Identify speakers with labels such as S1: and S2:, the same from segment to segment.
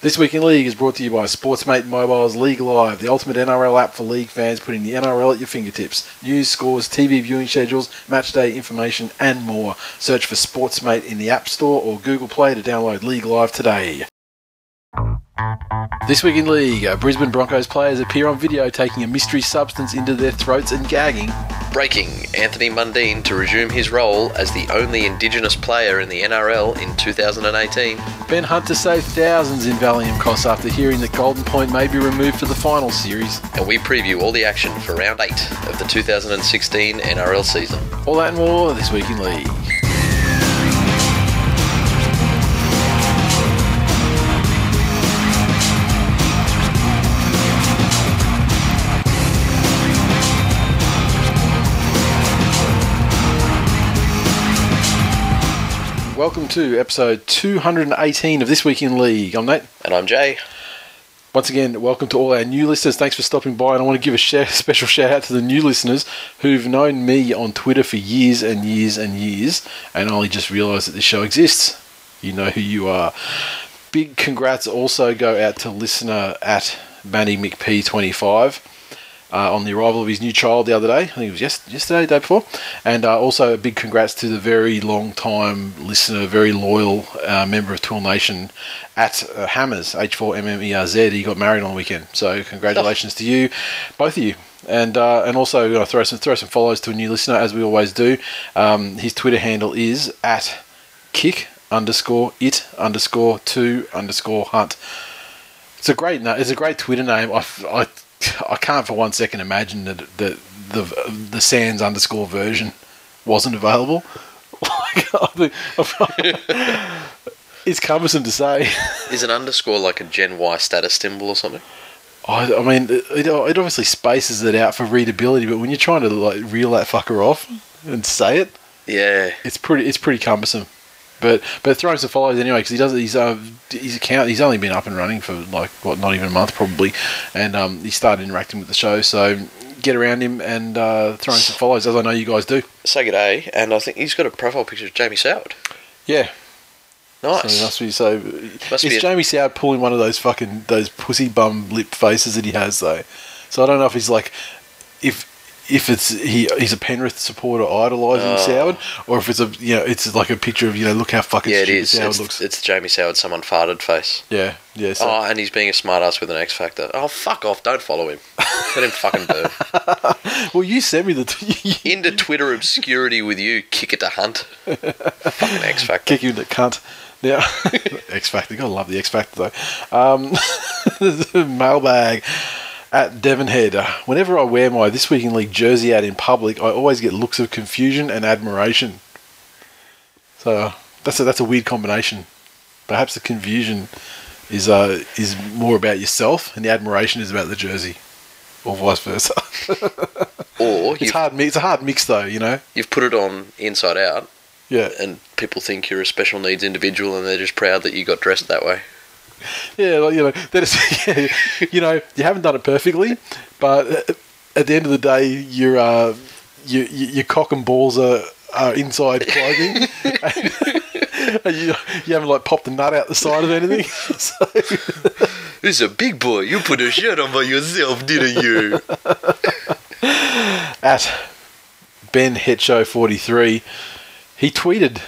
S1: This Week in League is brought to you by Sportsmate Mobile's League Live, the ultimate NRL app for league fans, putting the NRL at your fingertips. News, scores, TV viewing schedules, match day information, and more. Search for Sportsmate in the App Store or Google Play to download League Live today. This week in league, uh, Brisbane Broncos players appear on video taking a mystery substance into their throats and gagging.
S2: Breaking Anthony Mundine to resume his role as the only Indigenous player in the NRL in 2018.
S1: Ben Hunt to save thousands in Valium costs after hearing that Golden Point may be removed for the final series.
S2: And we preview all the action for round 8 of the 2016 NRL season.
S1: All that and more this week in league. Welcome to episode 218 of This Week in League. I'm Nate.
S2: And I'm Jay.
S1: Once again, welcome to all our new listeners. Thanks for stopping by, and I want to give a special shout out to the new listeners who've known me on Twitter for years and years and years, and only just realised that this show exists. You know who you are. Big congrats also go out to listener at Manny McP25 uh, on the arrival of his new child the other day. I think it was yes, yesterday, day before. And uh, also a big congrats to the very long time listener, very loyal uh, member of Tool Nation at uh, Hammers, H4MMERZ. He got married on the weekend. So congratulations to you, both of you. And uh, and also uh, throw some throw some follows to a new listener as we always do. Um, his Twitter handle is at kick underscore it underscore two underscore hunt. It's a great It's a great Twitter name. I, I I can't for one second imagine that the the the Sands underscore version wasn't available. it's cumbersome to say.
S2: Is an underscore like a Gen Y status symbol or something?
S1: I, I mean, it, it obviously spaces it out for readability, but when you're trying to like reel that fucker off and say it,
S2: yeah,
S1: it's pretty it's pretty cumbersome. But but throwing some follows anyway because he does he's uh, his account he's only been up and running for like what not even a month probably, and um, he started interacting with the show. So get around him and uh, throwing some follows as I know you guys do.
S2: Say good day, and I think he's got a profile picture of Jamie Soward.
S1: Yeah.
S2: Nice.
S1: So must be so.
S2: Must
S1: is
S2: be
S1: Jamie Soward pulling one of those fucking those pussy bum lip faces that he has though? So I don't know if he's like if if it's he he's a Penrith supporter idolising
S2: Oh.
S1: Soward, or if it's a you know it's like a picture of you know look how fucking
S2: Yeah, it is.
S1: Soward
S2: It's,
S1: looks.
S2: it's Jamie Soward, someone farted face.
S1: yeah, yeah. So,
S2: Oh, and he's being a smartass with an X Factor. Oh, fuck off. Don't follow him. Let him fucking do.
S1: well, you sent me the t-
S2: Into Twitter obscurity with you, kick it to Hunt. fucking X Factor.
S1: kick you the cunt. Now, X Factor. Gotta love the X Factor though. Um, mailbag at Devonhead. Uh, Whenever I wear my This Week in League jersey out in public, I always get looks of confusion and admiration. So that's a, that's a weird combination. Perhaps the confusion is uh, is more about yourself, and the admiration is about the jersey, or vice versa.
S2: Or
S1: it's hard. It's a hard mix, though. You know.
S2: you've put it on inside out,
S1: Yeah.
S2: and people think you're a special needs individual, and they're just proud that you got dressed that way.
S1: Yeah, like, you know, that is, yeah, you know, you haven't done it perfectly, but at- the end of the day, your uh, your, your cock and balls are, are inside clothing. and you, you haven't like popped a nut out the side of anything. so,
S2: Who's a big boy? You put a shirt on by yourself, didn't you?
S1: at Ben Hetcho forty three, he tweeted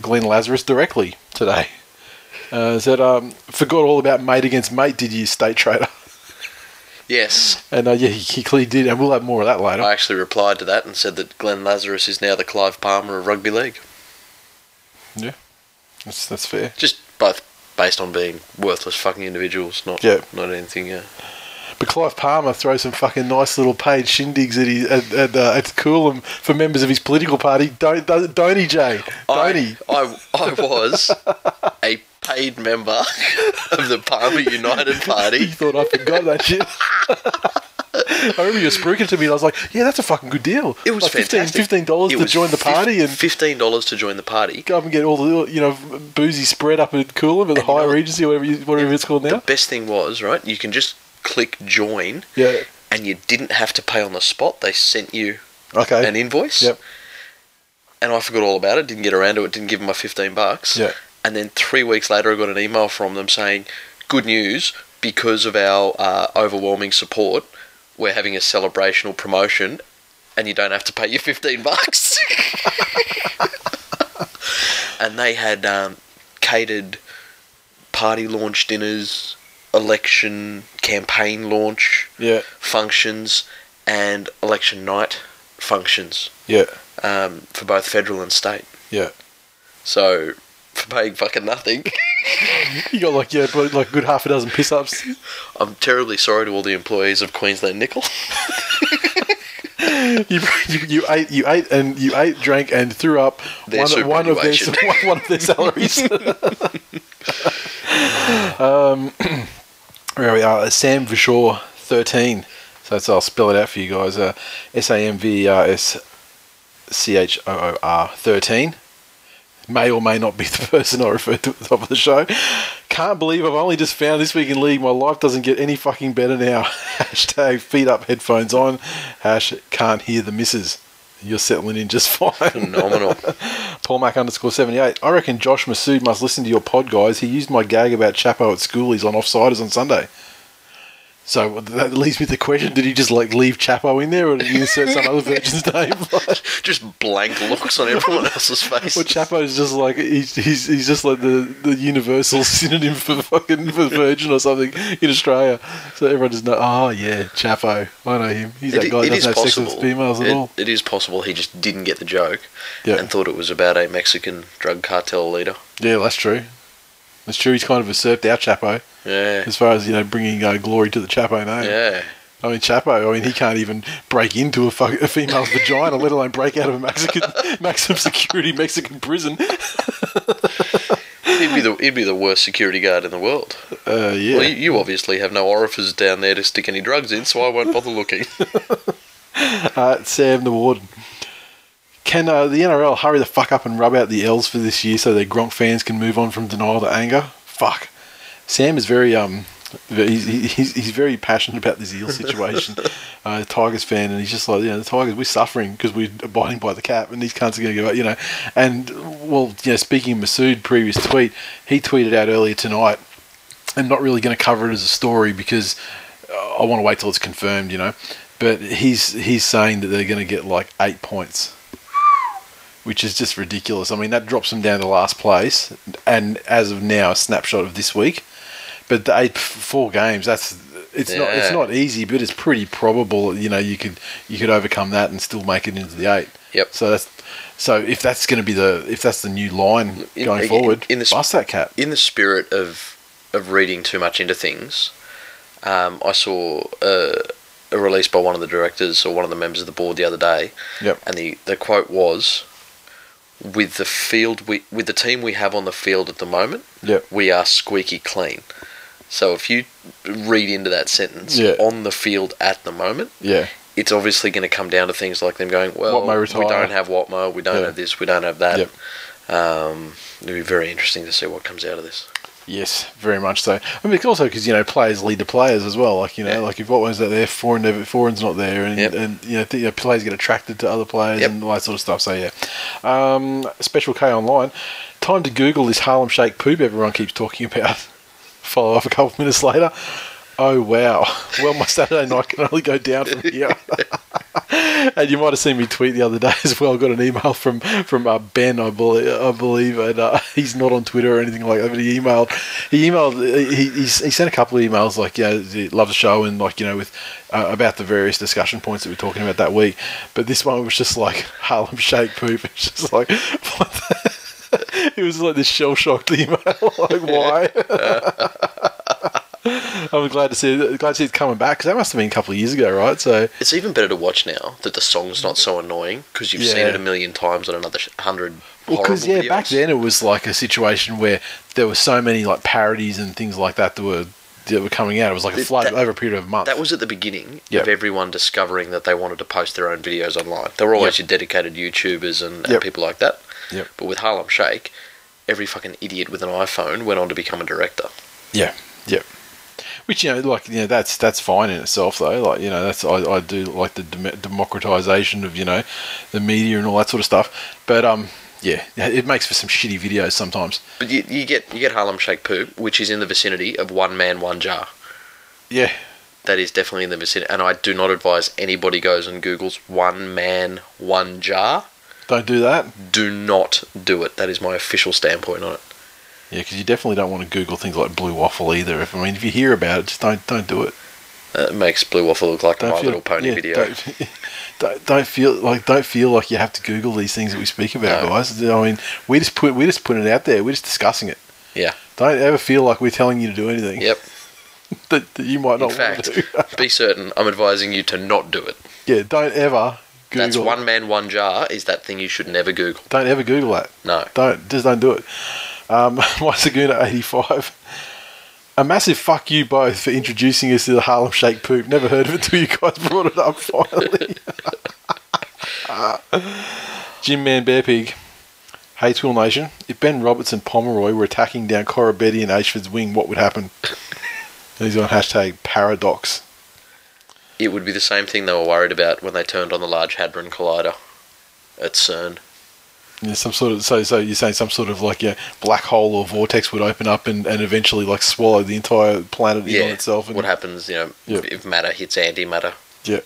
S1: Glenn Lazarus directly today. Uh, said, um, "Forgot all about mate against mate. Did you, state traitor?"
S2: yes.
S1: And uh, yeah, he, he clearly did, and we'll have more of that later.
S2: I actually replied to that and said that Glenn Lazarus is now the Clive Palmer of rugby league.
S1: Yeah, that's that's fair.
S2: Just both based on being worthless fucking individuals, not
S1: Yeah.
S2: not anything. Uh,
S1: But Clive Palmer throws some fucking nice little paid shindigs at he at, at, uh, at Coolum for members of his political party. Don't don't, don't he, Jay? Don't he?
S2: I, I, I was a paid member of the Palmer United Party.
S1: You thought I forgot that shit. I remember you were spruiking to me, and I was like, "Yeah, that's a fucking good deal.
S2: It was
S1: like 15
S2: fantastic.
S1: dollars
S2: It
S1: to join the party and
S2: fifteen dollars to join the party.
S1: go up and get all the you know boozy spread up at Coolum at the
S2: And you Hyatt
S1: Regency, whatever you, whatever it's called now.
S2: The best thing was right. You can just click join,
S1: Yeah.
S2: and you didn't have to pay on the spot. They sent you
S1: Okay.
S2: an invoice.
S1: Yep.
S2: And I forgot all about it. Didn't get around to it. Didn't give them my fifteen bucks.
S1: Yeah.
S2: And then three weeks later, I got an email from them saying, good news because of our uh, overwhelming support. We're having a celebrational promotion, and you don't have to pay your fifteen bucks. and they had um, catered party launch dinners, election campaign launch
S1: Yeah.
S2: functions, and election night functions
S1: Yeah.
S2: um, for both federal and state.
S1: Yeah.
S2: So for paying fucking nothing,
S1: You got like yeah, but like a good half a dozen piss ups.
S2: I'm terribly sorry to all the employees of Queensland Nickel.
S1: You, you, you ate you ate and you ate, drank and threw up
S2: Their
S1: one, one of their one, one of their salaries. um, where we are, Sam Verschoor thirteen. So that's I'll spell it out for you guys. Uh, S A M V E R S C H O O R thirteen. May or may not be the person I referred to at the top of the show. Can't believe I've only just found this week in league. My life doesn't get any fucking better now. Hashtag feet up, headphones on. Hash can't hear the misses. You're settling in just fine.
S2: Phenomenal.
S1: Paul Mac underscore 78. I reckon Josh Massoud must listen to your pod, guys. He used my gag about Chapo at school. He's on offsiders on Sunday. So that leaves me with the question: Did he just like leave Chapo in there, or did he insert some other virgin's name?
S2: Just blank looks on everyone else's face.
S1: Well, Chapo's just like he's, he's, he's just like the, the universal synonym for fucking for virgin or something in Australia. So everyone just know. Oh yeah, Chapo. I know him. He's that
S2: It-
S1: guy
S2: it
S1: doesn't have sex
S2: possible.
S1: with females at
S2: It-
S1: all.
S2: it is possible he just didn't get the joke
S1: Yeah,
S2: and thought it was about a Mexican drug cartel leader.
S1: yeah, that's true. That's true. He's kind of usurped our Chapo
S2: Yeah.
S1: as far as you know, bringing uh, glory to the Chapo name.
S2: Yeah.
S1: I mean, Chapo. I mean, he can't even break into a, fuck, a female's vagina, let alone break out of a Mexican maximum security Mexican prison.
S2: He'd be the he'd be the worst security guard in the world.
S1: Uh, yeah.
S2: Well, you, you obviously have no orifice down there to stick any drugs in, so I won't bother looking.
S1: Uh, Sam the Warden. Can uh, the NRL hurry the fuck up and rub out the L's for this year so their Gronk fans can move on from denial to anger? Fuck. Sam is very um, he's, he's, he's very passionate about this eel situation. uh, Tigers fan, and he's just like, you know, the Tigers we're suffering because we're abiding by the cap, and these cunts are going to go, out, you know. And well, you know, speaking of Massoud, previous tweet, he tweeted out earlier tonight. I'm not really going to cover it as a story because uh, I want to wait till it's confirmed, you know. But he's he's saying that they're going to get like eight points, which is just ridiculous. I mean, that drops them down to last place, and as of now, a snapshot of this week. But the eight four games, that's it's not it's not easy, but it's pretty probable. You know, you could you could overcome that and still make it into the eight.
S2: Yep.
S1: So that's so if that's going to be the if that's the new line
S2: In-
S1: going
S2: in-
S1: forward,
S2: in the s-
S1: bust that cap.
S2: in the spirit of of reading too much into things, um, I saw a, a release by one of the directors or one of the members of the board the other day,
S1: Yep.
S2: and the, the quote was, "With the field we with the team we have on the field at the moment,
S1: Yep.
S2: we are squeaky clean." So if you read into that sentence,
S1: Yeah.
S2: on the field at the moment,
S1: Yeah.
S2: it's obviously going to come down to things like them going, well, we don't have Watmough, we don't
S1: Yeah.
S2: have this, we don't have that.
S1: Yep.
S2: Um, it'll be very interesting to see what comes out of this.
S1: Yes, very much so. I mean, also because you know players lead to players as well. Like you know,
S2: Yeah.
S1: like if what was that there, Foran never, Foran's not there, and
S2: Yep.
S1: and you know, th- you know, players get attracted to other players
S2: Yep.
S1: and all that sort of stuff. So yeah, um, Special K online. Time to Google this Harlem Shake poop everyone keeps talking about. Follow up a couple of minutes later. Oh wow! Well, my Saturday night can only go down from here. and you might have seen me tweet the other day as well. I got an email from from uh, Ben, I believe, I believe, and uh, he's not on Twitter or anything like that. But he emailed, he emailed, he, he's, he sent a couple of emails like, you know, he the show and like you know with uh, about the various discussion points that we're talking about that week. But this one was just like Harlem Shake poop. It's just like. It was like this shell shocked email. like why? I'm glad to see it, glad to see it coming back because that must have been a couple of years ago, right? So
S2: It's even better to watch now that the song's not so annoying because you've seen it a million times on another hundred
S1: Well, because yeah, back then it was like a situation where there were so many like parodies and things like that that were that were coming out. It was like a flood
S2: that-
S1: over a period of a month.
S2: That was at the beginning
S1: Yep.
S2: of everyone discovering that they wanted to post their own videos online. There were always
S1: Yep.
S2: your dedicated YouTubers and, and
S1: Yep.
S2: people like that.
S1: Yep.
S2: But with Harlem Shake, every fucking idiot with an iPhone went on to become a director.
S1: yeah, yeah. Which you know, like you know, that's that's fine in itself though. Like you know, that's I, I do like the dem- democratization of you know the media and all that sort of stuff. But um, Yeah, it makes for some shitty videos sometimes.
S2: But you, you get you get Harlem Shake poop, which is in the vicinity of one man, one jar.
S1: Yeah,
S2: That is definitely in the vicinity, and I do not advise anybody goes and Google's one man, one jar.
S1: don't do that.
S2: Do not do it. That is my official standpoint on it.
S1: Yeah, because you definitely don't want to Google things like blue waffle either. If I mean, if you hear about it, just don't don't do it.
S2: It makes Blue Waffle look like a
S1: Don't
S2: My Little Pony
S1: yeah,
S2: video.
S1: Don't, don't, don't feel like don't feel like you have to Google these things that we speak about,
S2: No.
S1: guys. I mean, we just put we just put it out there. We're just discussing it.
S2: Yeah.
S1: Don't ever feel like we're telling you to do anything
S2: Yep.
S1: that, that you might
S2: In
S1: not
S2: fact,
S1: want to do.
S2: be certain I'm advising you to not do it.
S1: yeah, don't ever Google.
S2: That's one man, one jar is that thing you should never Google.
S1: Don't ever Google that.
S2: No.
S1: Don't just don't do it. Um, Wasaguna eighty five. A massive fuck you both for introducing us to the Harlem Shake poop. Never heard of it until you guys brought it up finally. Jim Man Bear Pig. Hey Twill Nation, if Ben Roberts and Pomeroy were attacking down Koroibete and Ashford's wing, what would happen? He's on hashtag paradox.
S2: It would be the same thing they were worried about when they turned on the Large Hadron Collider at CERN.
S1: Yeah, some sort of so so you're saying some sort of like yeah black hole or vortex would open up and, and eventually like swallow the entire planet in on itself and
S2: what happens, you know,
S1: Yeah.
S2: if, if matter hits antimatter,
S1: yeah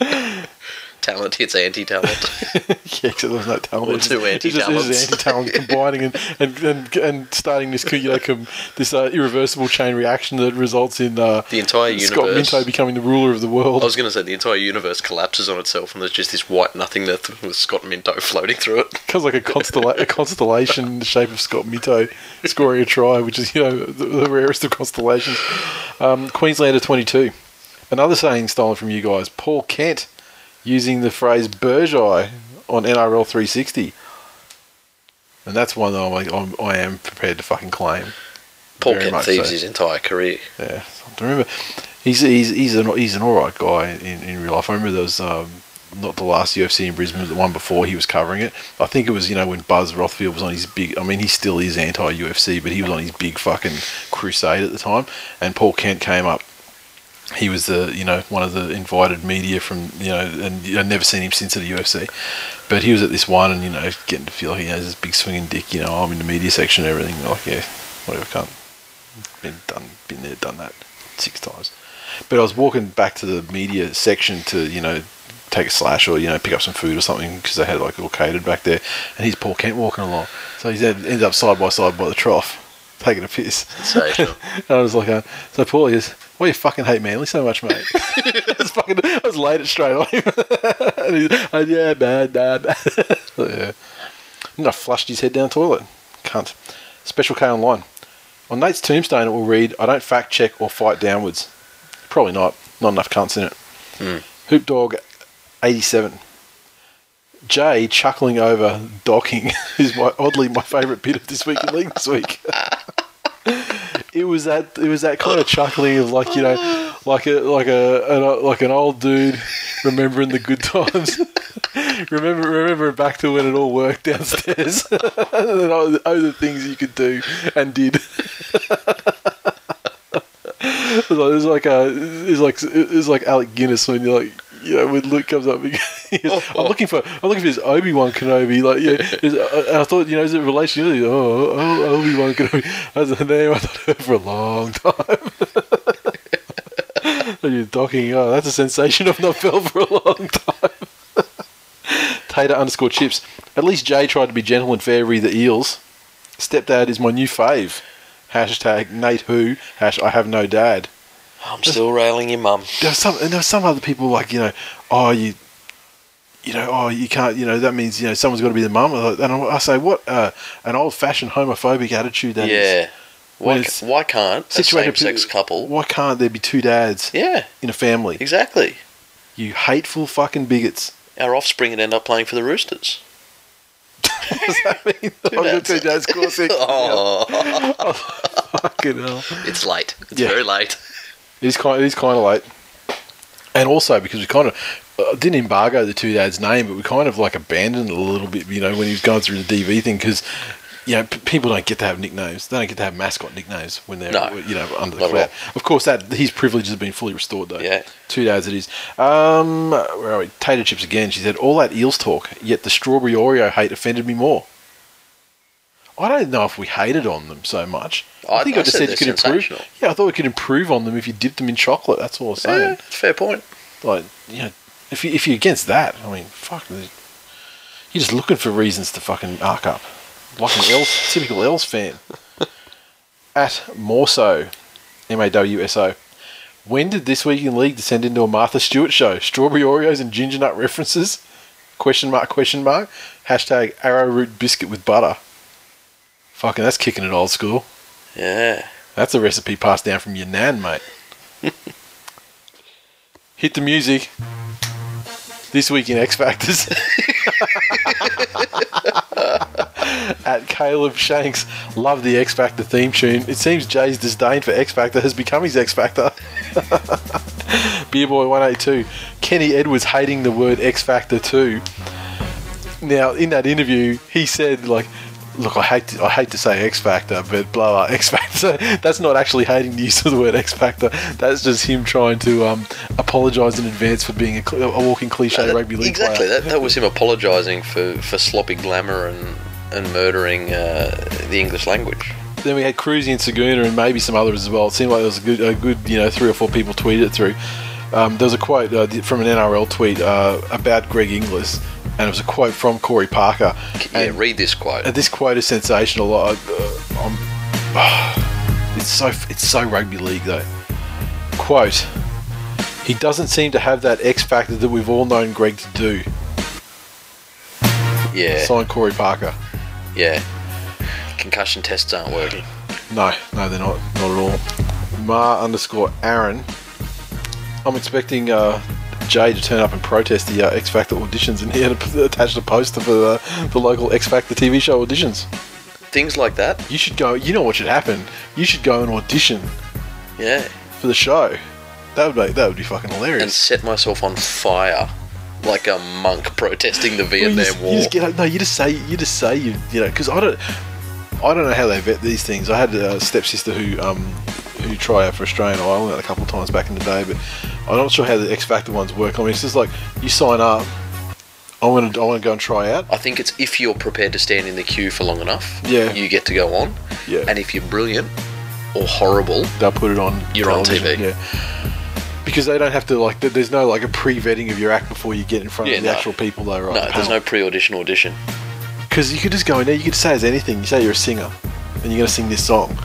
S2: talent hits anti-talent.
S1: yeah except there's no talent
S2: Or
S1: It's
S2: two
S1: it's just- it's
S2: anti-talents.
S1: anti-talent combining and, and, and, and starting this you know com, this uh, irreversible chain reaction that results in uh,
S2: the entire universe. Scott.
S1: Minto becoming the ruler of the world
S2: I was going to say the entire universe collapses on itself, and there's just this white nothingness with Scott Minto floating through it.
S1: becomes like a, constella- a constellation in the shape of Scott Minto scoring a try, which is you know the, the rarest of constellations. Um, Queenslander twenty two, another saying stolen from you guys. Paul Kent using the phrase "Burgeye" on NRL three sixty, and that's one that I'm, like, I'm I am prepared to fucking claim.
S2: Paul Kent thieves
S1: so.
S2: his entire career.
S1: Yeah, I remember he's he's he's an he's an alright guy in, in real life. I remember there was um, not the last UFC in Brisbane, but the one before he was covering it. I think it was you know when Buzz Rothfield was on his big. I mean, he still is anti UFC, but he was on his big fucking crusade at the time. And Paul Kent came up. He was the you know one of the invited media from you know, and I've never seen him since at the UFC. But he was at this one, and you know, getting to feel like he has this big swinging dick. You know, I'm in the media section and everything. Like, yeah, whatever, can't been done, been there, done that six times. But I was walking back to the media section to, you know, take a slash or you know pick up some food or something because they had like all catered back there, and he's Paul Kent walking along. So he's end- ended up side by side by the trough, taking a piss.
S2: Sensational.
S1: and I was like, uh, so Paul is, why you fucking hate Manly so much, mate? I was fucking, I was laid it straight on him. and he's, oh, yeah, bad, bad, bad. so, yeah. And I flushed his head down the toilet. Cunt. Special K online. On Nate's tombstone, it will read, I don't fact check or fight downwards. Probably not. Not enough cunts in it.
S2: Hmm.
S1: Hoop Dog 87. Jay chuckling over docking is my oddly my favourite bit of this week in league this week. It was that it was that kind of chuckling of like you know like a like a an, uh, like an old dude remembering the good times. remember remember back to when it all worked downstairs and all the other things you could do and did. It was like a, uh, it was like it was like Alec Guinness when you're like, you know, when Luke comes up, goes, I'm looking for, I'm looking for this Obi Wan Kenobi. Like, yeah, is- uh, I thought, you know, is it a relation? Oh, oh Obi Wan Kenobi. That's a name I thought for a long time. and you're docking. Oh, that's a sensation I've not felt for a long time. Tater underscore chips. At least Jay tried to be gentle and fair with the eels. Stepdad is my new fave. Hashtag Nate who. Hash I have no dad
S2: I'm still railing your mum.
S1: there was some and there were some other people like you know oh you you know oh you can't you know that means you know someone's got to be the mum and I, I say what uh, an old fashioned homophobic attitude that is.
S2: yeah. Why,
S1: When
S2: ca- why can't a same-sex couple?
S1: why can't there be two dads
S2: Yeah,
S1: in a family
S2: exactly.
S1: you hateful fucking bigots
S2: Our offspring would end up playing for the Roosters.
S1: What does that mean got
S2: dads.
S1: two dads six
S2: Oh,
S1: fucking hell
S2: it's late. It's
S1: Yeah.
S2: very late.
S1: It is kind. It is kind of late, and also because we kind of uh, didn't embargo the two dads' name, but we kind of like abandoned it a little bit. You know, when he was going through the DV thing, because you know, p- people don't get to have nicknames. They don't get to have mascot nicknames when they're
S2: No,
S1: you know under the
S2: not at
S1: cloud. Of course, that his privilege has been fully restored though.
S2: Yeah.
S1: two dads it is. Um, where are we? Tater chips again. She said all that eels talk, yet the strawberry Oreo hate offended me more. I don't know if we hated on them so much. I,
S2: I-
S1: think I,
S2: I
S1: just
S2: said
S1: said you could improve. Yeah, I thought we could improve on them if you dipped them in chocolate. That's all I was saying.
S2: Yeah, fair point.
S1: Like, you know, if you if you're against that, I mean, fuck, you're just looking for reasons to fucking arc up, like an Els, typical Els fan. At Mawso, M A W S O. When did this week in league descend into a Martha Stewart show? Strawberry Oreos and ginger nut references? Question mark? Question mark? Hashtag arrowroot biscuit with butter. Fucking, that's kicking it old school.
S2: Yeah.
S1: That's a recipe passed down from your nan, mate. Hit the music. This week in X Factors. At Caleb Shanks, love the X Factor theme tune. It seems Jay's disdain for X Factor has become his X Factor. Beerboy 182, Kenny Edwards hating the word X Factor too. Now, in that interview, he said like, "Look, I hate to, I hate to say X Factor, but blah blah X Factor." That's not actually hating the use of the word X Factor. That's just him trying to um, apologise in advance for being a, a walking cliche rugby league
S2: exactly.
S1: player.
S2: That, that was him apologising for, for sloppy glamour and and murdering uh, the English language.
S1: Then we had Cruzy and Saguna and maybe some others as well. It seemed like there was a good, a good you know, three or four people tweeted it through. Um, there was a quote uh, from an NRL tweet uh, about Greg Inglis, and it was a quote from Corey Parker.
S2: Yeah,
S1: And-
S2: read this quote.
S1: This quote is sensational. I, uh, I'm, it's so it's so rugby league though. Quote: He doesn't seem to have that X factor that we've all known Greg to do.
S2: Yeah,
S1: Signed Corey Parker.
S2: yeah. Concussion tests aren't working.
S1: No, no, they're not. Not at all. Ma underscore Aaron. I'm expecting uh, Jay to turn up and protest the uh, X Factor auditions, and he had attached a poster for the, the local X Factor TV show auditions.
S2: Things like that.
S1: You should go. You know what should happen? You should go and audition
S2: Yeah,
S1: for the show. That would be that would be fucking hilarious.
S2: and set myself on fire like a monk protesting the
S1: Well, you,
S2: Vietnam
S1: just,
S2: War.
S1: you just get no. You just say you just say you you know because I don't I don't know how they vet these things. I had a stepsister who um who tried out for Australian Idol a couple of times back in the day, but I'm not sure how the X Factor ones work. I mean, it's just like you sign up. I want to I want to go and try out.
S2: I think it's if you're prepared to stand in the queue for long enough,
S1: Yeah.
S2: you get to go on.
S1: Yeah.
S2: And if you're brilliant or horrible,
S1: They'll put it on.
S2: You're on TV.
S1: Yeah. Because they don't have to like. There's no like a pre-vetting of your act before you get in front
S2: Yeah,
S1: of the
S2: no.
S1: actual people, though, right?
S2: no, there's no pre-audition audition.
S1: Because you could just go in there, you could say as anything. You say you're a singer, and you're going to sing this song.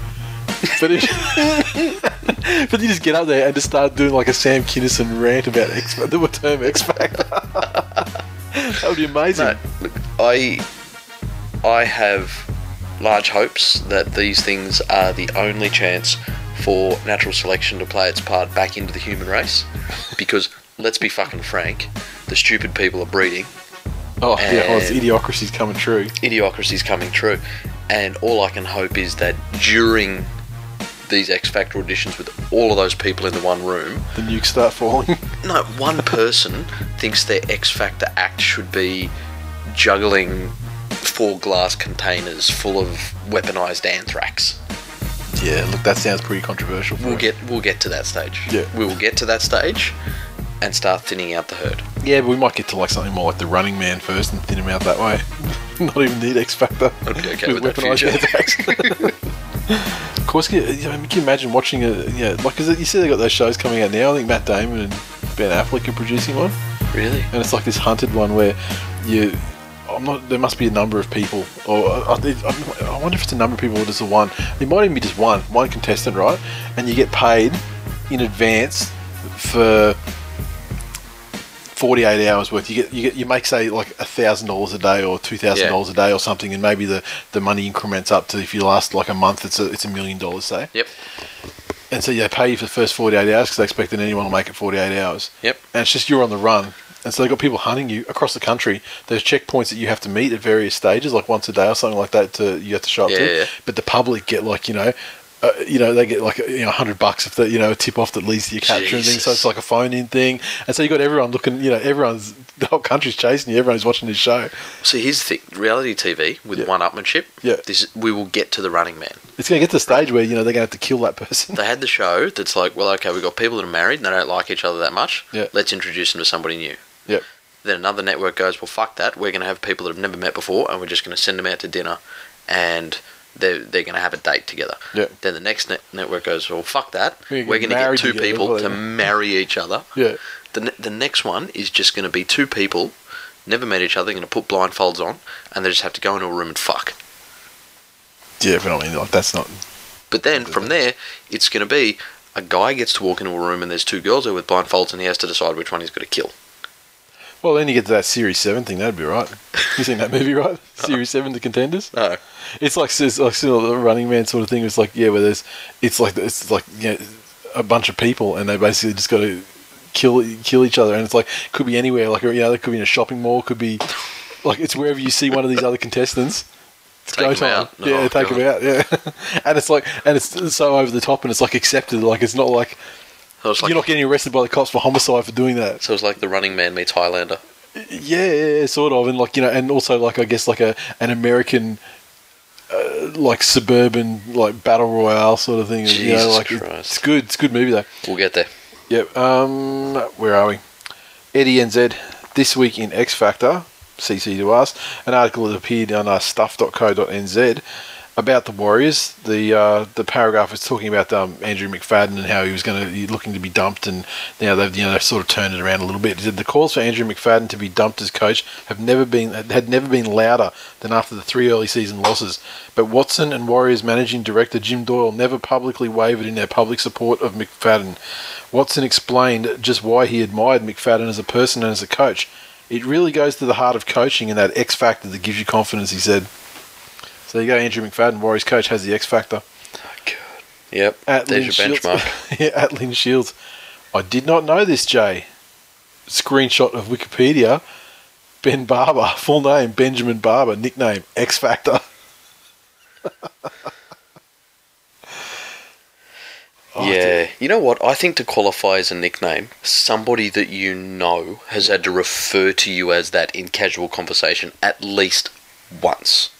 S1: But if, but you just get up there and just start doing like a Sam Kinison rant about X the term X Factor. that would be amazing.
S2: Look, I I have large hopes that these things are the only chance for natural selection to play its part back into the human race. Because let's be fucking frank, the stupid people are breeding,
S1: Oh yeah, oh, it's idiocracy's coming true.
S2: idiocracy's coming true, and all I can hope is that during these X Factor auditions with all of those people in the one room,
S1: The nukes start falling.
S2: no one person thinks their X Factor act should be juggling four glass containers full of weaponized anthrax.
S1: yeah, look, that sounds pretty controversial. For
S2: We'll
S1: it.
S2: get we'll get to that stage.
S1: Yeah.
S2: we will get to that stage and start thinning out the herd.
S1: Yeah, but we might get to like something more like the Running Man first and thin him out that way. Not even need X Factor.
S2: I'd be okay with that
S1: weaponised
S2: future.
S1: of course, can you, mean, can you imagine watching it? yeah? Like, cause you see they got those shows coming out now. I think Matt Damon and Ben Affleck are producing one,
S2: Really?
S1: and it's like this hunted one where you. I'm not. There must be a number of people, or I, I, I wonder if it's a number of people or just a one. It might even be just one, one contestant, right? And you get paid in advance for 48 hours worth. You get you get you make say like a thousand dollars a day or two thousand dollars a day or something, and maybe the, the money increments up to if you last like a month, it's a it's a million dollars say.
S2: Yep.
S1: And so they pay you for the first 48 hours because they expect that anyone will make it 48 hours.
S2: Yep.
S1: And it's just you're on the run. And so they've got people hunting you across the country. There's checkpoints that you have to meet at various stages, like once a day or something like that. To you have to show up
S2: Yeah,
S1: to.
S2: yeah, yeah.
S1: But the public get like you know, uh, you know they get like you know hundred bucks if the you know a tip off that leads to your capture and things. So it's like a phone in thing. And so you got everyone looking. You know everyone's the whole country's chasing you. Everyone's watching this show.
S2: See, here's the thing: reality TV with
S1: Yeah.
S2: one-upmanship.
S1: Yeah.
S2: This we will get to the Running Man.
S1: It's going to get to the stage where you know they're going to have to kill that person.
S2: They had the show that's like, well, okay, we've got people that are married and they don't like each other that much.
S1: Yeah.
S2: Let's introduce them to somebody new.
S1: Yeah.
S2: Then another network goes, well, fuck that. We're going to have people that have never met before and we're just going to send them out to dinner and they're, they're going to have a date together.
S1: Yeah.
S2: Then the next net- network goes, well, fuck that.
S1: We're
S2: We're, going to get two
S1: together,
S2: people to
S1: whatever."
S2: marry each other.
S1: Yeah.
S2: The, ne- the next one is just going to be two people, never met each other, going to put blindfolds on and they just have to go into a room and fuck.
S1: Yeah, but I mean, like, that's not.
S2: But then from there, it's going to be a guy gets to walk into a room and there's two girls there with blindfolds and he has to decide which one he's going to kill.
S1: Well, then you get to that Series 7 thing, that'd be right. You seen that movie, right? Series 7, The Contenders?
S2: No.
S1: It's like, it's like sort of the Running Man sort of thing. It's like, yeah, where there's. It's like, it's like, you know, a bunch of people and they basically just got to kill kill each other. And it's like, could be anywhere. Like, you know, it could be in a shopping mall, could be. Like, it's wherever you see one of these other contestants. It's
S2: Take 'em
S1: time.
S2: out.
S1: Yeah,
S2: Oh,
S1: take them out. Yeah, and it's like, and it's so over the top, and it's like accepted. Like it's not like
S2: So like
S1: you're not getting arrested by the cops for homicide for doing that.
S2: so it's like the Running Man meets Highlander.
S1: Yeah, yeah, sort of, and like you know, and also like I guess like a an American, uh, like suburban like battle royale sort of thing. you know,
S2: Jesus
S1: like
S2: Christ.
S1: it's good. It's a good movie though.
S2: We'll get there.
S1: Yep. Um, where are we? Eddie NZ this week in X Factor. CC to us. An article that appeared on uh, stuff.co.nz about the Warriors. The uh, the paragraph is talking about um, Andrew McFadden and how he was going to looking to be dumped, and now they've you know they've sort of turned it around a little bit. The calls for Andrew McFadden to be dumped as coach have never been had never been louder than after the three early season losses. But Watson and Warriors managing director Jim Doyle never publicly wavered in their public support of McFadden. Watson explained just why he admired McFadden as a person and as a coach. It really goes to the heart of coaching and that X factor that gives you confidence, he said. So there you go, Andrew McFadden, Warriors coach, has the X factor. Oh, God.
S2: Yep.
S1: At
S2: There's
S1: Lynn
S2: your
S1: Shields.
S2: benchmark.
S1: yeah, at Lynn Shields. I did not know this, Jay. Screenshot of Wikipedia. Ben Barba, full name Benjamin Barba, nickname X Factor. Oh,
S2: yeah. You know what? I think to qualify as a nickname, somebody that you know has had to refer to you as that in casual conversation at least once.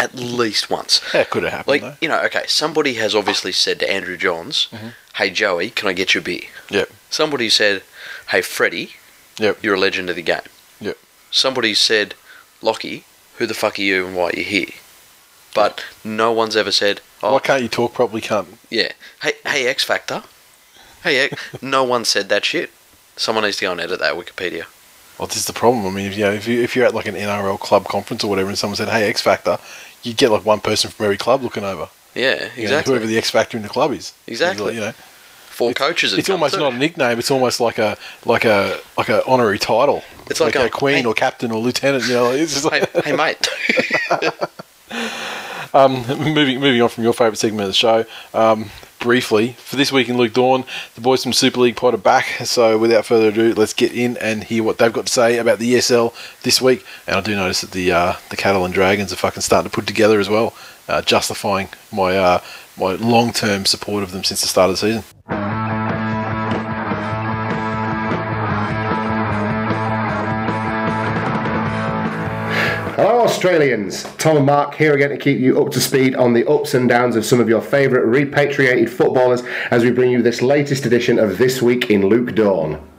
S2: At least once.
S1: That could have happened,
S2: Like,
S1: though.
S2: you know, okay, somebody has obviously said to Andrew Johns, mm-hmm. hey, Joey, can I get you a beer?
S1: Yep.
S2: Somebody said, hey, Freddie,
S1: Yep.
S2: you're a legend of the game.
S1: Yep.
S2: Somebody said, Lockie, who the fuck are you and why are you here? But no one's ever said, oh,
S1: Why can't you talk properly, cunt?
S2: yeah, hey, hey, X Factor. Hey, X. no one said that shit. Someone needs to go and edit that Wikipedia.
S1: Well, this is the problem. I mean, if you know, if you if you're at like an NRL club conference or whatever, and someone said, "Hey, X Factor," you get like one person from every club looking over.
S2: Yeah,
S1: You know,
S2: exactly.
S1: whoever the X Factor in the club is.
S2: Exactly.
S1: You know,
S2: Four coaches.
S1: it's almost not a nickname. It's almost like a like a like a honorary title.
S2: It's like
S1: a,
S2: a-
S1: queen
S2: hey-
S1: or captain or lieutenant. You know, it's just
S2: hey,
S1: like,
S2: hey, mate.
S1: um, moving moving on from your favourite segment of the show. Um, briefly for this week in Luke Dorn, the boys from Super League Pod are back. So without further ado, let's get in and hear what they've got to say about the ESL this week. And I do notice that the uh, the Catalan Dragons are fucking starting to put together as well, uh, justifying my uh, my long term support of them since the start of the season.
S3: Hello, Australians. Tom and Mark here again to keep you up to speed on the ups and downs of some of your favourite repatriated footballers as we bring you this latest edition of This Week in Luke Dorn.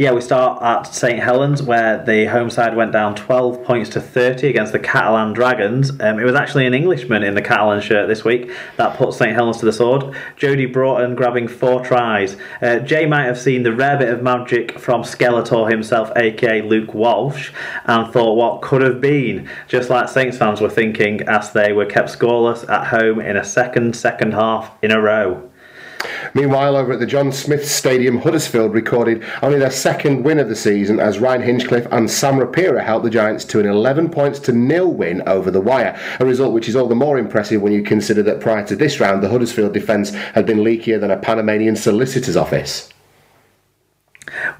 S4: Yeah, we start at St Helens, where the home side went down 12 points to 30 against the Catalan Dragons. Um, it was actually an Englishman in the Catalan shirt this week that put St Helens to the sword. Jodie Broughton grabbing four tries. Uh, Jay might have seen the rare bit of magic from Skeletor himself, aka Luke Walsh, and thought what could have been, just like Saints fans were thinking as they were kept scoreless at home in a second second half in a row.
S3: Meanwhile, over at the John Smith Stadium, Huddersfield recorded only their second win of the season as Ryan Hinchcliffe and Sam Rapira helped the Giants to an 11 points to nil win over the wire. A result which is all the more impressive when you consider that prior to this round, the Huddersfield defence had been leakier than a Panamanian solicitor's office.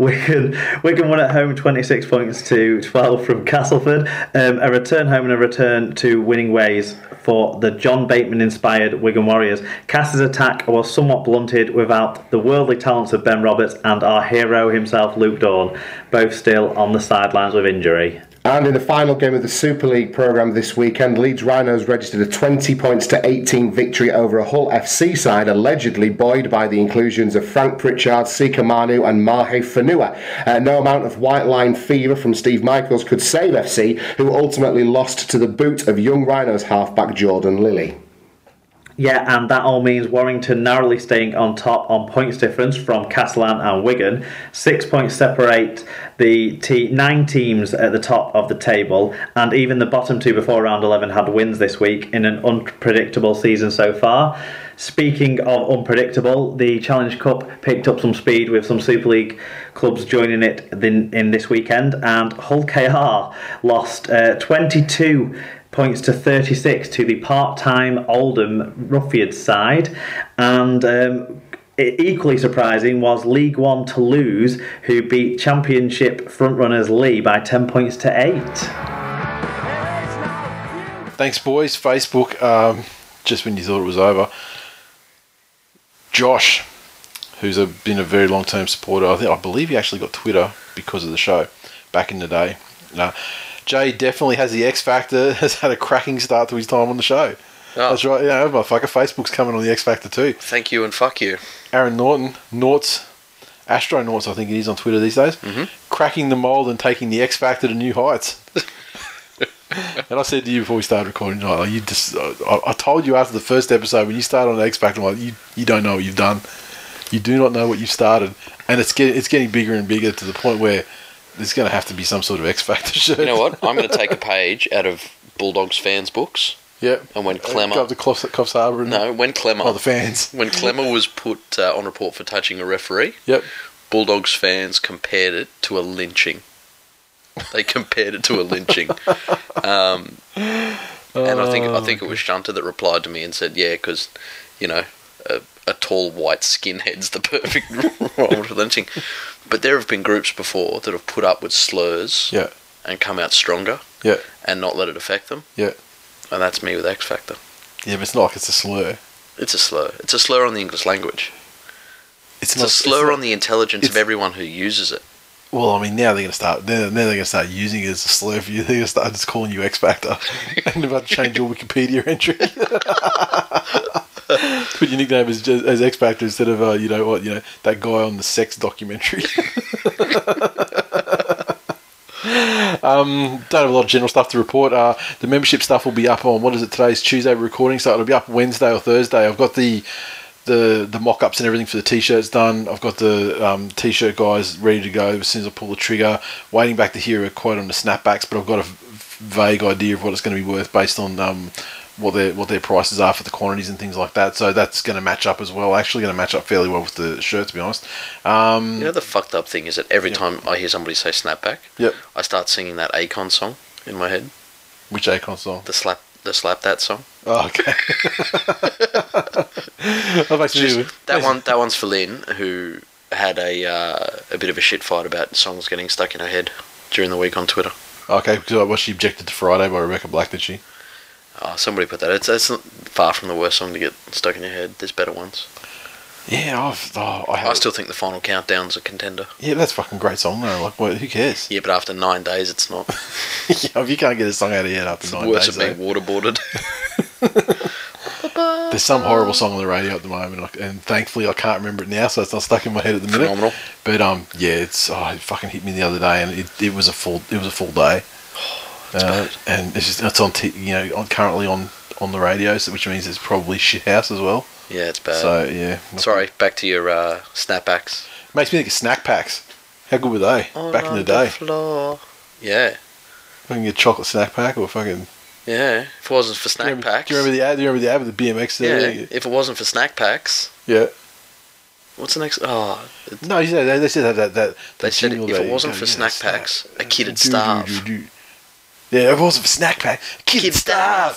S4: Wigan, Wigan won at home 26 points to 12 from Castleford. Um, a return home and a return to winning ways for the John Bateman inspired Wigan Warriors. Cass's attack was somewhat blunted without the worldly talents of Ben Roberts and our hero himself, Luke Dorn, both still on the sidelines with injury.
S3: And in the final game of the Super League programme this weekend, Leeds Rhinos registered a 20 points to 18 victory over a Hull FC side allegedly buoyed by the inclusions of Frank Pritchard, Sika Manu, and Mahe Fonua. Uh, no amount of white line fever from Steve Michaels could save FC, who ultimately lost to the boot of young Rhinos halfback Jordan Lilley.
S4: Yeah, and that all means Warrington narrowly staying on top on points difference from Castellan and Wigan. Six points separate the t- nine teams at the top of the table, and even the bottom two before round 11 had wins this week in an unpredictable season so far. Speaking of unpredictable, the Challenge Cup picked up some speed with some Super League clubs joining it in, in this weekend, and Hull KR lost uh, 22 points to 36 to the part-time Oldham Roughyeds side, and um, equally surprising was League One Toulouse, who beat Championship frontrunners Leigh by 10 points to 8.
S1: Thanks, boys. Facebook, um, just when you thought it was over. Josh, who's a, been a very long term supporter, I, think, I believe he actually got Twitter because of the show back in the day. Uh, Jay definitely has the X Factor, has had a cracking start to his time on the show.
S2: Oh.
S1: That's right, you know, motherfucker. Facebook's coming on the X Factor too.
S2: Thank you and fuck you.
S1: Aaron Norton, Norts, Astronauts, I think it is on Twitter these days, mm-hmm. cracking the mold and taking the X Factor to new heights. and I said to you before we started recording, like, you just, I, I told you after the first episode when you started on the X Factor, like, you, you don't know what you've done. You do not know what you've started, and it's getting it's getting bigger and bigger to the point where there's going to have to be some sort of X Factor shirt.
S2: You know what? I'm going to take a page out of Bulldogs fans' books,
S1: Yep.
S2: and when
S1: Go
S2: Klemmer,
S1: up to Coffs, Coffs Harbour
S2: no, when Klemmer,
S1: oh the fans.
S2: when Klemmer was put uh, on report for touching a referee,
S1: Yep.
S2: Bulldogs fans compared it to a lynching. They compared it to a lynching. Um, and I think I think it was Shunter that replied to me and said, "Yeah, because you know, a, a tall white skinhead's the perfect role for lynching." But there have been groups before that have put up with slurs
S1: Yeah.
S2: and come out stronger
S1: Yeah.
S2: and not let it affect them.
S1: Yeah.
S2: And that's me with X Factor.
S1: Yeah, but it's not like it's a slur.
S2: It's a slur. It's a slur on the English language.
S1: It's,
S2: It's a slur
S1: not-
S2: on the intelligence of everyone who uses it.
S1: Well, I mean, now they're going to start. Now now they're going to start using it as a slur for you. They're going to start just calling you X Factor, and about to change your Wikipedia entry. Put your nickname as as X Factor instead of uh, you know what you know that guy on the sex documentary. um, don't have a lot of general stuff to report. Uh, the membership stuff will be up on what is it today's Tuesday recording, so it'll be up Wednesday or Thursday. I've got the the the mock ups and everything for the t shirts done. I've got the um, t shirt guys ready to go as soon as I pull the trigger. Waiting back to hear a quote on the snapbacks, but I've got a vague idea of what it's going to be worth based on um, what their what their prices are for the quantities and things like that. So that's going to match up as well. Actually, going to match up fairly well with the shirt, to be honest. Um,
S2: You know the fucked up thing is that every
S1: Yeah.
S2: time I hear somebody say snapback,
S1: Yep.
S2: I start singing that Akon song in my head.
S1: Which Akon song?
S2: The slap, the slap that song.
S1: Oh, okay.
S2: Just- that one, that one's for Lynn, who had a uh, a bit of a shit fight about songs getting stuck in her head during the week on Twitter.
S1: Okay, because was she objected to Friday by Rebecca Black? Did she?
S2: Oh, somebody put that. It's, it's not far from the worst song to get stuck in your head. There's better ones.
S1: Yeah, I've. Oh, I,
S2: I still think the final countdown's a contender.
S1: Yeah, that's a fucking great song though. Like, what, who cares?
S2: Yeah, but after nine days, it's not.
S1: yeah, if you can't get a song out of your head after
S2: It's
S1: nine
S2: worse
S1: days,
S2: than being waterboarded.
S1: there's some horrible song on the radio at the moment, and- and thankfully I can't remember it now, so it's not stuck in my head at the minute.
S2: Phenomenal.
S1: But um, yeah, it's oh, it fucking hit me the other day, and it, it was a full it was a full day. Uh, and it's just it's on t- you know on, currently on on the radio, so, which means it's probably shit house as well.
S2: Yeah, it's bad.
S1: So yeah,
S2: Sorry, back to your uh, snapbacks.
S1: makes me think of snack packs. How good were they back in the day?
S2: floor. Yeah,
S1: Fucking get chocolate snack pack or fucking.
S2: yeah. If it wasn't for
S1: Do
S2: snack
S1: remember,
S2: packs.
S1: Do you remember the ad? Do you remember the ad with the BMX?
S2: yeah, if it wasn't for snack packs,
S1: Yeah.
S2: what's the next? Oh,
S1: No, you said they, they said that that that.
S2: They said if it wasn't for snack packs, a kid would
S1: Do, do,
S2: starve.
S1: Yeah, it was a snack pack. Kid,
S2: Kid
S1: stop.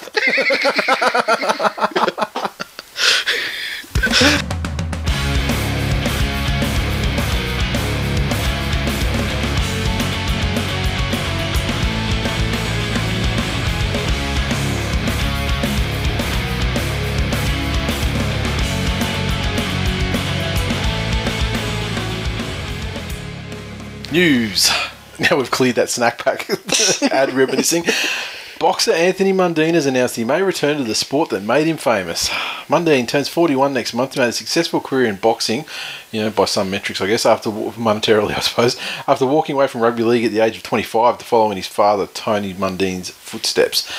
S1: News. Now we've cleared that snack pack ad reminiscing. Boxer Anthony Mundine has announced he may return to the sport that made him famous. Mundine turns 41 next month and made a successful career in boxing, you know, by some metrics, I guess, after monetarily, I suppose, after walking away from rugby league at the age of 25 to follow in his father Tony Mundine's footsteps.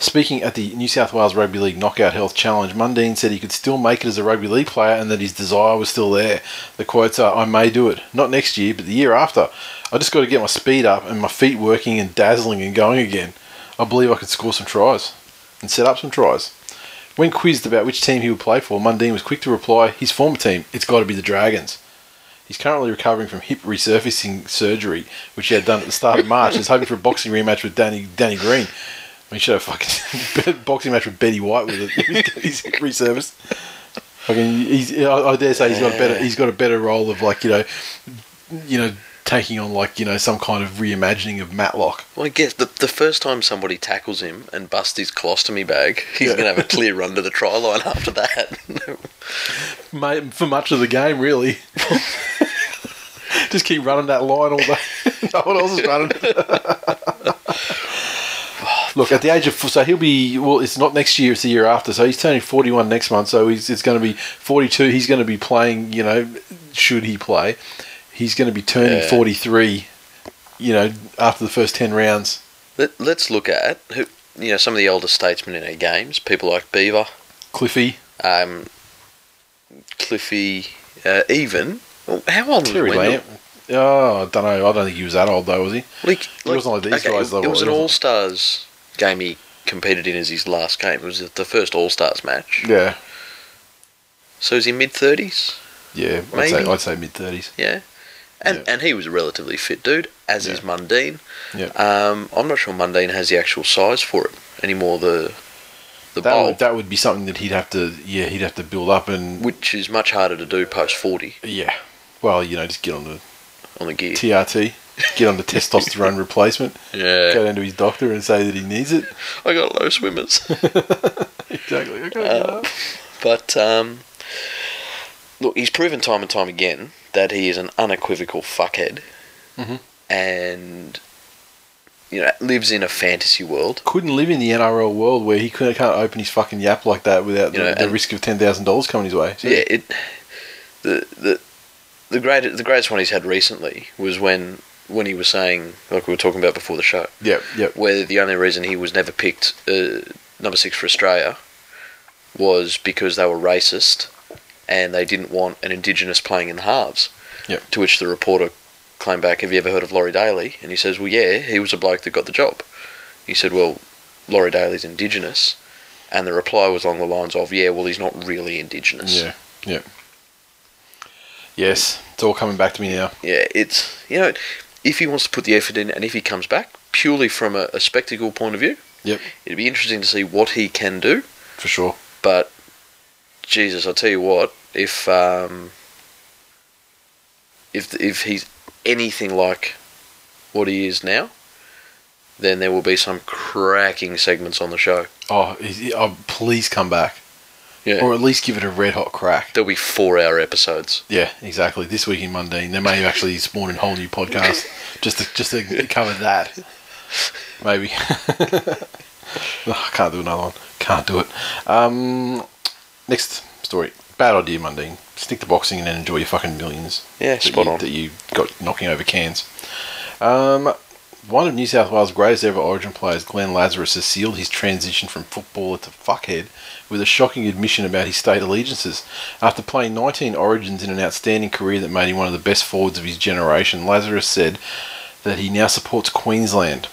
S1: Speaking at the New South Wales Rugby League Knockout Health Challenge, Mundine said he could still make it as a rugby league player and that his desire was still there. The quotes are, I may do it. Not next year, but the year after. I just got to get my speed up and my feet working and dazzling and going again. I believe I could score some tries and set up some tries. When quizzed about which team he would play for, Mundine was quick to reply, his former team, it's got to be the Dragons. He's currently recovering from hip resurfacing surgery, which he had done at the start of March. He's hoping for a boxing rematch with Danny Danny Green. He should have fucking boxing match with Betty White with it. He's resurfaced. Fucking, he's, I, I dare say he's got a better. He's got a better role of like you know, you know, taking on like you know some kind of reimagining of Matlock.
S2: Well, I guess the, the first time somebody tackles him and busts his colostomy bag, he's
S1: Yeah.
S2: going to have a clear run to the try line after that.
S1: Mate, for much of the game, really. Just keep running that line all day. no one else is running. Look, at the age of so he'll be well. It's not next year; it's the year after. So he's turning forty-one next month. So he's it's going to be forty-two. He's going to be playing. You know, should he play? He's going to be turning
S2: Yeah.
S1: forty-three. You know, after the first ten rounds.
S2: Let, let's look at who, you know some of the older statesmen in our games. People like Beaver,
S1: Cliffy,
S2: um, Cliffy, uh, even. How old
S1: Terry
S2: was Wendell?
S1: Oh, I don't know. I don't think he was that old though, was he?
S2: Like,
S1: He wasn't like these guys, though,
S2: it was an? All Stars game he competed in as his last game. It was the first All Stars match.
S1: Yeah,
S2: So is he mid thirties?
S1: yeah. I'd say,
S2: Maybe.
S1: I'd say mid thirties.
S2: Yeah. And
S1: Yeah.
S2: and he was a relatively fit dude, as is
S1: Yeah.
S2: Mundine.
S1: Yeah.
S2: Um, I'm not sure Mundine has the actual size for it anymore. The the
S1: That
S2: bulk,
S1: would, that would be something that he'd have to, yeah, he'd have to build up and,
S2: which is much harder to do post forty
S1: yeah. Well, you know, just get on the
S2: on the gear.
S1: TRT, get on the testosterone replacement,
S2: Yeah,
S1: go down to his doctor and say that he needs it.
S2: I got low swimmers.
S1: Exactly. Okay.
S2: Uh, But um, look, he's proven time and time again that he is an unequivocal fuckhead,
S1: Mhm.
S2: and you know lives in a fantasy world.
S1: Couldn't live in the NRL world where he can't open his fucking yap like that without
S2: You
S1: the,
S2: know,
S1: the risk of ten thousand dollars coming his way. So-
S2: Yeah, it the the the great the greatest one he's had recently was when when he was saying like we were talking about before the show,
S1: Yep. Yep.
S2: where the only reason he was never picked uh, number six for Australia was because they were racist and they didn't want an Indigenous playing in the halves.
S1: Yep.
S2: To which the reporter claimed back, "Have you ever heard of Laurie Daley?" And he says, "Well, yeah, he was a bloke that got the job." He said, "Well, Laurie Daley's Indigenous," and the reply was along the lines of, "Yeah, well, he's not really Indigenous."
S1: Yeah. Yep. Yes, it's all coming back to me now.
S2: yeah, it's you know, if he wants to put the effort in, and if he comes back purely from a, a spectacle point of view,
S1: Yep.
S2: it'd be interesting to see what he can do.
S1: For sure.
S2: But Jesus, I'll tell you what, if um, if if he's anything like what he is now, then there will be some cracking segments on the show.
S1: Oh, oh, please come back,
S2: Yeah,
S1: or at least give it a red hot crack.
S2: there'll be four-hour episodes.
S1: Yeah, exactly. This week in Mundine, they may have actually spawned a whole new podcast just to just to cover that. Maybe. Oh, I can't do another one. Can't do it. Um, next story. Bad idea, Mundine. Stick to boxing and then enjoy your fucking millions.
S2: Yeah, spot
S1: you,
S2: on.
S1: That you got knocking over cans. Um, one of New South Wales' greatest ever Origin players, Glenn Lazarus, has sealed his transition from footballer to fuckhead with a shocking admission about his state allegiances. After playing 19 Origins in an outstanding career that made him one of the best forwards of his generation, Lazarus said that he now supports Queensland.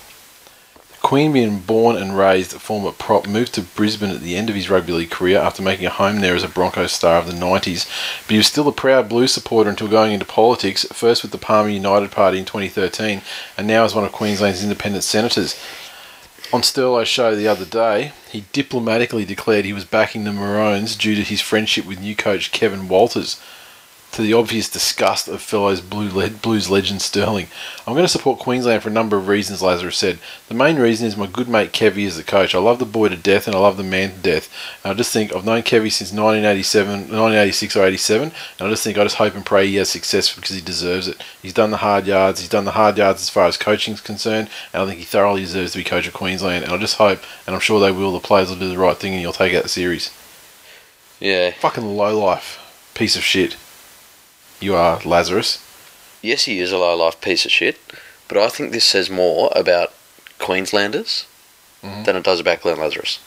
S1: Queanbeyan born and raised former prop, moved to Brisbane at the end of his rugby league career after making a home there as a Broncos star of the 90s. But he was still a proud Blues supporter until going into politics, first with the Palmer United Party in 2013, and now as one of Queensland's independent senators. On Sterlo's show the other day, he diplomatically declared he was backing the Maroons due to his friendship with new coach Kevin Walters. To the obvious disgust of fellows Blue le- Blues legend Sterling. I'm going to support Queensland for a number of reasons, Lazarus said. The main reason is my good mate Kevy is the coach. I love the boy to death and I love the man to death. And I just think I've known Kevy since 1987, 1986 or 87, and I just think I just hope and pray he has success because he deserves it. He's done the hard yards. He's done the hard yards as far as coaching is concerned, and I think he thoroughly deserves to be coach of Queensland. And I just hope, and I'm sure they will, the players will do the right thing and you'll take out the series.
S2: Yeah.
S1: Fucking low life piece of shit. You are Lazarus.
S2: Yes, he is a low life piece of shit, but I think this says more about Queenslanders
S1: Mhm.
S2: than it does about Glenn Lazarus.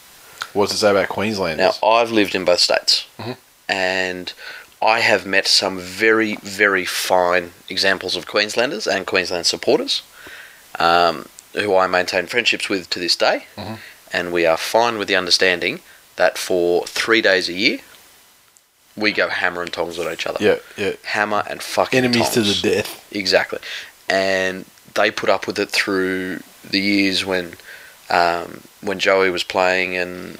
S1: What's it say about Queensland?
S2: Now, I've lived in both states,
S1: Mhm.
S2: and I have met some very, very fine examples of Queenslanders and Queensland supporters um, who I maintain friendships with to this day,
S1: Mhm.
S2: and we are fine with the understanding that for three days a year, we go hammer and tongs on each other.
S1: yeah, yeah.
S2: Hammer and fucking
S1: Enemies to the death.
S2: Exactly. And they put up with it through the years when um, when Joey was playing and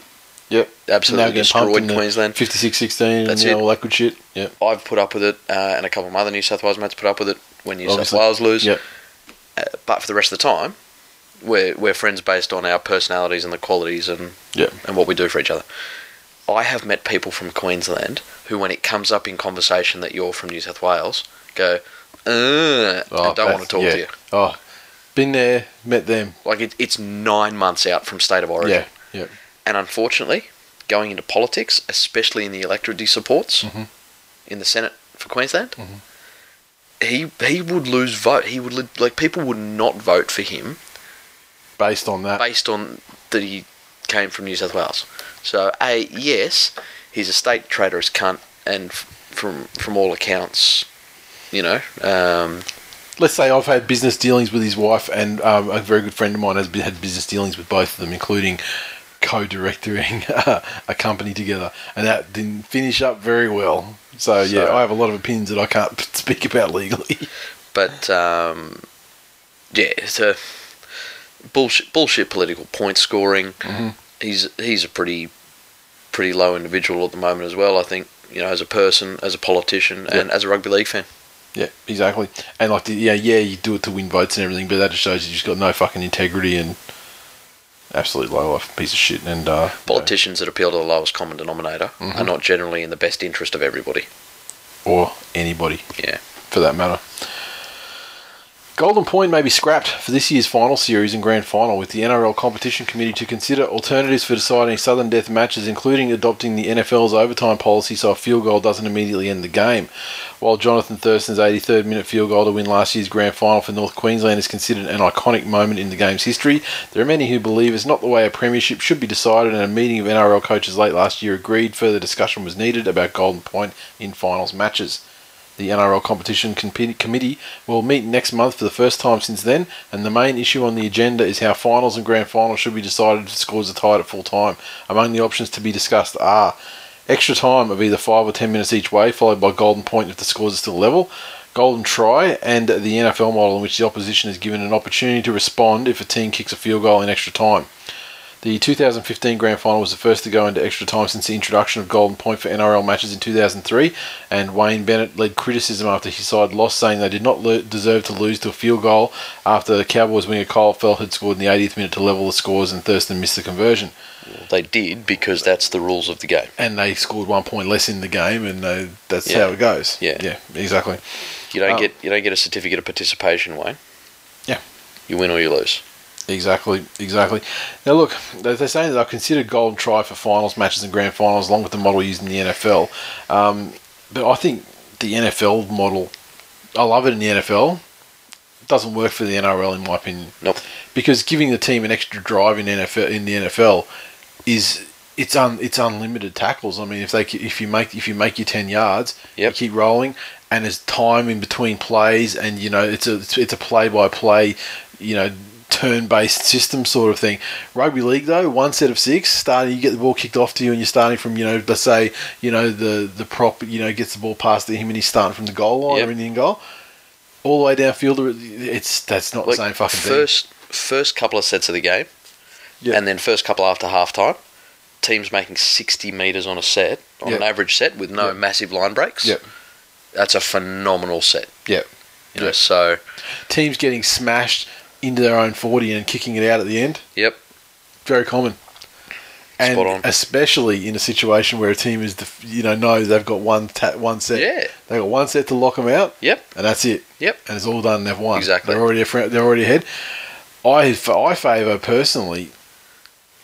S1: Yep.
S2: Absolutely destroyed Queensland.
S1: 56-16
S2: That's
S1: and
S2: it.
S1: all that good shit. Yeah.
S2: I've put up with it, uh, and a couple of my other New South Wales mates put up with it when New
S1: Obviously.
S2: South Wales lose.
S1: Yep.
S2: Uh, but for the rest of the time, we're, we're friends based on our personalities and the qualities and,
S1: Yep.
S2: and what we do for each other. I have met people from Queensland who, when it comes up in conversation that you're from New South Wales, go, uh, and don't want to talk
S1: yeah.
S2: to you.
S1: Oh, been there, met them.
S2: Like it, it's nine months out from state of origin.
S1: Yeah, yeah.
S2: And unfortunately, going into politics, especially in the electorate he supports
S1: Mhm.
S2: in the Senate for Queensland,
S1: Mhm.
S2: he he would lose vote. He would like people would not vote for him
S1: Based on that.
S2: based on that he came from New South Wales. So a yes, he's a state traitorous cunt, and f- from from all accounts, you know, um,
S1: Let's say I've had business dealings with his wife, and um, a very good friend of mine has been, had business dealings with both of them, including co-directoring a company together, and that didn't finish up very well. So, yeah, I have a lot of opinions that I can't speak about legally.
S2: But um, yeah, it's a bullshit, bullshit political point scoring.
S1: Mhm.
S2: He's he's a pretty pretty low individual at the moment as well. I think you know as a person, as a politician, and as a rugby league fan.
S1: Yeah, exactly. And like, the, yeah, yeah, you do it to win votes and everything, but that just shows you just got no fucking integrity and absolute low life piece of shit. And uh,
S2: Politicians that appeal to the lowest common denominator are not generally in the best interest of everybody.
S1: or anybody,
S2: Yeah.
S1: for that matter. Golden Point may be scrapped for this year's final series and grand final, with the NRL competition committee to consider alternatives for deciding sudden death matches, including adopting the NFL's overtime policy so a field goal doesn't immediately end the game. While Jonathan Thurston's 83rd minute field goal to win last year's grand final for North Queensland is considered an iconic moment in the game's history, there are many who believe it's not the way a premiership should be decided, and a meeting of NRL coaches late last year agreed further discussion was needed about Golden Point in finals matches. The NRL Competition Committee will meet next month for the first time since then, and the main issue on the agenda is how finals and grand finals should be decided if scores are tied at full time. Among the options to be discussed are extra time of either 5 or 10 minutes each way, followed by golden point if the scores are still level, golden try, and the NFL model in which the opposition is given an opportunity to respond if a team kicks a field goal in extra time. The 2015 Grand Final was the first to go into extra time since the introduction of Golden Point for NRL matches in 2003, and Wayne Bennett led criticism after his side lost, saying they did not deserve to lose to a field goal after the Cowboys winger Kyle Feldt had scored in the 80th minute to level the scores and Thurston missed the conversion.
S2: They did because that's the rules of the game.
S1: And they scored one point less in the game, and uh, that's
S2: Yeah.
S1: how it goes.
S2: Yeah.
S1: yeah, exactly.
S2: You don't
S1: Oh.
S2: get you don't get a certificate of participation, Wayne.
S1: Yeah.
S2: You win or you lose.
S1: Exactly, exactly. Now, look, they- they're saying that they'll consider golden try for finals matches and grand finals, along with the model used in the NFL. Um, but I think the NFL model, I love it in the NFL. Doesn't work for the NRL, in my opinion.
S2: Nope.
S1: Because giving the team an extra drive in NFL in the NFL is it's un it's unlimited tackles. I mean, if they if you make if you make your ten yards,
S2: Yep.
S1: you keep rolling, and there's time in between plays, and you know it's a it's a play by play, you know turn based system sort of thing. Rugby league though, one set of six, starting you get the ball kicked off to you, and you're starting from you know let's say you know the the prop you know gets the ball past him, and he's starting from the goal line
S2: Yep.
S1: or in the end goal. All the way downfield, it's that's not
S2: Like
S1: the same fucking thing.
S2: first first couple of sets of the game,
S1: Yeah.
S2: and then first couple after half time, teams making sixty meters on a set on
S1: Yeah.
S2: an average set with no massive line breaks.
S1: Yep.
S2: That's a phenomenal set.
S1: Yeah.
S2: You know,
S1: Yeah.
S2: so
S1: Teams getting smashed into their own 40 and kicking it out at the end.
S2: yep,
S1: Very common. And
S2: Spot on.
S1: especially in a situation where a team is, def- you know, knows they've got one ta- one set.
S2: Yeah.
S1: They've got one set to lock them out.
S2: Yep.
S1: And that's it.
S2: Yep.
S1: And it's all done. and They've won.
S2: Exactly.
S1: They're already they're already ahead. I I favour personally.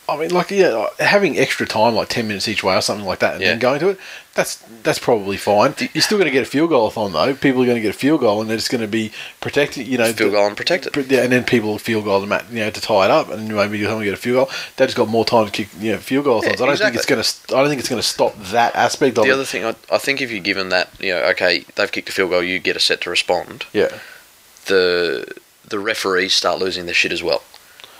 S1: I mean, like yeah, having extra time, like ten minutes each way or something like that, and
S2: Yeah.
S1: then going to it. That's that's probably fine. You're still going to get a field goal thon though. People are going to get a field goal, and they're just going to be protected. You know,
S2: field
S1: the-
S2: goal and protected.
S1: yeah, and then people field goal to you know to tie it up, and maybe someone get a field goal. They've just got more time to kick you know field goal
S2: Yeah.
S1: I don't
S2: exactly.
S1: think it's going to. I don't think it's going to stop that aspect of
S2: The
S1: it.
S2: other thing, I, I think if you're given that, you know, okay, they've kicked a field goal, you get a set to respond.
S1: yeah,
S2: The the referees start losing their shit as well.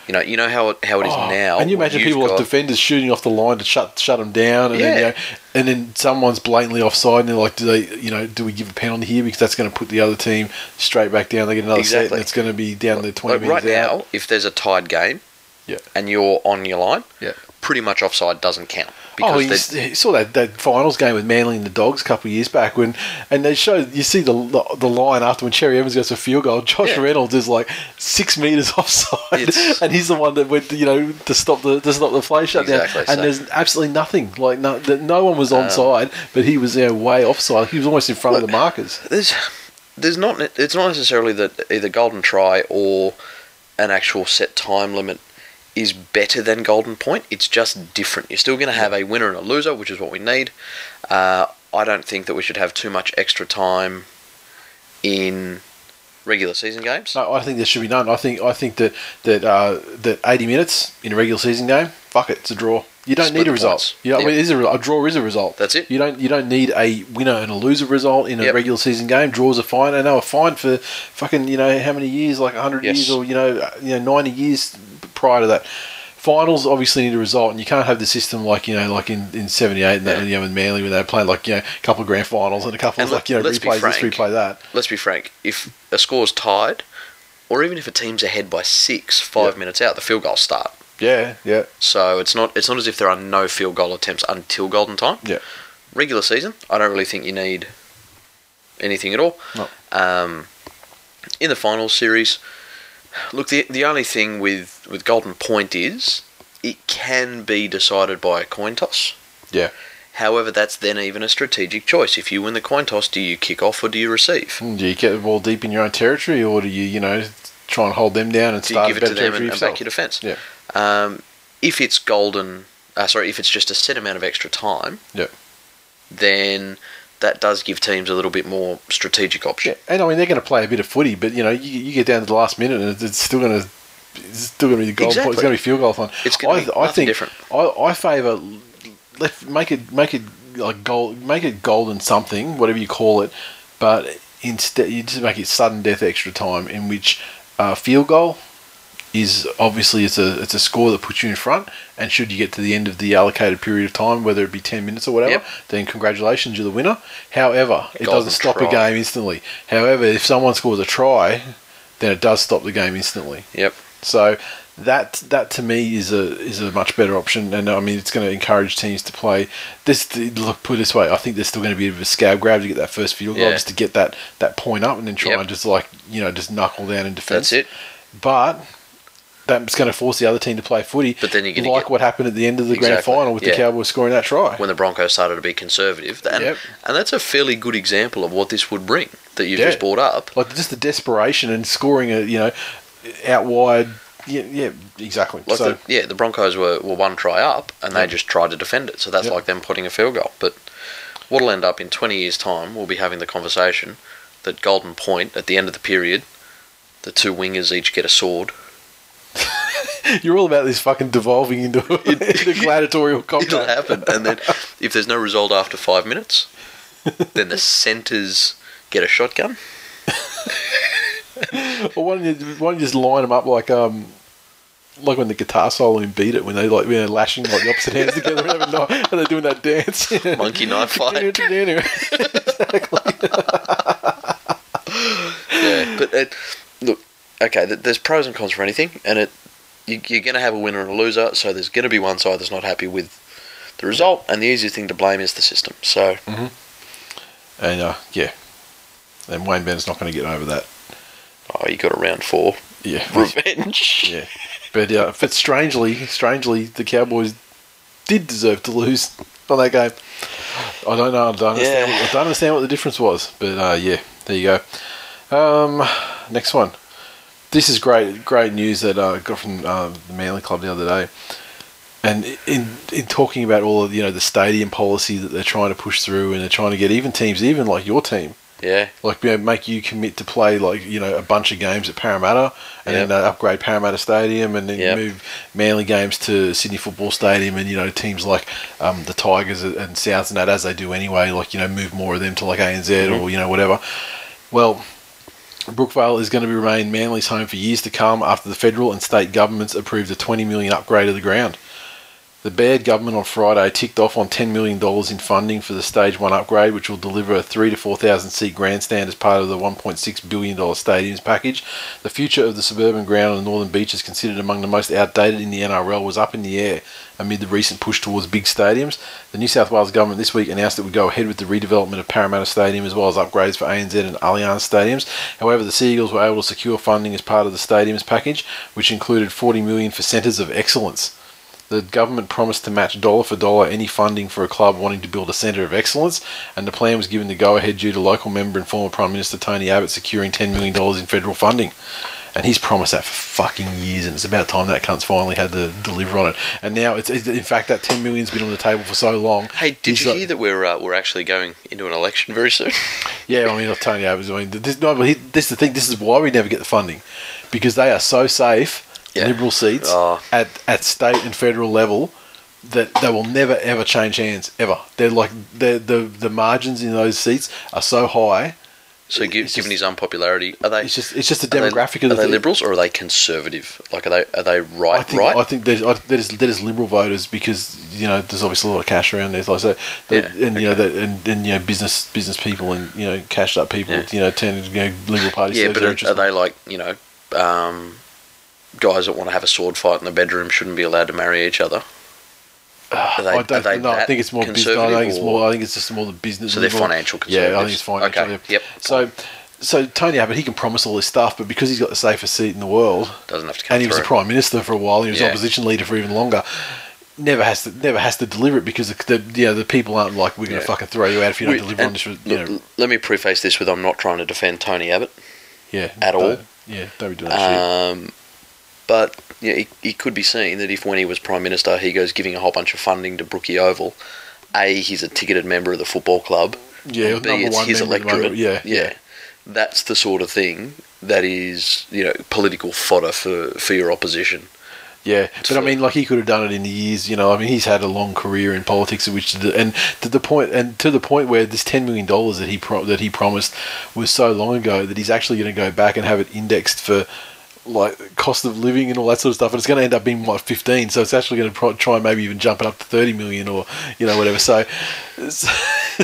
S2: You know, you know how it, how it is
S1: Oh,
S2: now.
S1: And you imagine people
S2: got-
S1: defenders shooting off the line to shut shut them down, and then you know, and then someone's blatantly offside, and they're like, do they, you know, do we give a penalty here because that's going to put the other team straight back down? They get another set, and it's going to be down the twenty
S2: like right
S1: minutes out.
S2: now, if there's a tied game,
S1: Yeah.
S2: and you're on your line,
S1: Yeah.
S2: pretty much offside doesn't count because
S1: you, you saw that, that finals game with Manly and the Dogs a couple of years back when, and they showed you see the the, the line after when Cherry Evans goes for a field goal. Josh
S2: Yeah.
S1: Reynolds is like six meters offside,
S2: It's-
S1: and he's the one that went you know to stop the to stop the play shutdown.
S2: Exactly,
S1: and
S2: so-
S1: there's absolutely nothing like no no one was
S2: Um,
S1: onside, but he was you know, way offside. He was almost in front of the markers.
S2: there's there's not it's not necessarily that either golden try or an actual set time limit is better than golden point. It's just different. You're still going to have a winner and a loser, which is what we need. Uh, I don't think that we should have too much extra time in regular season games.
S1: No, I think there should be none. I think I think that that uh, that 80 minutes in a regular season game, fuck it, it's a draw. You don't
S2: Split
S1: need a result. You know,
S2: Yep.
S1: it is a, a draw is a result.
S2: That's it.
S1: You don't you don't need a winner and a loser result in a
S2: Yep.
S1: regular season game. Draws are fine, and they were fine for fucking you know how many years, like 100
S2: Yes.
S1: years or you know uh, you know 90 years prior to that. Finals obviously need a result, and you can't have the system like you know, like in, in '78 and that,
S2: Yeah.
S1: you know, with Manly when they played like you know, a couple of grand finals and a couple
S2: And
S1: of like you know,
S2: let- let's be
S1: replays this, replay that.
S2: Let's be frank. If a score's tied, or even if a team's ahead by six, five
S1: Yep.
S2: minutes out, the field goal start.
S1: Yeah, yeah,
S2: So it's not it's not as if there are no field goal attempts until golden time.
S1: yeah.
S2: regular season, I don't really think you need anything at all.
S1: No.
S2: Um, in the final series, look, the the only thing with with Golden Point is it can be decided by a coin toss.
S1: Yeah.
S2: However, that's then even a strategic choice. If you win the coin toss, do you kick off or do you receive?
S1: Mm, Do you get the ball deep in your own territory, or do you, you know, try and hold them down and
S2: Do you
S1: start
S2: give
S1: a
S2: it to
S1: better
S2: them and, and back your defence?
S1: Yeah.
S2: Um, if it's golden, uh, sorry, if it's just a set amount of extra time,
S1: Yeah.
S2: then that does give teams a little bit more strategic option.
S1: Yeah, and I mean they're going to play a bit of footy, but you know you, you get down to the last minute and it's, still going to it's still going to be the goal.
S2: Exactly.
S1: It's going to be field goal time.
S2: It's gonna
S1: I,
S2: be
S1: I think
S2: different.
S1: I, I favour let make it make it like gold make it golden something whatever you call it, but instead you just make it sudden death extra time in which uh, field goal is obviously it's a it's a score that puts you in front, and should you get to the end of the allocated period of time, whether it be ten minutes or whatever,
S2: Yep.
S1: then congratulations, you're the winner. However, it
S2: Golden
S1: doesn't stop
S2: try.
S1: a game instantly. However, if someone scores a try, then it does stop the game instantly.
S2: Yep.
S1: So that that to me is a is a much better option, and I mean it's going to encourage teams to play. This look put it this way, I think there's still going to be a bit of a scab grab to get that first field goal,
S2: Yeah.
S1: just to get that that point up, and then try
S2: Yep.
S1: and just like you know just knuckle down in defence.
S2: That's it.
S1: But that's going to force the other team to play footy.
S2: But then you're
S1: like
S2: get-
S1: what happened at the end of the grand final with the. Cowboys scoring that try.
S2: when the Broncos started to be conservative. And,
S1: Yep.
S2: and that's a fairly good example of what this would bring that you've
S1: Yeah.
S2: just brought up.
S1: like just the desperation and scoring a you know out wide. Yeah, yeah, exactly.
S2: Like
S1: so
S2: the, yeah, the Broncos were, were one try up and they just tried to defend it. So that's like them putting a field goal. But what'll end up in 20 years' time, we'll be having the conversation that Golden Point, at the end of the period, the two wingers each get a sword.
S1: you're all about this fucking devolving into, into gladiatorial
S2: It'll
S1: combat.
S2: happen. And then if there's no result after five minutes, then the centres get a shotgun.
S1: Or why don't you why don't you just line them up like um like when the guitar solo in Beat It when they like when they're lashing like the opposite hands together and, having, no- and they're doing that dance.
S2: Monkey knife fight. yeah, but it, look, okay, there's pros and cons for anything, and it you, you're going to have a winner and a loser, so there's going to be one side that's not happy with the result, and the easiest thing to blame is the system. So
S1: and uh, yeah, and Wayne Bennett's not going to get over that.
S2: Oh, you got a round four
S1: Yeah,
S2: revenge.
S1: yeah. But yeah, but strangely, strangely, the Cowboys did deserve to lose on that game. I don't know. I don't understand.
S2: Yeah.
S1: What, I don't understand what the difference was. But uh, yeah, there you go. Um, next one. This is great. Great news that uh, I got from uh, the Manly Club the other day. And in in talking about all of you know the stadium policy that they're trying to push through, and they're trying to get even teams, even like your team,
S2: Yeah,
S1: like you know, make you commit to play like you know a bunch of games at Parramatta and
S2: Yep.
S1: then uh, upgrade Parramatta Stadium and then
S2: Yep.
S1: move Manly games to Sydney Football Stadium and you know teams like um, the Tigers and Souths and that as they do anyway like you know move more of them to like ANZ
S2: Mm-hmm.
S1: or you know whatever. Well, Brookvale is going to remain Manly's home for years to come after the federal and state governments approved a 20 million upgrade of the ground. The Baird government on Friday ticked off on $10 million in funding for the Stage 1 upgrade, which will deliver a 3 to 4,000 seat grandstand as part of the $1.6 billion stadiums package. The future of the suburban ground on the Northern Beaches, considered among the most outdated in the NRL, was up in the air amid the recent push towards big stadiums. The New South Wales government this week announced it would go ahead with the redevelopment of Parramatta Stadium as well as upgrades for ANZ and Allianz stadiums. However, the Seagulls were able to secure funding as part of the stadiums package, which included 40 million for centres of excellence. The government promised to match dollar for dollar any funding for a club wanting to build a centre of excellence, and the plan was given the go ahead due to local member and former Prime Minister Tony Abbott securing $10 million in federal funding. And he's promised that for fucking years, and it's about time that cunt's finally had to deliver on it. And now, it's, it's in fact, that 10 million's been on the table for so long.
S2: Hey, did
S1: He's
S2: you
S1: like-
S2: hear that we're uh, we're actually going into an election very soon?
S1: Yeah, I mean, not Tony Abbott. I mean, this, no, but he, this is the thing. This is why we never get the funding, because they are so safe,
S2: Yeah.
S1: liberal seats
S2: Oh.
S1: at at state and federal level that they will never ever change hands ever. They're like the the the margins in those seats are so high.
S2: So,
S1: It's
S2: given
S1: just-
S2: his unpopularity, are they?
S1: It's just it's just the
S2: are they-
S1: demographic
S2: are
S1: of the
S2: they liberals or are they conservative? Like, are they are they right?
S1: I think
S2: right?
S1: I think there's I, there's there's liberal voters because you know there's obviously a lot of cash around there. Like so, that,
S2: Yeah,
S1: and you know
S2: okay.
S1: that and, and you know business business people and you know cashed up people
S2: Yeah.
S1: you know tend to you know liberal parties.
S2: yeah, but are, are they like you know, um, guys that want to have a sword fight in the bedroom shouldn't be allowed to marry each other? They,
S1: I don't no, I think it's more business. I think it's more. I think it's just more the business.
S2: So they're financial
S1: Yeah, I think it's financial.
S2: Okay,
S1: yeah.
S2: yep.
S1: So, so Tony Abbott, he can promise all this stuff, but because he's got the safest seat in the world,
S2: doesn't have to
S1: and he was
S2: through.
S1: a prime minister for a while, he was
S2: Yeah.
S1: opposition leader for even longer. Never has to, never has to deliver it because the, the you know the people aren't like we're going to
S2: Yeah.
S1: fucking throw you out if you don't
S2: We-
S1: deliver on this. You know,
S2: let me preface this with I'm not trying to defend Tony Abbott,
S1: yeah,
S2: at all.
S1: Yeah, don't be doing that shit.
S2: Um, but yeah, it, it could be seen that if when he was prime minister, he goes giving a whole bunch of funding to Brookie Oval. A, he's a ticketed member of the football club.
S1: Yeah,
S2: B,
S1: number
S2: it's
S1: one
S2: his
S1: member at the moment.
S2: electorate.
S1: Yeah,
S2: yeah. That's the sort of thing that is, you know, political fodder for, for your opposition.
S1: Yeah, but I mean, like he could have done it in the years. You know, I mean, he's had a long career in politics, which and to the point and to the point where this ten million dollars that he pro- that he promised was so long ago that he's actually going to go back and have it indexed for like cost of living and all that sort of stuff, and it's going to end up being what fifteen. So it's actually going to pro- try and maybe even jump it up to thirty million or you know whatever. So.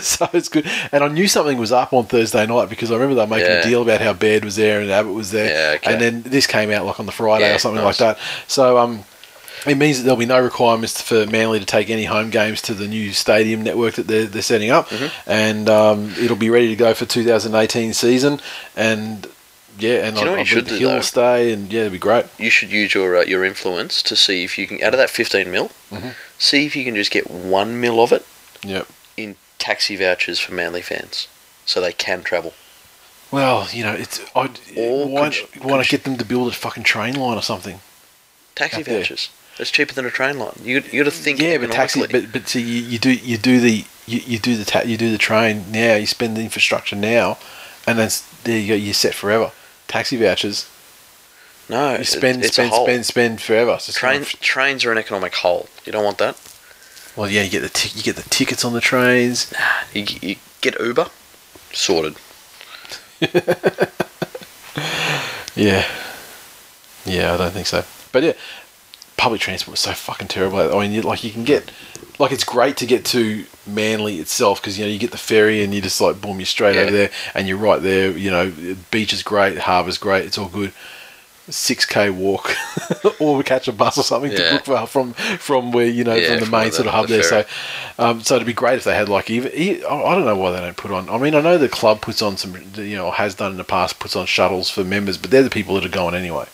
S1: So it's good, and I knew something was up on Thursday night because I remember they were making
S2: Yeah.
S1: a deal about how Baird was there and Abbott was there,
S2: Yeah, okay.
S1: and then this came out like on the Friday
S2: Yeah,
S1: or something
S2: nice.
S1: like that. So um, it means that there'll be no requirements for Manly to take any home games to the new stadium network that they're, they're setting up,
S2: Mm-hmm.
S1: and um, it'll be ready to go for 2018 season. And yeah, and
S2: Do you know
S1: I, I
S2: should do,
S1: Hill
S2: though?
S1: stay, and yeah, it'd be great.
S2: You should use your uh, your influence to see if you can, out of that 15 mil,
S1: Mm-hmm.
S2: see if you can just get one mil of it
S1: Yep.
S2: in taxi vouchers for Manly fans so they can travel.
S1: Well, you know, it's I why,
S2: you-
S1: why not get them to build a fucking train line or something?
S2: Taxi vouchers. That's cheaper than a train line. You you to think
S1: yeah, but taxi, but but see, you, you do you do the you, you do the ta- you do the train now. You spend the infrastructure now, and then there you go. You're set forever. Taxi vouchers.
S2: no,
S1: You spend
S2: it's
S1: spend spend spend forever. Just
S2: Train,
S1: of-
S2: trains are an economic hole. You don't want that.
S1: well, yeah, you get the ti- you get the tickets on the trains.
S2: You, you get Uber, sorted.
S1: Yeah, yeah, I don't think so. But yeah, public transport is so fucking terrible. I mean, you, like you can get, like it's great to get to Manly itself because you know you get the ferry and you just like boom, you're straight
S2: Yeah.
S1: over there and you're right there. You know, beach is great, harbour's great, it's all good. six k walk, or we catch a bus or something to
S2: Yeah.
S1: Brookvale from from where you know
S2: Yeah,
S1: from the main
S2: the-
S1: sort of hub
S2: the
S1: there. So, um, so it'd be great if they had like even I I don't know why they don't put on. I mean, I know the club puts on some, you know, has done in the past, puts on shuttles for members, but they're the people that are going anyway.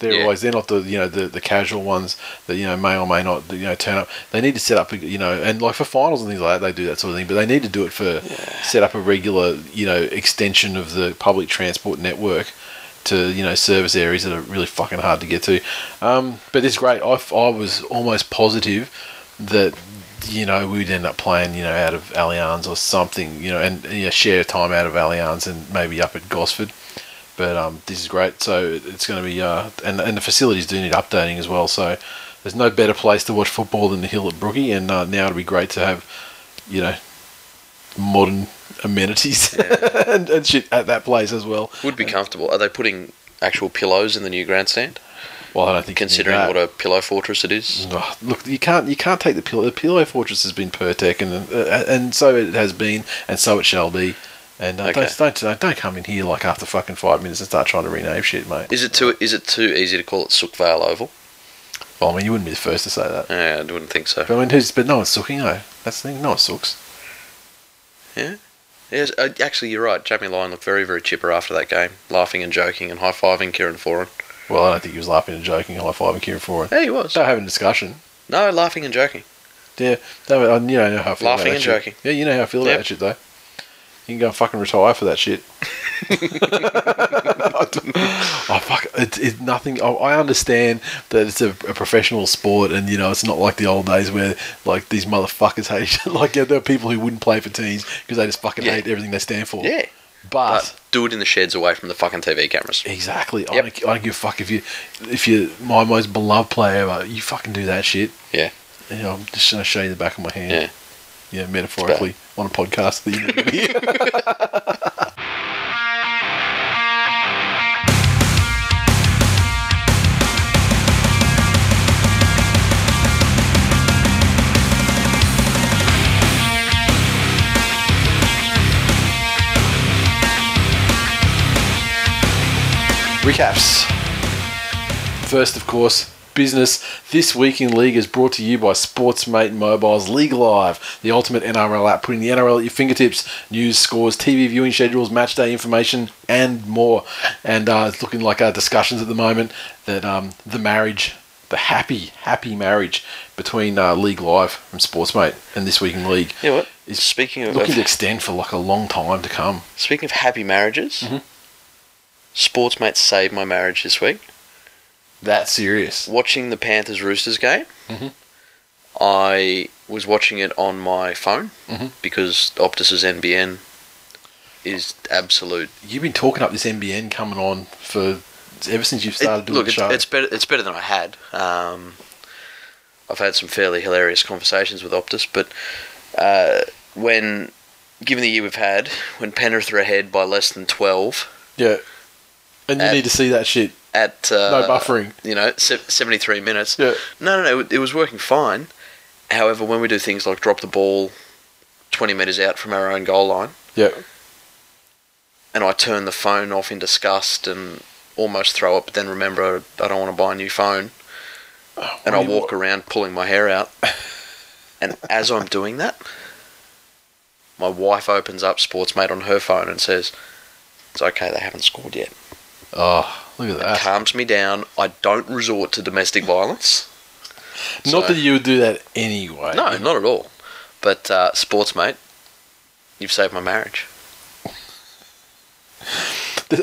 S1: They're
S2: Yeah.
S1: always they're not the you know the, the casual ones that you know may or may not you know turn up. They need to set up you know and like for finals and things like that they do that sort of thing, but they need to do it for set up a regular you know extension of the public transport network to you know service areas that are really fucking hard to get to. Um, but it's great. I, I was almost positive that you know we'd end up playing you know out of Allianz or something you know and you know, share time out of Allianz and maybe up at Gosford. But um, this is great. So it's going to be, uh, and and the facilities do need updating as well. So there's no better place to watch football than the hill at Brookie, and uh, now it'll be great to have, you know, modern amenities and, and shit at that place as well.
S2: Would be comfortable. Are they putting actual pillows in the new grandstand?
S1: Well, I don't think
S2: Considering what a pillow fortress it is.
S1: Oh, look, you can't you can't take the pillow. The pillow fortress has been Pertec, and uh, and so it has been, and so it shall be. And uh,
S2: Okay.
S1: don't, don't don't come in here like after fucking five minutes and start trying to rename shit, mate.
S2: Is it too is it too easy to call it Sookvale Oval?
S1: Well, I mean, you wouldn't be the first to say that.
S2: Yeah, I wouldn't think so.
S1: But I mean, who's? But no one's sucking. No, that's the thing. No one sucks.
S2: Yes, uh, actually, you're right. Jamie Lyon looked very, very chipper after that game, laughing and joking and high fiving Kieran Foran.
S1: Well, I don't think he was laughing and joking, high fiving Kieran Foran.
S2: Yeah, he was.
S1: They're having a discussion.
S2: No, laughing and joking.
S1: Yeah, they were- you know how I feel
S2: Laughing
S1: about
S2: and
S1: shit.
S2: joking.
S1: Yeah, you know how I feel about
S2: Yep.
S1: that shit, though. You can go and fucking retire for that shit. oh fuck! It's it, nothing. I, I understand that it's a, a professional sport, and you know it's not like the old days where like these motherfuckers hate. each- like yeah, there are people who wouldn't play for teams because they just fucking
S2: Yeah.
S1: hate everything they stand for.
S2: Yeah,
S1: but
S2: but do it in the sheds away from the fucking TV cameras.
S1: Exactly. I,
S2: Yep.
S1: don't, I don't give a fuck if you if you're my most beloved player ever. You fucking do that shit.
S2: Yeah.
S1: You know, I'm just gonna show you the back of my hand.
S2: Yeah.
S1: Yeah, metaphorically on a podcast that you never hear. Recaps. First, of course, business. This week in league is brought to you by Sportsmate Mobile's League Live, the ultimate NRL app, putting the NRL at your fingertips. News, scores, TV viewing schedules, match day information, and more. And uh, it's looking like our discussions at the moment that um, the marriage, the happy, happy marriage between uh, League Live from Sportsmate and this week in league
S2: You know what?
S1: is
S2: Speaking of,
S1: looking
S2: of
S1: to extend for like a long time to come.
S2: speaking of happy marriages,
S1: Mm-hmm.
S2: Sportsmate saved my marriage this week.
S1: That serious.
S2: Watching the Panthers Roosters game,
S1: Mhm.
S2: I was watching it on my phone
S1: Mhm.
S2: because Optus's NBN is absolute.
S1: You've been talking up this NBN coming on for ever since you've started
S2: It-
S1: doing
S2: look,
S1: the
S2: it's,
S1: show.
S2: it's better. It's better than I had. Um, I've had some fairly hilarious conversations with Optus, but uh, when, given the year we've had, when Penrith are ahead by less than twelve
S1: yeah, and you need to see that shit.
S2: At uh,
S1: No buffering.
S2: you know, se- seventy-three minutes.
S1: Yeah,
S2: No, no, no. It was working fine. However, when we do things like drop the ball twenty meters out from our own goal line,
S1: yeah.
S2: and I turn the phone off in disgust and almost throw it, but then remember I don't want to buy a new phone, and I walk around pulling my hair out. And as I'm doing that, my wife opens up Sportsmate on her phone and says, "It's okay, they haven't scored yet."
S1: Oh, look at
S2: It calms me down. I don't resort to domestic violence.
S1: Not
S2: So-
S1: that you would do that anyway.
S2: No, not at all. But uh, Sportsmate, you've saved my marriage.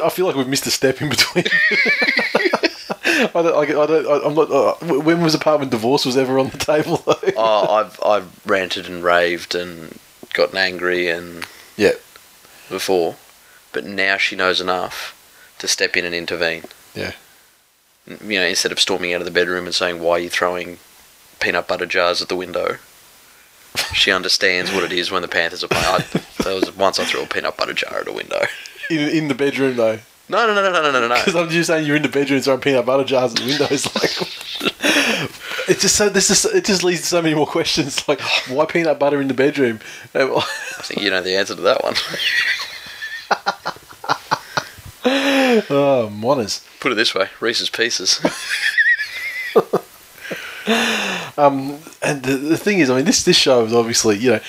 S1: I feel like we've missed a step in between. I don't. I, I don't. I, am not. Uh, when was apartment divorce was ever on the table though?
S2: oh, I've I've ranted and raved and gotten angry and
S1: Yeah.
S2: before, but now she knows enough to step in and intervene.
S1: Yeah.
S2: You know, instead of storming out of the bedroom and saying, "Why are you throwing peanut butter jars at the window?" She understands what it is when the Panthers are playing. I, there was once I threw a peanut butter jar at a window.
S1: In in the bedroom though,
S2: No, no, no, no, no, no, no,
S1: because. I'm just saying you're in the bedroom throwing peanut butter jars at the windows. Like, it just so this is it just leads to so many more questions. Like, why peanut butter in the bedroom?
S2: I think you know the answer to that one.
S1: oh, Monas.
S2: Put it this way, Reese's Pieces.
S1: And the, the thing is, I mean, this this show is obviously, you know,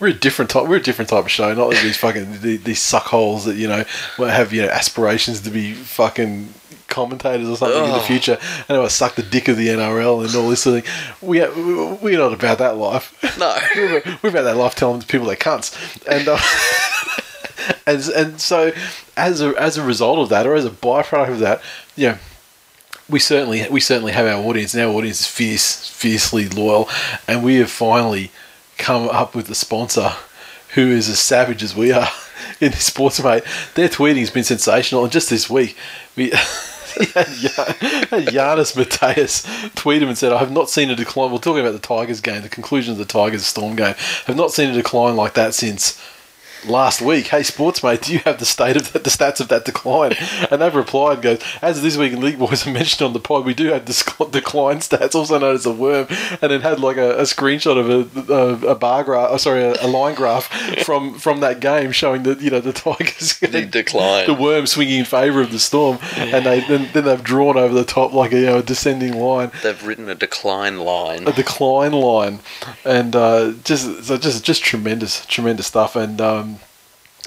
S1: we're a different type. We're a different type of show. Not like these fucking these, these suckholes that you know have you know aspirations to be fucking commentators or something in the future, and I suck the dick of the NRL and all this sort of thing. We we- we're not about that life.
S2: No.
S1: we're, we're about that life telling people they're cunts, and. Uh, And, and so, as a, as a result of that, or as a byproduct of that, you know, we certainly we certainly have our audience, and our audience is fierce, fiercely loyal, and we have finally come up with a sponsor who is as savage as we are in this sports mate. Their tweeting has been sensational, and just this week we. Giannis Mateus tweet him and said, I have not seen a decline. We're talking about the Tigers game, the conclusion of the Tigers Storm game. I have not seen a decline like that since last week, hey sportsmate, do you have the state of the, the stats of that decline? And they've replied and goes, as this week in League Boys have mentioned on the pod, we do have disc- decline stats, also known as a worm, and it had like a, a screenshot of a, a, a bar graph, oh, sorry, a, a line graph from from that game showing that you know the Tigers
S2: The decline.
S1: the worm swinging in favour of the Storm, and they then, then they've drawn over the top like a you know descending line
S2: They've written a decline line.
S1: a decline line, and uh, just so just just tremendous, tremendous stuff. And um,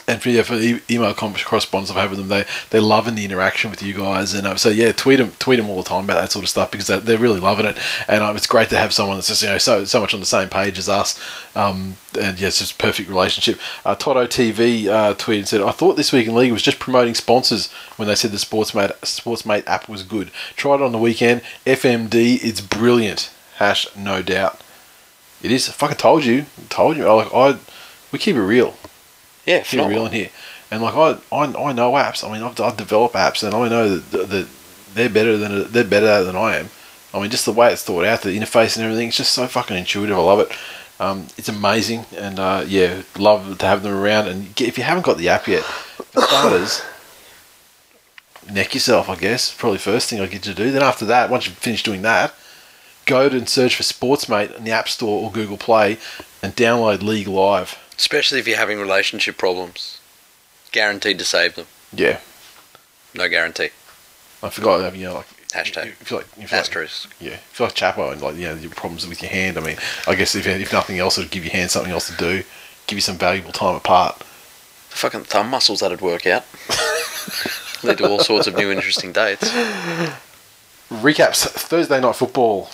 S1: and for, yeah, for email correspondence I've with them, they they loving the interaction with you guys. And uh, so yeah, tweet them tweet them all the time about that sort of stuff because they're, they're really loving it. And um, it's great to have someone that's just you know so so much on the same page as us. Um, and yeah, it's just perfect relationship. Uh, Toto TV uh, tweeted and said, "I thought this week in league was just promoting sponsors when they said the Sportsmate Sportsmate app was good. Tried it on the weekend. FMD, it's brilliant. Hash, no doubt. It is. I fucking told you. Told you. I like I. We keep it real.
S2: Yeah,
S1: Keep real in here. And like I, I, I know apps. I mean, I've, I've developed apps, and I know that, that they're better than they're better than I am. I mean, just the way it's thought out, the interface and everything, it's just so fucking intuitive. I love it. Um, it's amazing, and uh, yeah, love to have them around. And get, if you haven't got the app yet, for starters, neck yourself. I guess probably first thing I get you to do. Then after that, once you finish doing that, go to and search for Sportsmate in the App Store or Google Play, and download League Live.
S2: Especially if you're having relationship problems. Guaranteed to save them.
S1: Yeah,
S2: No guarantee.
S1: I forgot. You know, like
S2: Hashtag.
S1: You feel like, you feel like
S2: Asterisk.
S1: yeah, you feel like Chapo and like you know your problems with your hand. I mean, I guess if if nothing else, it'd give your hand something else to do, give you some valuable time apart.
S2: The fucking thumb muscles that'd work out. Lead to all sorts of new interesting dates.
S1: Recaps Thursday night football.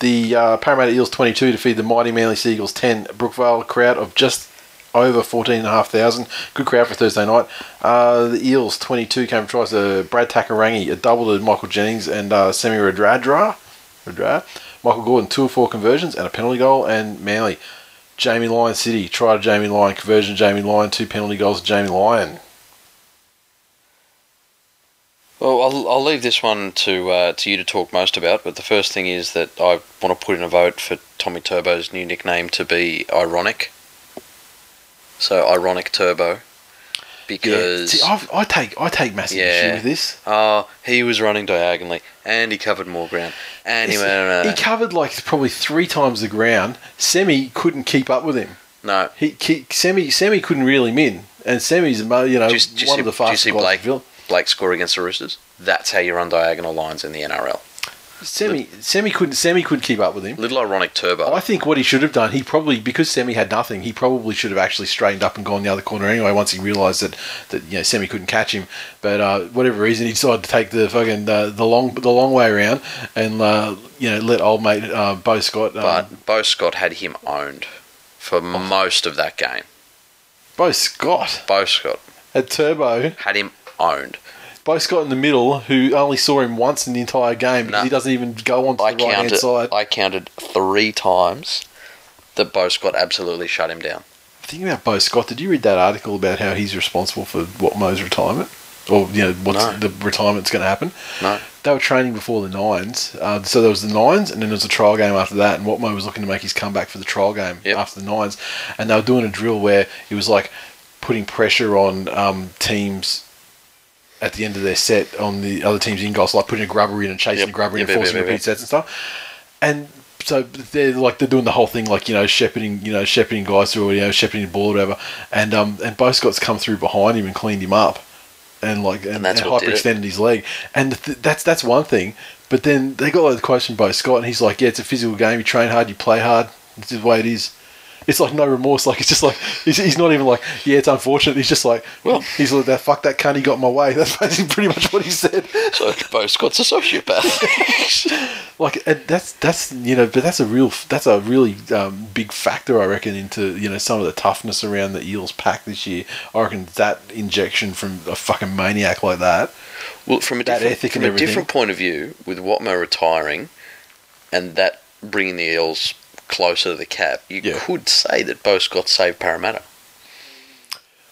S1: The uh, Parramatta Eels 22 defeated the mighty Manly Seagulls 10. Brookvale crowd of just over 14,500. Good crowd for Thursday night. Uh, the Eels 22 came from tries to Brad Takairangi, a double to Michael Jennings and uh, Semi Radradra. Radra. Michael Gordon, two or four conversions and a penalty goal. And Manly, Jamie Lyon City, try to Jamie Lyon, conversion Jamie Lyon, two penalty goals to Jamie Lyon.
S2: Well, I'll, I'll leave this one to uh, to you to talk most about. But the first thing is that I want to put in a vote for Tommy Turbo's new nickname to be ironic. So ironic Turbo, because
S1: See, I've, take I take massive
S2: Yeah.
S1: issue with this.
S2: oh, he was running diagonally and he covered more ground and he went.
S1: he covered like probably three times the ground. Semi couldn't keep up with him.
S2: no,
S1: He, he Semi Semi couldn't reel him in, and Semi's uh, you know
S2: Do you- do
S1: one
S2: see-
S1: of the fastest.
S2: do you see. Blake?
S1: in the field.
S2: Blake score against the Roosters. That's how you run diagonal lines in the NRL.
S1: Semi Semi couldn't Semi couldn't keep up with him.
S2: Little ironic Turbo.
S1: I think what he should have done, he probably because Semi had nothing, he probably should have actually straightened up and gone the other corner anyway. Once he realised that that you know Semi couldn't catch him, but uh, whatever reason he decided to take the fucking uh, the long the long way around and uh, you know let old mate uh, Beau Scott. Um,
S2: but Beau Scott had him owned for most of that game.
S1: Beau Scott
S2: Beau Scott
S1: had Turbo.
S2: had him owned.
S1: Beau Scott in the middle, who only saw him once in the entire game because
S2: No.
S1: he doesn't even go on to
S2: I
S1: the right hand
S2: counted.
S1: side.
S2: I counted three times that Beau Scott absolutely shut him down.
S1: Thinking about Beau Scott, did you read that article about how he's responsible for Watmough's retirement? Or, you know, what's
S2: No.
S1: the retirement's going to happen?
S2: No.
S1: They were training before the Nines. Uh, so there was the Nines, and then there was a trial game after that, and Watmough was looking to make his comeback for the trial game
S2: Yep.
S1: after the Nines. And they were doing a drill where it was like putting pressure on um, teams at the end of their set on the other team's in goal, so like putting a grubber in and chasing
S2: Yep.
S1: the grubber in
S2: Yep,
S1: and
S2: yep,
S1: forcing repeat sets and stuff. And so they're like they're doing the whole thing like you know shepherding you know shepherding guys through you know shepherding the ball or whatever and um and Beau Scott's come through behind him and cleaned him up and like and,
S2: And
S1: and hyperextended his leg. And th- that's that's one thing. But then they got like the quotes from Beau Scott, and he's like, "Yeah, it's a physical game. You train hard, you play hard. It's the way it is." It's like no remorse. Like it's just like he's, he's not even like, yeah, it's unfortunate. He's just like, well, he's like that. Fuck that cunt. He got in my way. That's basically pretty much what he said.
S2: So Beau Scott's a sociopath.
S1: like and that's that's you know but that's a real that's a really um, big factor i reckon into you know some of the toughness around the eels pack this year i reckon that injection from a fucking maniac like that
S2: well, from a different, from a different point of view, with Watmough retiring, and that bringing the Eels closer to the cap, you
S1: Yeah.
S2: could say that Beau Scott saved Parramatta.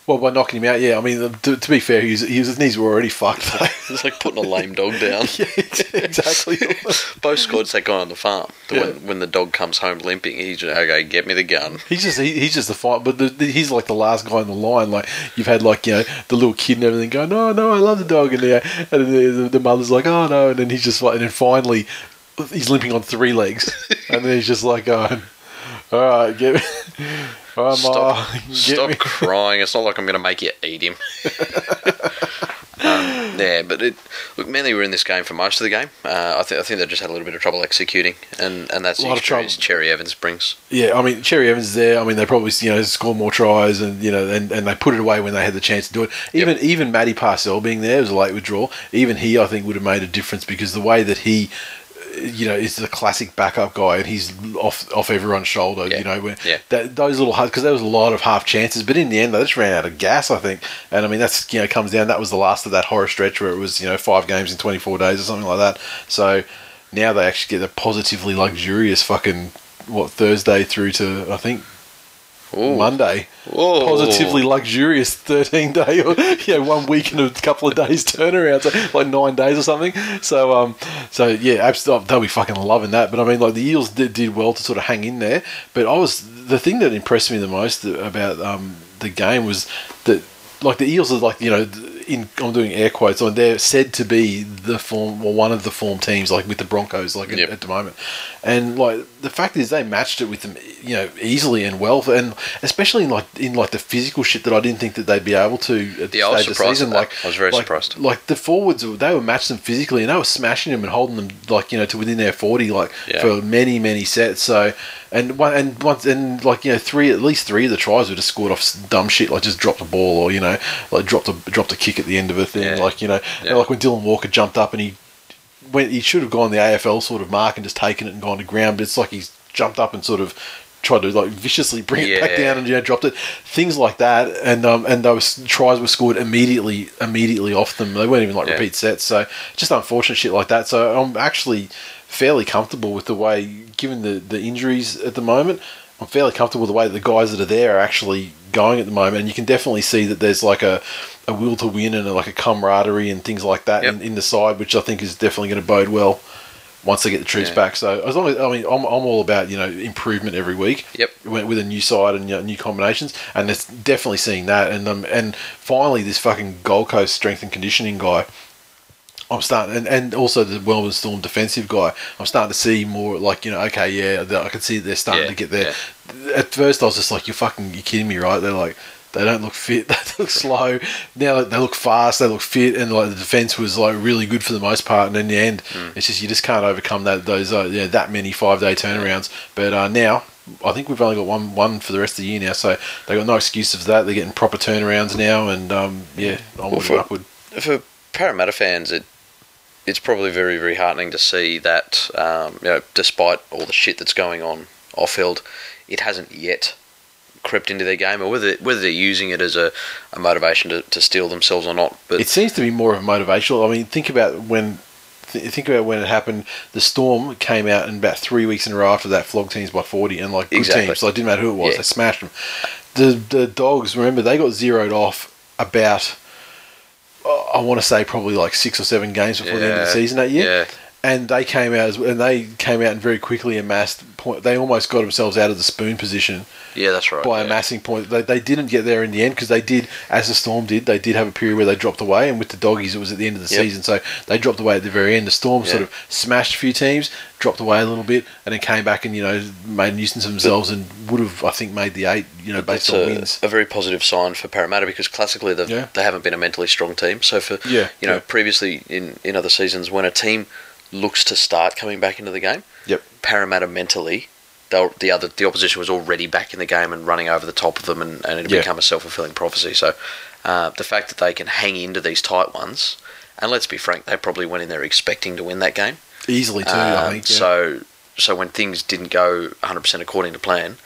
S1: well by knocking him out yeah i mean to, to be fair he was, his knees were already fucked though.
S2: It's like putting a lame dog down.
S1: yeah exactly
S2: Beau Scott's that guy on the farm. that
S1: Yeah.
S2: When, when the dog comes home limping, he's just, okay, get me the gun.
S1: He's just he, he's just the fight, but the, the, he's like the last guy in the line. Like you've had like you know the little kid and everything going, no, no, I love the dog, and, yeah, and the, the mother's like, oh no, and then he's just like, and then finally he's limping on three legs, and then he's just like going, all right, get me, all right, Ma,
S2: Stop,
S1: get
S2: stop crying. It's not like I'm going to make you eat him. um, yeah, but it, look, Manly were in this game for most of the game. Uh, I, think I think they just had a little bit of trouble executing, and, and that's
S1: A lot of trouble.
S2: Cherry Evans brings.
S1: Yeah, I mean Cherry Evans is there. I mean they probably you know score more tries and you know and, and they put it away when they had the chance to do it. Even even Matty Parcell being there was a late withdrawal. Even he I think would have made a difference because the way that he uh, you know is the classic backup guy and he's off off everyone's shoulder.
S2: Yeah.
S1: You know when
S2: Yeah.
S1: that, those little because there was a lot of half chances, but in the end they just ran out of gas. I think, and I mean that's you know comes down. That was the last of that horror stretch where it was you know five games in twenty four days or something like that. So now they actually get a positively luxurious fucking what Thursday through to I think
S2: Ooh.
S1: Monday.
S2: Whoa.
S1: Positively luxurious thirteen day or you know one week and a couple of days turnaround, so like nine days or something. So um, so yeah, absolutely they'll be fucking loving that. But I mean, like the Eels did, did well to sort of hang in there. But I was the thing that impressed me the most about um the game was that like the Eels are like you know in I'm doing air quotes on they're said to be the form or one of the form teams like with the Broncos like at- at, the moment, and like the fact is they matched it with them you know easily and well and especially in like in like the physical shit that I didn't think that they'd be able to at
S2: Yeah, was
S1: stage of the season like
S2: I was very
S1: like,
S2: surprised.
S1: like the forwards they were matching them physically and they were smashing them and holding them like you know to within their 40 like
S2: Yeah.
S1: for many many sets so and one and once and like you know three at least three of the tries were just scored off dumb shit like just dropped a ball or you know like dropped a dropped a kick at the end of a thing
S2: Yeah.
S1: like you know
S2: Yeah.
S1: like when Dylan Walker jumped up and he went he should have gone the AFL sort of mark and just taken it and gone to ground but it's like he's jumped up and sort of tried to like viciously bring it back down and you know dropped it. Things like that and um and those tries were scored immediately immediately off them. They weren't even like
S2: Yeah.
S1: repeat sets so just unfortunate shit like that. So I'm actually fairly comfortable with the way given the the injuries at the moment I'm fairly comfortable with the way that the guys that are there are actually going at the moment and you can definitely see that there's like a a will to win and a, like a camaraderie and things like that
S2: Yep.
S1: in, in the side which I think is definitely going to bode well once they get the troops
S2: Yeah.
S1: back. So as long as I mean, I'm, I'm all about you know improvement every week.
S2: Yep.
S1: With, with a new side and you know, new combinations, and it's definitely seeing that. And um, and finally, this fucking Gold Coast strength and conditioning guy. I'm starting, and, and also the Melbourne Storm defensive guy. I'm starting to see more like you know, okay, yeah, I can see they're starting
S2: Yeah,
S1: to get there. At first, I was just like, "You're fucking, you kidding me, right?" They're like, they don't look fit. They look slow. Now they look fast. They look fit, and like the defense was like really good for the most part. And in the end,
S2: Hmm.
S1: it's just you just can't overcome that those uh, yeah, that many five day turnarounds. But uh, now. I think we've only got one one for the rest of the year now, so they got no excuse for that. They're getting proper turnarounds now, and um, yeah, onward
S2: for-
S1: and upward.
S2: for Parramatta fans, it it's probably very very heartening to see that um, you know despite all the shit that's going on off field, it hasn't yet crept into their game, or whether whether they're using it as a, a motivation to, to steal themselves or not. But
S1: It seems to be more of a motivational. I mean, think about when th- think about when it happened. The Storm came out and about three weeks in a row after that flogged teams by forty, and like good
S2: Exactly.
S1: teams. Like, it didn't matter who it was,
S2: Yeah.
S1: they smashed them. The the Dogs, remember, they got zeroed off about. I want to say probably like six or seven games before the end of the season that year.
S2: yeah.
S1: and they came out as, and they came out and very quickly amassed point. They almost got themselves out of the spoon position
S2: Yeah, that's right.
S1: by
S2: yeah.
S1: amassing points. They, they didn't get there in the end because they did, as the Storm did, they did have a period where they dropped away, and with the doggies, it was at the end of the
S2: Yep.
S1: season, so they dropped away at the very end. The Storm sort of smashed a few teams, dropped away a little bit, and then came back and you know made a nuisance of themselves and would have, I think, made the eight. You know, based on
S2: a,
S1: wins.
S2: a very positive sign for Parramatta because classically they've,
S1: Yeah.
S2: they haven't been a mentally strong team. So for
S1: Yeah,
S2: you know
S1: yeah.
S2: previously in, in other seasons when a team looks to start coming back into the game,
S1: Yep.
S2: Parramatta mentally, they'll, the other the opposition was already back in the game and running over the top of them, and, and it
S1: Yeah.
S2: become a self fulfilling prophecy. So uh, the fact that they can hang into these tight ones, and let's be frank, they probably went in there expecting to win that game.
S1: Easily too, I
S2: Um,
S1: think. Yeah.
S2: So so when things didn't go 100% according to plan,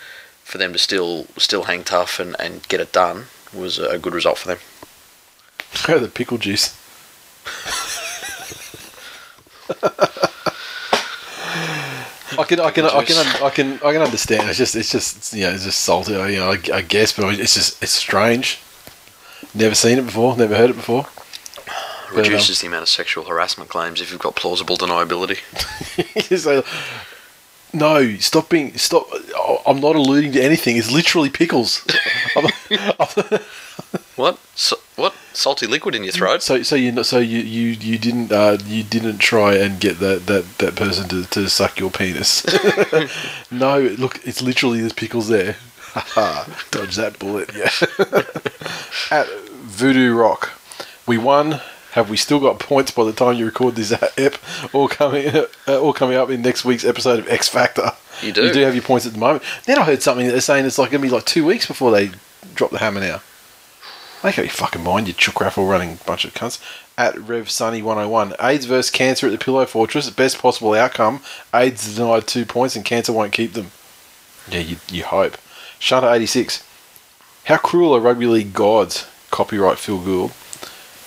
S2: for them to still still hang tough and, and get it done was a good result for them.
S1: Oh, the pickle juice. I can, I can, I can, I can, I can understand. It's just, it's just, you know, it's just salty. You know, I, I guess, but it's just, it's strange. Never seen it before. Never heard it before.
S2: Reduces the amount of sexual harassment claims if you've got plausible deniability.
S1: so, no, stop being, stop. I'm not alluding to anything. It's literally pickles. I'm-
S2: What? So, what? Salty liquid in your throat?
S1: So, so you, so you, you, you didn't, uh, you didn't try and get that, that, that person to, to suck your penis. no, look, it's literally there's pickles there. Dodge that bullet, yeah. At Voodoo Rock, we won. Have we still got points by the time you record this ep? All coming, uh, all coming up in next week's episode of X Factor.
S2: You do.
S1: You do have your points at the moment. Then I heard something that they're saying it's like going to be like two weeks before they drop the hammer now. Make up your fucking mind, you chook raffle running bunch of cunts. At Rev Sunny 101. AIDS versus cancer at the Pillow Fortress. Best possible outcome. AIDS denied two points and cancer won't keep them. Yeah, you, you hope. Shunter 86. How cruel are rugby league gods, copyright Phil Gould,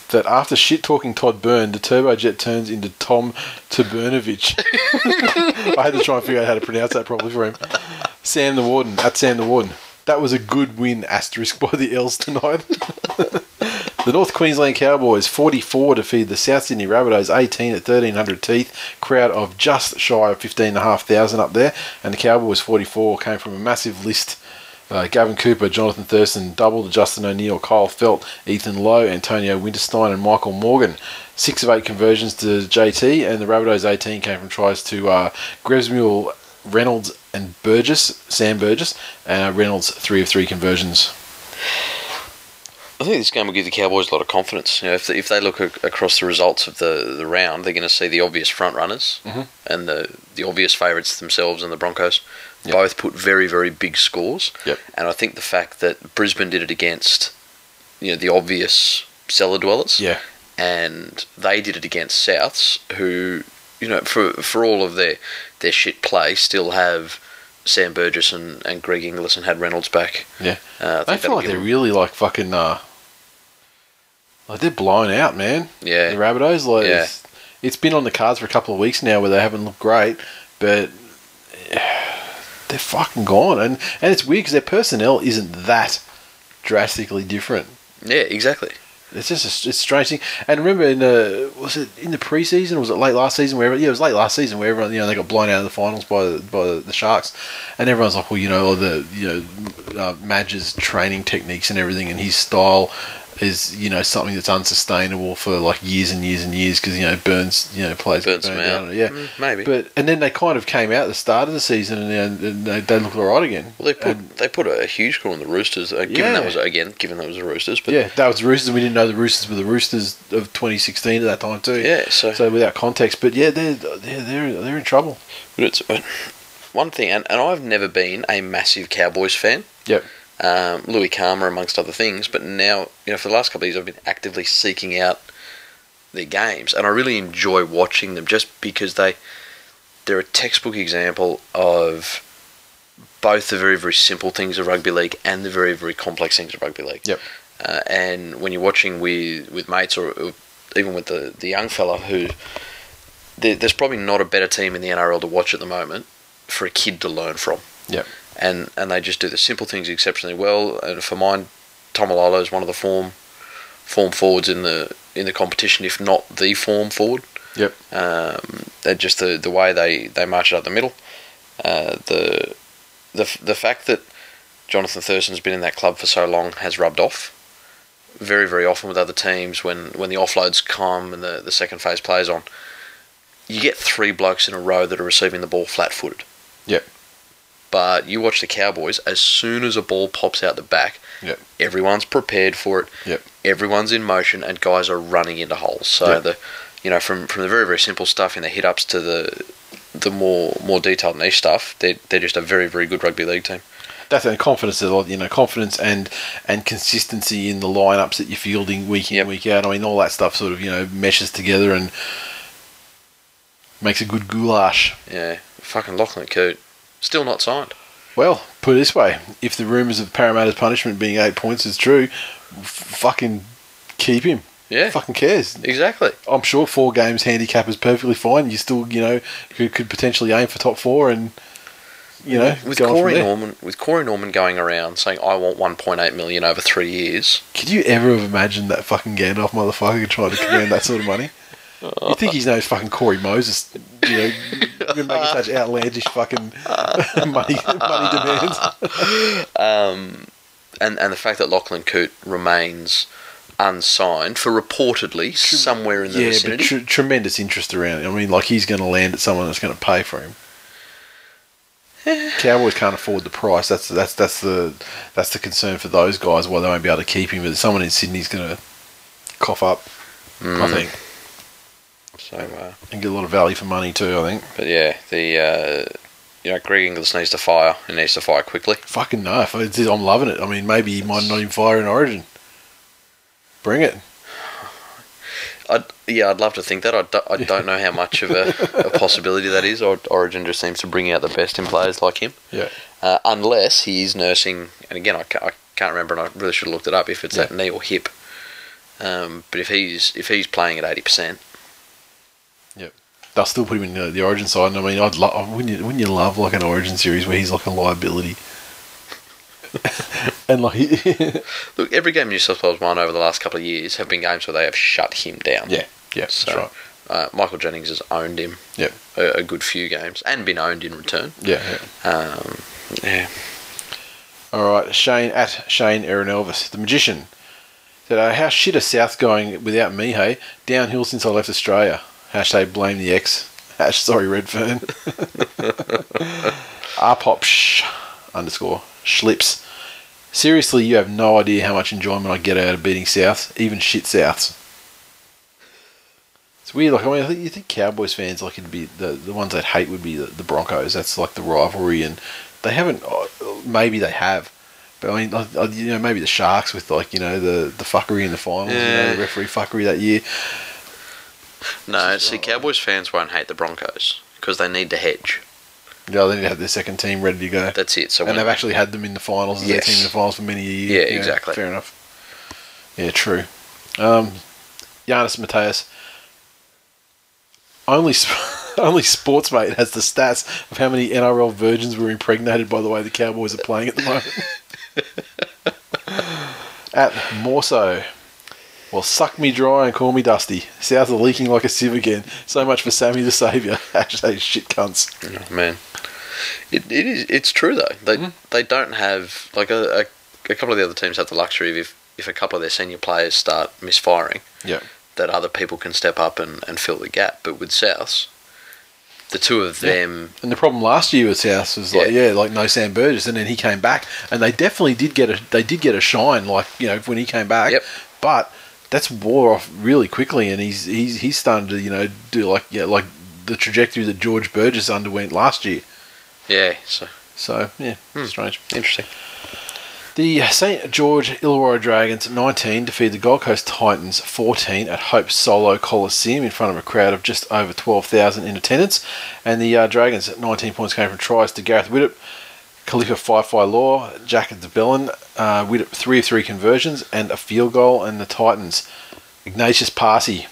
S1: that after shit talking Todd Byrne, the turbojet turns into Tom Tabernovich. I had to try and figure out how to pronounce that properly for him. Sam the Warden, at Sam the Warden. That was a good win, asterisk, by the Els tonight. the North Queensland Cowboys, 44 to feed the South Sydney Rabbitohs, 18 at 1300 teeth. Crowd of just shy of 15,500 up there. And the Cowboys, 44, came from a massive list. Uh, Gavin Cooper, Jonathan Thurston, double to Justin O'Neill, Kyle Feldt, Ethan Lowe, Antonio Winterstein, and Michael Morgan. Six of eight conversions to JT, and the Rabbitohs 18 came from tries to uh, Gresmuel, Reynolds, and Burgess, Sam Burgess, uh, Reynolds three of three conversions.
S2: I think this game will give the Cowboys a lot of confidence. You know, if they, if they look ac- across the results of the, the round, they're going to see the obvious front runners
S1: Mhm.
S2: and the the obvious favourites themselves and the Broncos.
S1: Yep.
S2: Both put very very big scores.
S1: Yep.
S2: And I think the fact that Brisbane did it against, you know, the obvious cellar dwellers,
S1: Yeah,
S2: and they did it against Souths, who, you know, for for all of their their shit play, still have Sam Burgess and, and Greg Inglis and had Reynolds back.
S1: yeah.
S2: Uh, I
S1: They feel like they're
S2: them-
S1: really like fucking. Uh, like they're blown out, man.
S2: yeah.
S1: The Rabbitohs, like
S2: Yeah.
S1: it's, it's been on the cards for a couple of weeks now where they haven't looked great, but they're fucking gone. And and it's weird because their personnel isn't that drastically different.
S2: Yeah, exactly.
S1: It's just a, it's strange thing. And remember, in the was it in the preseason? Or was it late last season? Where yeah, it was late last season where everyone you know they got blown out of the finals by the, by the Sharks, and everyone's like, well, you know, the you know, uh, Madge's training techniques and everything, and his style is you know something that's unsustainable for like years and years and years because you know Burns you know plays
S2: Burns
S1: burn
S2: them
S1: down.
S2: out.
S1: yeah.
S2: Mm, maybe.
S1: But and then they kind of came out at the start of the season and, and they, they looked all right again.
S2: Well, they put
S1: And-
S2: they put a huge score on the Roosters. Uh, given
S1: Yeah.
S2: that was again, given that was the Roosters, but
S1: yeah, that was the Roosters. We didn't know the Roosters were the Roosters of 2016 at that time too.
S2: yeah. So,
S1: So without context, but yeah, they're they're they're, they're in trouble.
S2: but it's uh, one thing, and, and I've never been a massive Cowboys fan.
S1: Yep.
S2: Um, Louis Karma, amongst other things, but now you know for the last couple of years, I've been actively seeking out their games, and I really enjoy watching them just because they they're a textbook example of both the very very simple things of rugby league and the very very complex things of rugby league.
S1: Yep.
S2: Uh, and when you're watching with with mates or, or even with the the young fella who there's probably not a better team in the NRL to watch at the moment for a kid to learn from.
S1: Yep.
S2: And and they just do the simple things exceptionally well. And for mine, Taumalolo is one of the form form forwards in the in the competition, if not the form forward.
S1: Yep.
S2: Um, they're just the the way they they march it up the middle. Uh, the the the fact that Jonathan Thurston's been in that club for so long has rubbed off. Very very often with other teams when when the offloads come and the the second phase plays on, you get three blokes in a row that are receiving the ball flat footed.
S1: Yep.
S2: But you watch the Cowboys, as soon as a ball pops out the back,
S1: Yep.
S2: everyone's prepared for it.
S1: Yep.
S2: Everyone's in motion, and guys are running into holes. So
S1: Yep.
S2: the, you know, from from the very very simple stuff in the hit ups to the the more more detailed niche stuff, they're they're just a very very good rugby league team.
S1: That's and confidence, is a lot, you know, confidence and and consistency in the lineups that you're fielding week in
S2: Yep.
S1: week out. I mean, all that stuff sort of you know meshes together and makes a good goulash.
S2: Yeah, fucking Lachlan Coote, still not signed.
S1: Well, put it this way: if the rumours of Parramatta's punishment being eight points is true, f- fucking keep him.
S2: Yeah,
S1: Fucking cares.
S2: exactly.
S1: I'm sure four games handicap is perfectly fine. You still, you know, could, could potentially aim for top four, and you know,
S2: With
S1: go on from
S2: Corey. Norman, with Corey Norman going around saying I want 1.8 million over three years.
S1: Could you ever have imagined that fucking Gandalf motherfucker trying to command that sort of money? You think he's knows fucking Corey Moses, you know, been making such outlandish fucking money money demands.
S2: Um, and and the fact that Lachlan Coote remains unsigned for reportedly somewhere in the
S1: Yeah, but tr- tremendous interest around it. I mean, like he's going to land at someone that's going to pay for him. Cowboys can't afford the price. That's that's that's the that's the concern for those guys. Why they won't be able to keep him. But someone in Sydney's going to cough up. I
S2: Mm,
S1: think
S2: So, uh,
S1: and get a lot of value for money too. I think.
S2: but yeah, the uh, you know Greg Inglis needs to fire and needs to fire quickly.
S1: Fucking no. It's- I'm loving it. I mean, maybe he might not even fire in Origin. Bring it.
S2: I'd, yeah, I'd love to think that. I, do, I don't know how much of a, a possibility that is. Or, Origin just seems to bring out the best in players like him.
S1: Yeah.
S2: Uh, unless he is nursing, and again, I can't, I can't remember, and I really should have looked it up if it's
S1: Yeah.
S2: that knee or hip. Um, but if he's if he's playing at eighty percent,
S1: They'll still put him in the, the Origin side. And I mean, I'd love. Wouldn't you, wouldn't you love like an Origin series where he's like a liability? and like,
S2: look, every game New South Wales won over the last couple of years have been games where they have shut him down.
S1: yeah, yeah, that's right.
S2: Uh, Michael Jennings has owned him.
S1: Yep.
S2: A, a good few games and been owned in return.
S1: Yeah, yeah.
S2: Um, yeah.
S1: All right, Shane at Shane Aaron Elvis, the magician. Said, uh, how shit are South going without me? Hey, downhill since I left Australia. Hashtag blame the ex. Hash sorry Redfern. Rpop underscore schlips. Seriously, you have no idea how much enjoyment I get out of beating Souths, even shit Souths. It's weird. Like I mean, I think you think Cowboys fans like it'd be the the ones that hate would be the, the Broncos. That's like the rivalry, and they haven't. uh, Maybe they have, but I mean, like, you know, maybe the Sharks with like you know the the fuckery in the finals, you know, the referee fuckery that year.
S2: No, see, Cowboys fans won't hate the Broncos because they need to hedge.
S1: Yeah, they need to have their second team ready to go,
S2: That's it. So
S1: and
S2: when,
S1: they've actually had them in the finals as
S2: Yes.
S1: their team in the finals for many years.
S2: Yeah, exactly.
S1: Fair enough. Yeah, true. Um, Giannis Mateus. Only, sp- only Sportsmate has the stats of how many NRL virgins were impregnated by the way the Cowboys are playing at the moment. at Mawso. Well, suck me dry and call me dusty. South are leaking like a sieve again. So much for Sammy the Saviour. Hashtag shit cunts.
S2: Oh, man, it, it is. It's true though. They
S1: Mm-hmm.
S2: they don't have like a, a a couple of the other teams have the luxury of if if a couple of their senior players start misfiring,
S1: Yeah.
S2: that other people can step up and, and fill the gap. But with Souths, the two of
S1: Yeah.
S2: them,
S1: And the problem last year with South was like,
S2: Yeah.
S1: yeah, like no Sam Burgess, and then he came back, and they definitely did get a they did get a shine, like you know when he came back.
S2: Yep.
S1: But that's wore off really quickly, and he's he's he's starting to you know do like yeah like the trajectory that George Burgess underwent last year.
S2: yeah, so
S1: So yeah,
S2: Hmm.
S1: strange.
S2: interesting.
S1: The St George Illawarra Dragons 19 defeated the Gold Coast Titans 14 at Hope Solo Coliseum in front of a crowd of just over 12,000 in attendance. And the uh, Dragons 19 points came from tries to Gareth Widdop, Kalifa Faifai Loa, Jack de Belin, uh, with 3 of 3 conversions and a field goal. And the Titans, Agnatius Paasi,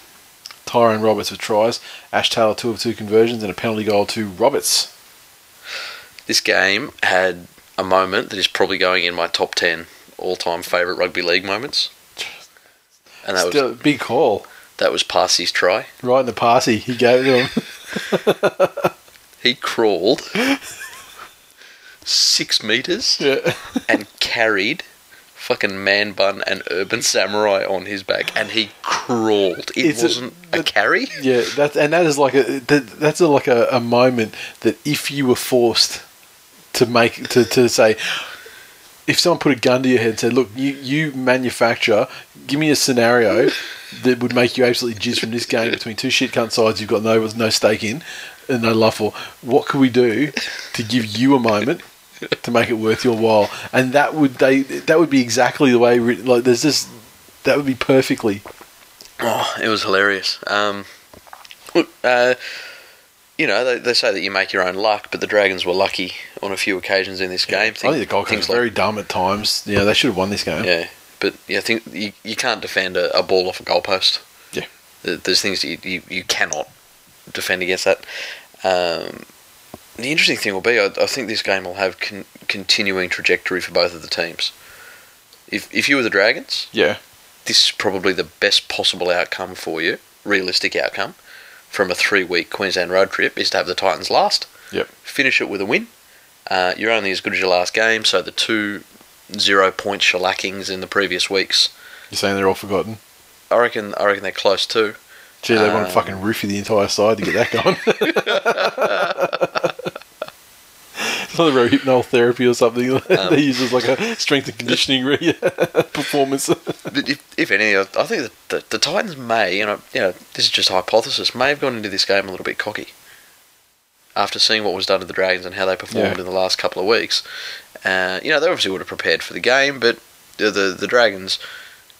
S1: Tyrone Roberts with tries, Ash Taylor 2 of 2 conversions and a penalty goal to Roberts.
S2: This game had a moment that is probably going in my top 10 all time favourite rugby league moments. And that
S1: Still, big call.
S2: That was Paasi's try.
S1: Right in the party, he gave it to him.
S2: He crawled six meters
S1: yeah.
S2: and carried fucking man bun and urban samurai on his back, and he crawled. It
S1: It's
S2: wasn't a,
S1: that-
S2: carry.
S1: Yeah, that and that is like a that, that's a, like a, a moment that if you were forced to make to, to say if someone put a gun to your head and said, "Look, you you manufacture, give me a scenario that would make you absolutely jizz from this game between two shit cunt sides you've got no no stake in and no love for. What could we do to give you a moment?" To make it worth your while, and that would they that would be exactly the way like there's just that would be perfectly
S2: Oh, it was hilarious. Um, look, uh, you know, they, they say that you make your own luck, but the Dragons were lucky on a few occasions in this game.
S1: I think the Gold Coast are very dumb at times. Yeah, they should have won this game.
S2: Yeah, but yeah, I think you, you can't defend a, a ball off a goalpost.
S1: Yeah.
S2: There's things that you, you, you cannot defend against that. Um, the interesting thing will be, I, I think this game will have con- continuing trajectory for both of the teams. If if you were the Dragons,
S1: Yeah.
S2: this is probably the best possible outcome for you, realistic outcome, from a three week Queensland road trip is to have the Titans last.
S1: Yep.
S2: Finish it with a win. Uh, you're only as good as your last game, so the two zero point shellackings in the previous weeks,
S1: You're saying they're all forgotten?
S2: I reckon I reckon they're close too.
S1: Gee, they want
S2: Um,
S1: to fucking roofie the entire side to get that going. it's not a hypnotherapy or something.
S2: Um,
S1: they use as like a strength and conditioning re- performance.
S2: But if, if anything, I think that the, the Titans may, you know, you know, this is just hypothesis, may have gone into this game a little bit cocky after seeing what was done to the Dragons and how they performed
S1: Yeah.
S2: in the last couple of weeks. Uh, you know, they obviously would have prepared for the game, but the the, the Dragons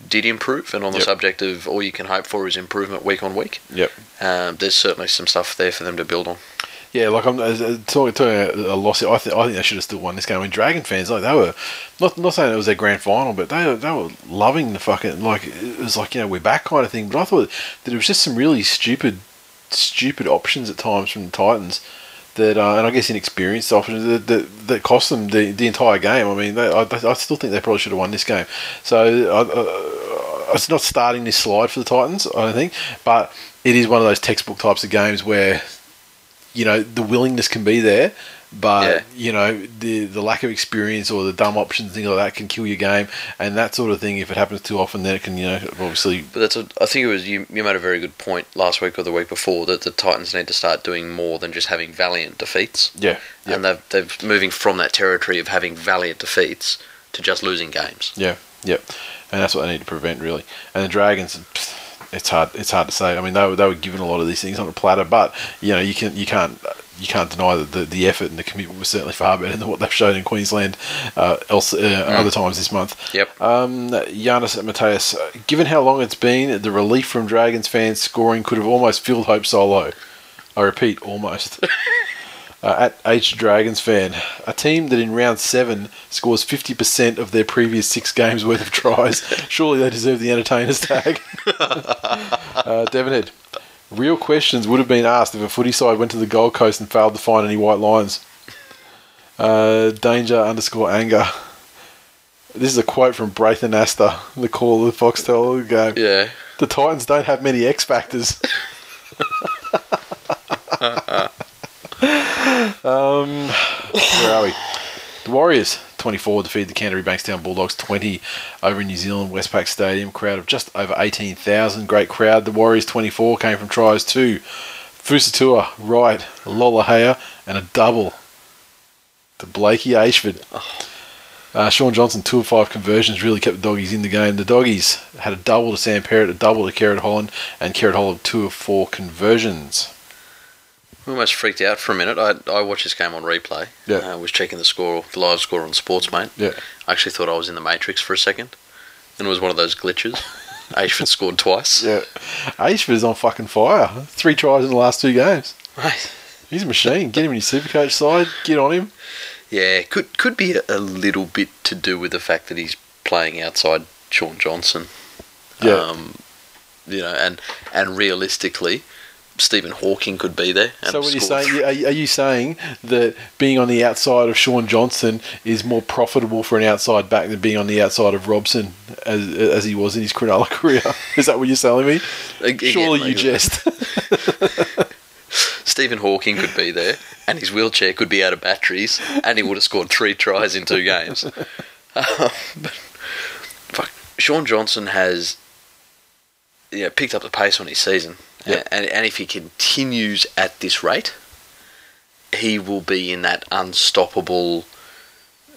S2: did improve, and on the
S1: Yep.
S2: subject of all you can hope for is improvement week on week.
S1: Yep.
S2: Um, there's certainly some stuff there for them to build on.
S1: Yeah, like I'm uh, talking, talking a, loss. I, th- I think they should have still won this game. I mean, Dragon fans, like they were not not saying it was their grand final, but they they were loving the fucking like it was like you know we're back kind of thing. But I thought that it was just some really stupid, stupid options at times from the Titans that, uh, and I guess inexperienced options that, that, that cost them the, the entire game. I mean, they, I, I still think they probably should have won this game. So I, I, it's not starting this slide for the Titans, I don't think, but it is one of those textbook types of games where you know the willingness can be there, but
S2: Yeah.
S1: you know the the lack of experience or the dumb options things like that can kill your game, and that sort of thing. If it happens too often, then it can you know obviously
S2: But that's a, I think it was you. You made a very good point last week or the week before that the Titans need to start doing more than just having valiant defeats.
S1: yeah yeah
S2: and they've they've moving from that territory of having valiant defeats to just losing games.
S1: yeah yeah, and that's what they need to prevent really. And the Dragons. pfft, It's hard. It's hard to say. I mean, they were, they were given a lot of these things on a platter, but you know, you can you can't you can't deny that the, the effort and the commitment was certainly far better than what they've shown in Queensland uh, else uh, other times this month.
S2: Yep.
S1: Um, Giannis Mateus, uh, given how long it's been, the relief from Dragons fans scoring could have almost filled Hope Solo. I repeat, almost. uh, at H Dragons fan, a team that in round seven scores 50% of their previous six games worth of tries, surely they deserve the entertainers tag. uh, Devonhead, real questions would have been asked if a footy side went to the Gold Coast and failed to find any white lines. Uh, danger underscore anger. This is a quote from Braithen Astor, the call of the Foxtel game.
S2: Yeah.
S1: The Titans don't have many X factors. um, where are we? The Warriors 24 defeated the Canterbury Bankstown Bulldogs 20 over in New Zealand Westpac Stadium. Crowd of just over 18,000. Great crowd. The Warriors 24 came from tries to Fusitu'a, Wright, Lolohea, and a double to Blakey Ashford. Uh, Shaun Johnson, two of five conversions, really kept the doggies in the game. The doggies had a double to Sam Perrett, a double to Kerrod Holland, and Kerrod Holland two of four conversions.
S2: We almost freaked out for a minute. I, I watched this game on replay.
S1: Yeah.
S2: I was checking the score, the live score on Sportsmate.
S1: Yeah.
S2: I actually thought I was in the Matrix for a second. And it was one of those glitches. Ashford scored twice.
S1: Yeah. Ashford is on fucking fire. Three tries in the last two games.
S2: Right.
S1: He's a machine. Get him in your supercoach side. Get on him.
S2: Yeah, could could be a, a little bit to do with the fact that he's playing outside Shaun Johnson.
S1: Yeah.
S2: Um, you know, and and realistically, Stephen Hawking could be there.
S1: So what are you saying? Are you, saying that being on the outside of Shaun Johnson is more profitable for an outside back than being on the outside of Robson as, as he was in his Cronulla career? Is that what you're telling me?
S2: Again,
S1: Surely you jest.
S2: Stephen Hawking could be there, and his wheelchair could be out of batteries, and he would have scored three tries in two games. Um, but, fuck, Shaun Johnson has yeah, picked up the pace on his season,
S1: Yep.
S2: and, and if he continues at this rate, he will be in that unstoppable,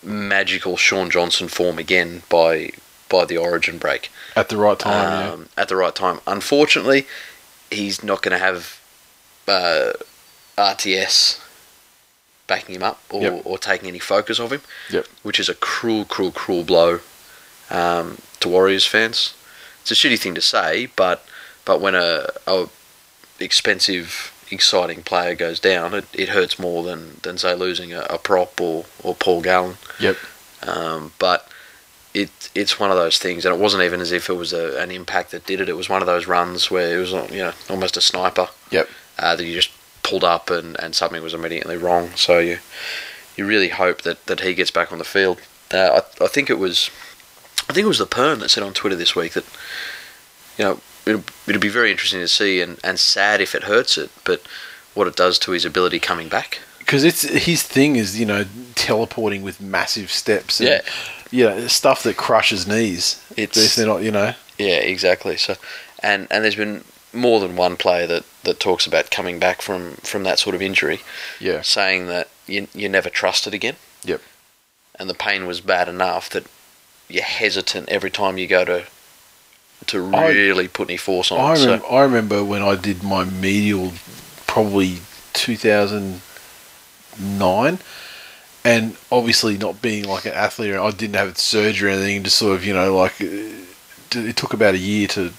S2: magical Shaun Johnson form again by by the Origin break
S1: At the right time,
S2: um, at the right time. Unfortunately, he's not going to have uh, RTS backing him up or,
S1: Yep.
S2: or taking any focus of him,
S1: Yep.
S2: which is a cruel, cruel, cruel blow um, to Warriors fans. It's a shitty thing to say, but but when a, a expensive, exciting player goes down, it, it hurts more than, than say losing a, a prop or, or Paul Gallen.
S1: Yep.
S2: Um, but it it's one of those things, and it wasn't even as if it was a, an impact that did it. It was one of those runs where it was you know almost a sniper
S1: Yep.
S2: uh, that you just pulled up and, and something was immediately wrong. So you you really hope that, that he gets back on the field. Uh, I, I think it was I think it was the Pern that said on Twitter this week that you know it'd, it'd be very interesting to see and, and sad if it hurts it, but what it does to his ability coming back.
S1: Because it's his thing is you know teleporting with massive steps. And,
S2: Yeah.
S1: Yeah. Stuff that crushes knees.
S2: It's-
S1: if they're not, you know.
S2: Yeah, exactly. So, and and there's been more than one player that, that talks about coming back from, from that sort of injury,
S1: Yeah.
S2: saying that you you never trust it again.
S1: Yep.
S2: And the pain was bad enough that you're hesitant every time you go to to
S1: I-
S2: really put any force on
S1: I,
S2: it.
S1: remember,
S2: So,
S1: I remember when I did my medial, probably 2009, and obviously not being like an athlete, I didn't have surgery or anything. Just sort of, you know, like uh, it took about a year to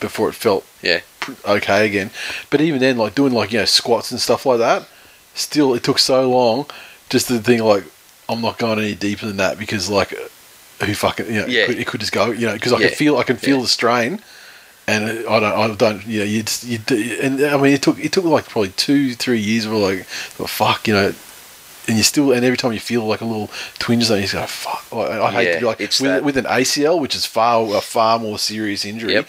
S1: before it felt
S2: Yeah.
S1: okay again. But even then, like doing like you know squats and stuff like that, still it took so long just to think like I'm not going any deeper than that because like who fucking you know
S2: Yeah.
S1: it, could, just go you know because I
S2: Yeah.
S1: can feel I can feel
S2: Yeah.
S1: the strain. And I don't, I don't, you know, you, just, you, and I mean, it took, it took like probably two, three years. We're like, well, fuck, you know, and you still, and every time you feel like a little twinge, you just go, fuck. Like, I hate
S2: Yeah,
S1: to be like
S2: it's
S1: with,
S2: that-
S1: with an ACL, which is far, a far more serious injury,
S2: Yep.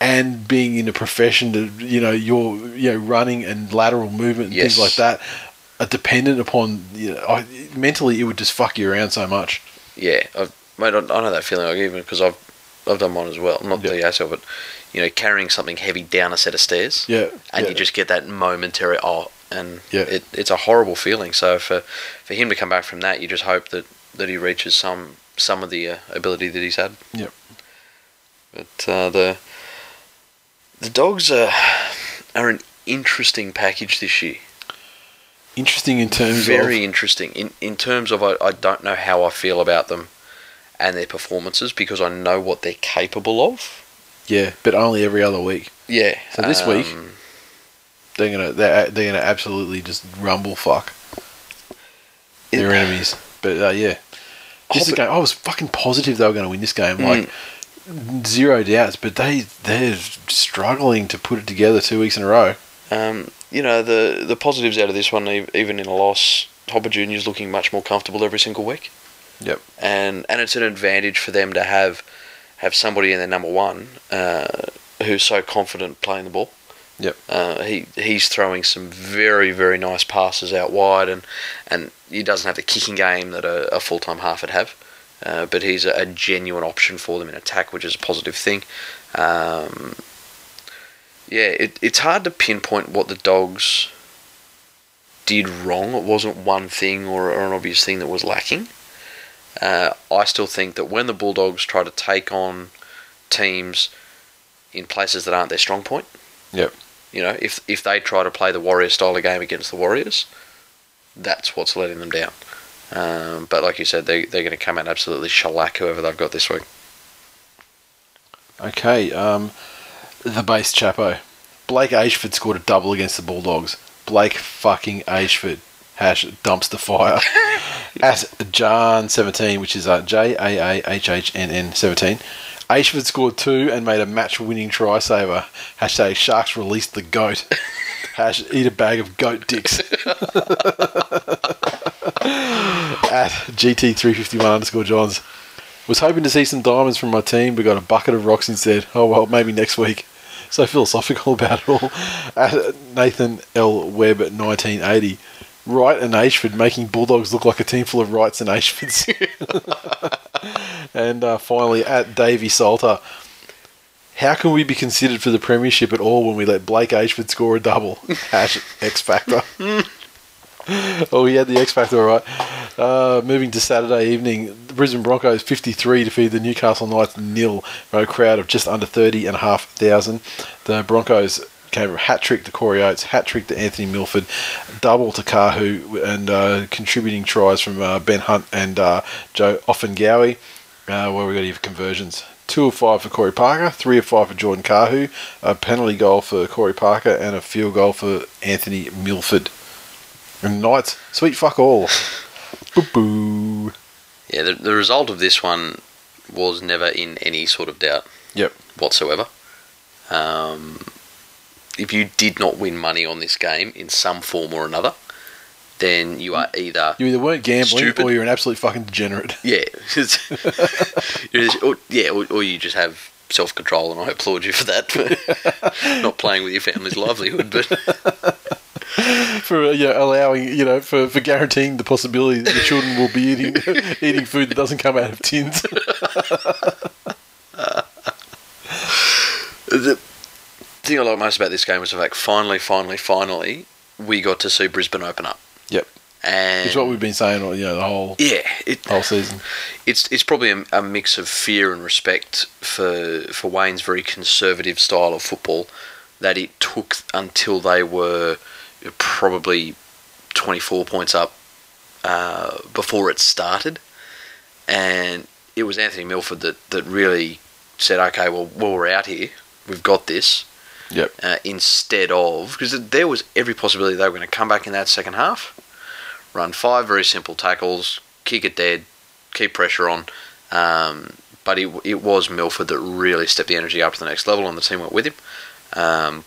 S1: and being in a profession to, you know, you're you know, running and lateral movement and things like that are dependent upon, you know, I, mentally it would just fuck you around so much.
S2: yeah, I've, mate, I, I know that feeling. Like even because I've I've done mine as well. Not the ACL, but you know, carrying something heavy down a set of stairs.
S1: Yeah,
S2: and
S1: yeah.
S2: you just get that momentary oh, and
S1: Yeah.
S2: it, it's a horrible feeling. So for for him to come back from that, you just hope that, that he reaches some some of the uh, ability that he's had.
S1: Yep.
S2: But uh, the the dogs are are an interesting package this year.
S1: Interesting in terms of
S2: Very
S1: of
S2: interesting in in terms of I, I don't know how I feel about them and their performances because I know what they're capable of.
S1: yeah, but only every other week.
S2: Yeah.
S1: So this week-
S2: um,
S1: They're gonna they're, they're gonna absolutely just rumble fuck their
S2: it-
S1: enemies. But uh, yeah, this
S2: Oh,
S1: game. I was fucking positive they were going to win this game. Like zero doubts. But they they're struggling to put it together two weeks in a row.
S2: Um, you know the the positives out of this one, even in a loss, Hopper Junior's looking much more comfortable every single week.
S1: Yep.
S2: and and it's an advantage for them to have have somebody in their number one uh, who's so confident playing the ball.
S1: Yep.
S2: Uh, he he's throwing some very very nice passes out wide, and and he doesn't have the kicking game that a, a full time half would have. Uh, but he's a, a genuine option for them in attack, which is a positive thing. Um, yeah, it, it's hard to pinpoint what the dogs did wrong. It wasn't one thing or, or an obvious thing that was lacking. Uh, I still think that when the Bulldogs try to take on teams in places that aren't their strong point,
S1: Yep.
S2: you know, if if they try to play the Warrior style of game against the Warriors, that's what's letting them down. Um, but like you said, they they're going to come out absolutely shellac whoever they've got this week.
S1: Okay. Um, the base chapo. Blake Ashford scored a double against the Bulldogs. Blake fucking Ashford. Hash dumpster fire. At Jan seventeen, which is uh, J A A H H N N seventeen. Ashford scored two and made a match-winning try saver. Hashtag Sharks released the goat. Hash eat a bag of goat dicks. At GT351 underscore Johns. Was hoping to see some diamonds from my team, but got a bucket of rocks instead. Oh well, maybe next week. So philosophical about it all. At Nathan L. Webb 1980. Wright and Ashford making Bulldogs look like a team full of Wrights and Ashfords. and uh, finally, at Davey Salter. How can we be considered for the premiership at all when we let Blake Ashford score a double? Hash X Factor. oh, he had the X Factor, all right. Uh, moving to Saturday evening, the Brisbane Broncos 53 defeated the Newcastle Knights nil for a crowd of just under 30 and a half thousand. The Broncos came from hat trick to Corey Oates, hat trick to Anthony Milford, double to Kahu, and uh, contributing tries from uh, Ben Hunt and uh, Joe Ofahengaue, uh, where we got even conversions. Two of five for Corey Parker, three of five for Jordan Kahu, a penalty goal for Corey Parker, and a field goal for Anthony Milford. And Knights, sweet fuck all. boo boo.
S2: Yeah, the, the result of this one was never in any sort of doubt
S1: Yep.
S2: whatsoever. Um, if you did not win money on this game in some form or another, then you are either
S1: You either weren't gambling
S2: Stupid.
S1: or you're an absolute fucking degenerate.
S2: yeah, just- or, yeah, or, or you just have self control, and I applaud you for that. not playing with your family's livelihood, but
S1: for you know, allowing you know for, for guaranteeing the possibility that the children will be eating eating food that doesn't come out of tins.
S2: the thing I like most about this game was the fact finally, finally, finally, we got to see Brisbane open up,
S1: yep,
S2: and
S1: it's what we've been saying all you know the whole
S2: yeah, it,
S1: whole season.
S2: it's it's probably a, a mix of fear and respect for for Wayne's very conservative style of football that it took until they were probably 24 points up uh, before it started, and it was Anthony Milford that, that really said, "Okay, well, well, we're out here, we've got this."
S1: Yep.
S2: Uh, instead of because there was every possibility they were going to come back in that second half, run five very simple tackles, kick it dead, keep pressure on. Um, but it, it was Milford that really stepped the energy up to the next level, and the team went with him. Um,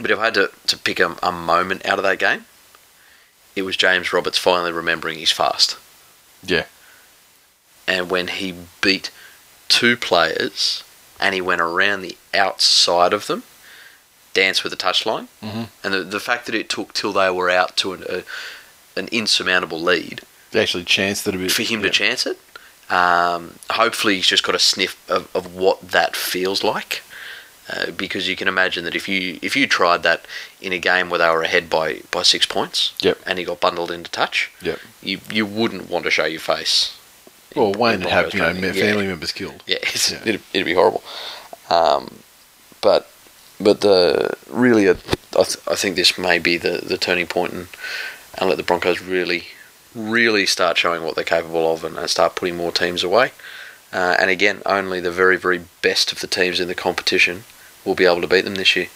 S2: but if I had to, to pick a, a moment out of that game, it was James Roberts finally remembering he's fast.
S1: Yeah,
S2: And when he beat two players and he went around the outside of them, danced with the touchline,
S1: Mhm.
S2: and the, the fact that it took till they were out to an, a, an insurmountable lead
S1: they actually chanced it a bit
S2: for him
S1: yeah.
S2: to chance it. Um, hopefully, he's just got a sniff of, of what that feels like, uh, because you can imagine that if you if you tried that in a game where they were ahead by, by six points,
S1: Yep.
S2: and he got bundled into touch,
S1: Yep.
S2: you you wouldn't want to show your face. in-
S1: Well, Wayne
S2: in
S1: would have you know me-
S2: Yeah.
S1: family members killed.
S2: Yeah,
S1: Yeah.
S2: It'd, it'd be horrible. Um, but but the really, I, th- I think this may be the, the turning point and, and let the Broncos really really start showing what they're capable of and, and start putting more teams away. Uh, and again, only the very very best of the teams in the competition will be able to beat them this year.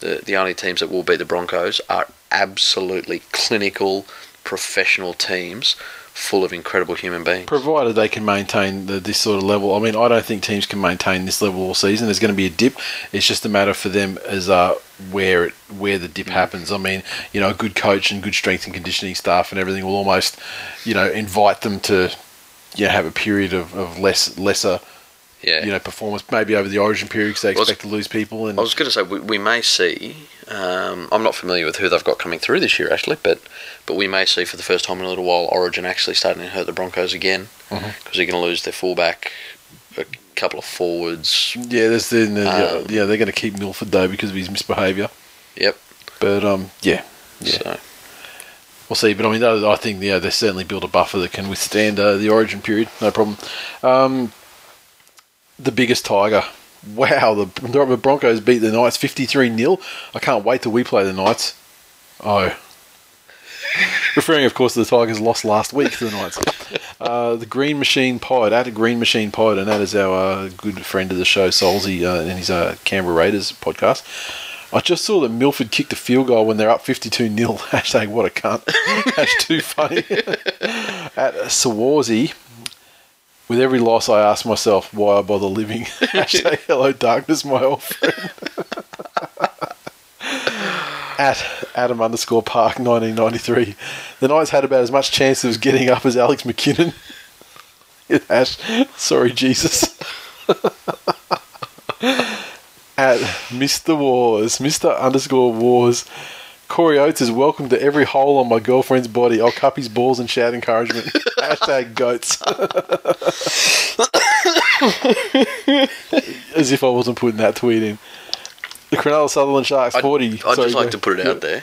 S2: The the only teams that will beat the Broncos are absolutely clinical, professional teams full of incredible human beings.
S1: Provided they can maintain the, this sort of level. I mean, I don't think teams can maintain this level all season. There's going to be a dip. It's just a matter for them as uh, where it where the dip happens. I mean, you know, a good coach and good strength and conditioning staff and everything will almost, you know, invite them to, you know, have a period of, of less lesser,
S2: yeah.
S1: you know, performance. Maybe over the origin period because they expect to lose people. And
S2: I was going to say we, we may see. Um, I'm not familiar with who they've got coming through this year actually, but but we may see for the first time in a little while Origin actually starting to hurt the Broncos again because
S1: Mhm.
S2: they're going to lose their fullback, a couple of forwards.
S1: yeah, there's the,
S2: Um,
S1: yeah, they're going to keep Milford though because of his misbehaviour.
S2: Yep.
S1: But um, yeah, yeah.
S2: So
S1: We'll see, but I mean, I think yeah, they certainly built a buffer that can withstand uh, the Origin period, no problem. Um, the biggest tiger, wow! The, Broncos beat the Knights fifty-three 0 I can't wait till we play the Knights. Oh, referring, of course, to the Tigers lost last week to the Knights. Uh, the Green Machine Pod, at a Green Machine Pod, and that is our uh, good friend of the show, Solzy, uh, in his uh, Canberra Raiders podcast. I just saw that Milford kicked a field goal when they're up 52 0. Hashtag what a cunt. That's too funny. At Sawazi, With every loss, I ask myself why I bother living. Hashtag hello darkness, my old friend. At Adam underscore Park 1993, the Knights had about as much chance of getting up as Alex McKinnon. Ash, sorry Jesus. At Mr. Wars, Mr. underscore Wars, Corey Oates is welcome to every hole on my girlfriend's body. I'll cup his balls and shout encouragement. Hashtag goats. As if I wasn't putting that tweet in. The Cronulla Sutherland Sharks, 40.
S2: I'd
S1: Sorry,
S2: just like
S1: go.
S2: to put it out there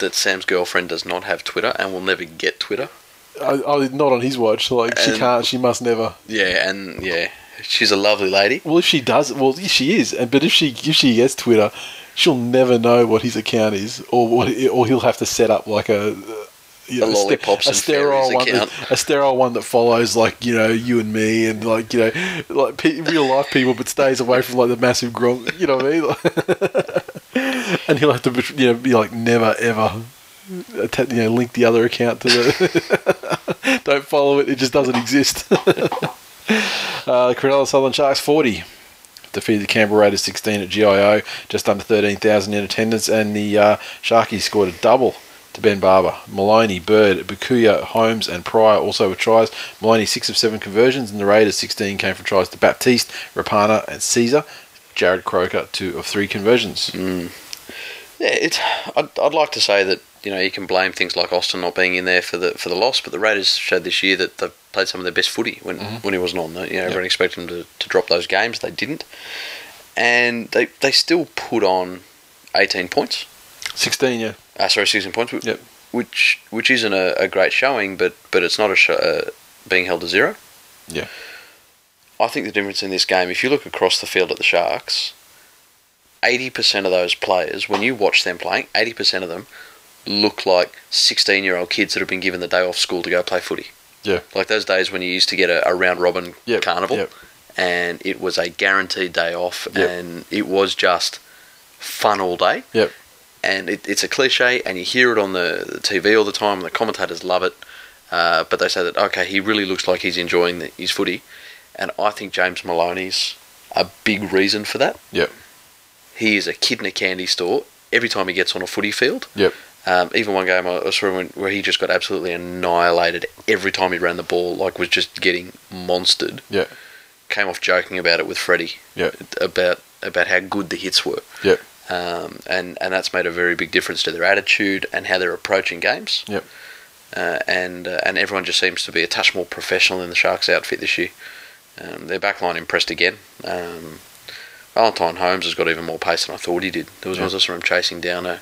S2: that Sam's girlfriend does not have Twitter and will never get Twitter.
S1: I, I, not on his watch. Like, she can't, she must never.
S2: Yeah, and yeah, she's a lovely lady.
S1: Well, if she does, well, she is. and But if she if she gets Twitter, she'll never know what his account is, or what, or he'll have to set up like a. uh, You
S2: A
S1: know,
S2: lollipops
S1: a sterile one,
S2: account.
S1: that, a sterile one that follows like you know you and me and like you know like pe- real life people, but stays away from like the massive gronk. You know what I mean? And he'll have to be- you know be like never ever you know link the other account to the. Don't follow it; it just doesn't exist. Uh, Cronulla Southern Sharks 40 defeated the Canberra Raiders 16 at GIO, just under 13,000 in attendance, and the uh, Sharkies scored a double to Ben Barba. Maloney, Bird, Bukuya, Holmes, and Pryor also with tries. Maloney 6 of 7 conversions, and the Raiders 16 came from tries to Baptiste, Rapana, and Caesar. Jarrod Croker, 2 of 3 conversions.
S2: Yeah, it's. I'd, I'd like to say that you know you can blame things like Austin not being in there for the for the loss, but the Raiders showed this year that they've played some of their best footy when when he wasn't on. You know, everyone expected him to, to drop those games. They didn't, and they they still put on eighteen points.
S1: 16, yeah.
S2: Uh, sorry, sixteen points.
S1: Yep.
S2: Which which isn't a, a great showing, but but it's not a sh- uh, being held to zero.
S1: Yeah.
S2: I think the difference in this game, if you look across the field at the Sharks, 80% of those players, when you watch them playing, 80% of them look like 16 year old kids that have been given the day off school to go play footy.
S1: Yeah.
S2: Like those days when you used to get a, a round robin
S1: Yep,
S2: carnival
S1: yep.
S2: and it was a guaranteed day off
S1: Yep.
S2: and it was just fun all day.
S1: Yep.
S2: And it, it's a cliche and you hear it on the, the TV all the time and the commentators love it. Uh, but they say that, okay, he really looks like he's enjoying the, his footy. And I think James Maloney's a big reason for that.
S1: Yep.
S2: He is a kid in a candy store every time he gets on a footy field.
S1: Yep.
S2: Um, even one game I saw when, where he just got absolutely annihilated every time he ran the ball, like was just getting monstered.
S1: Yeah.
S2: Came off joking about it with Freddie
S1: Yeah.
S2: about about how good the hits were,
S1: Yeah.
S2: um, and and that's made a very big difference to their attitude and how they're approaching games.
S1: Yep.
S2: Uh, and uh, and everyone just seems to be a touch more professional in the Sharks outfit this year. Um, their backline impressed again. Um, Valentine Holmes has got even more pace than I thought he did. There was
S1: Yeah.
S2: once I saw him chasing down a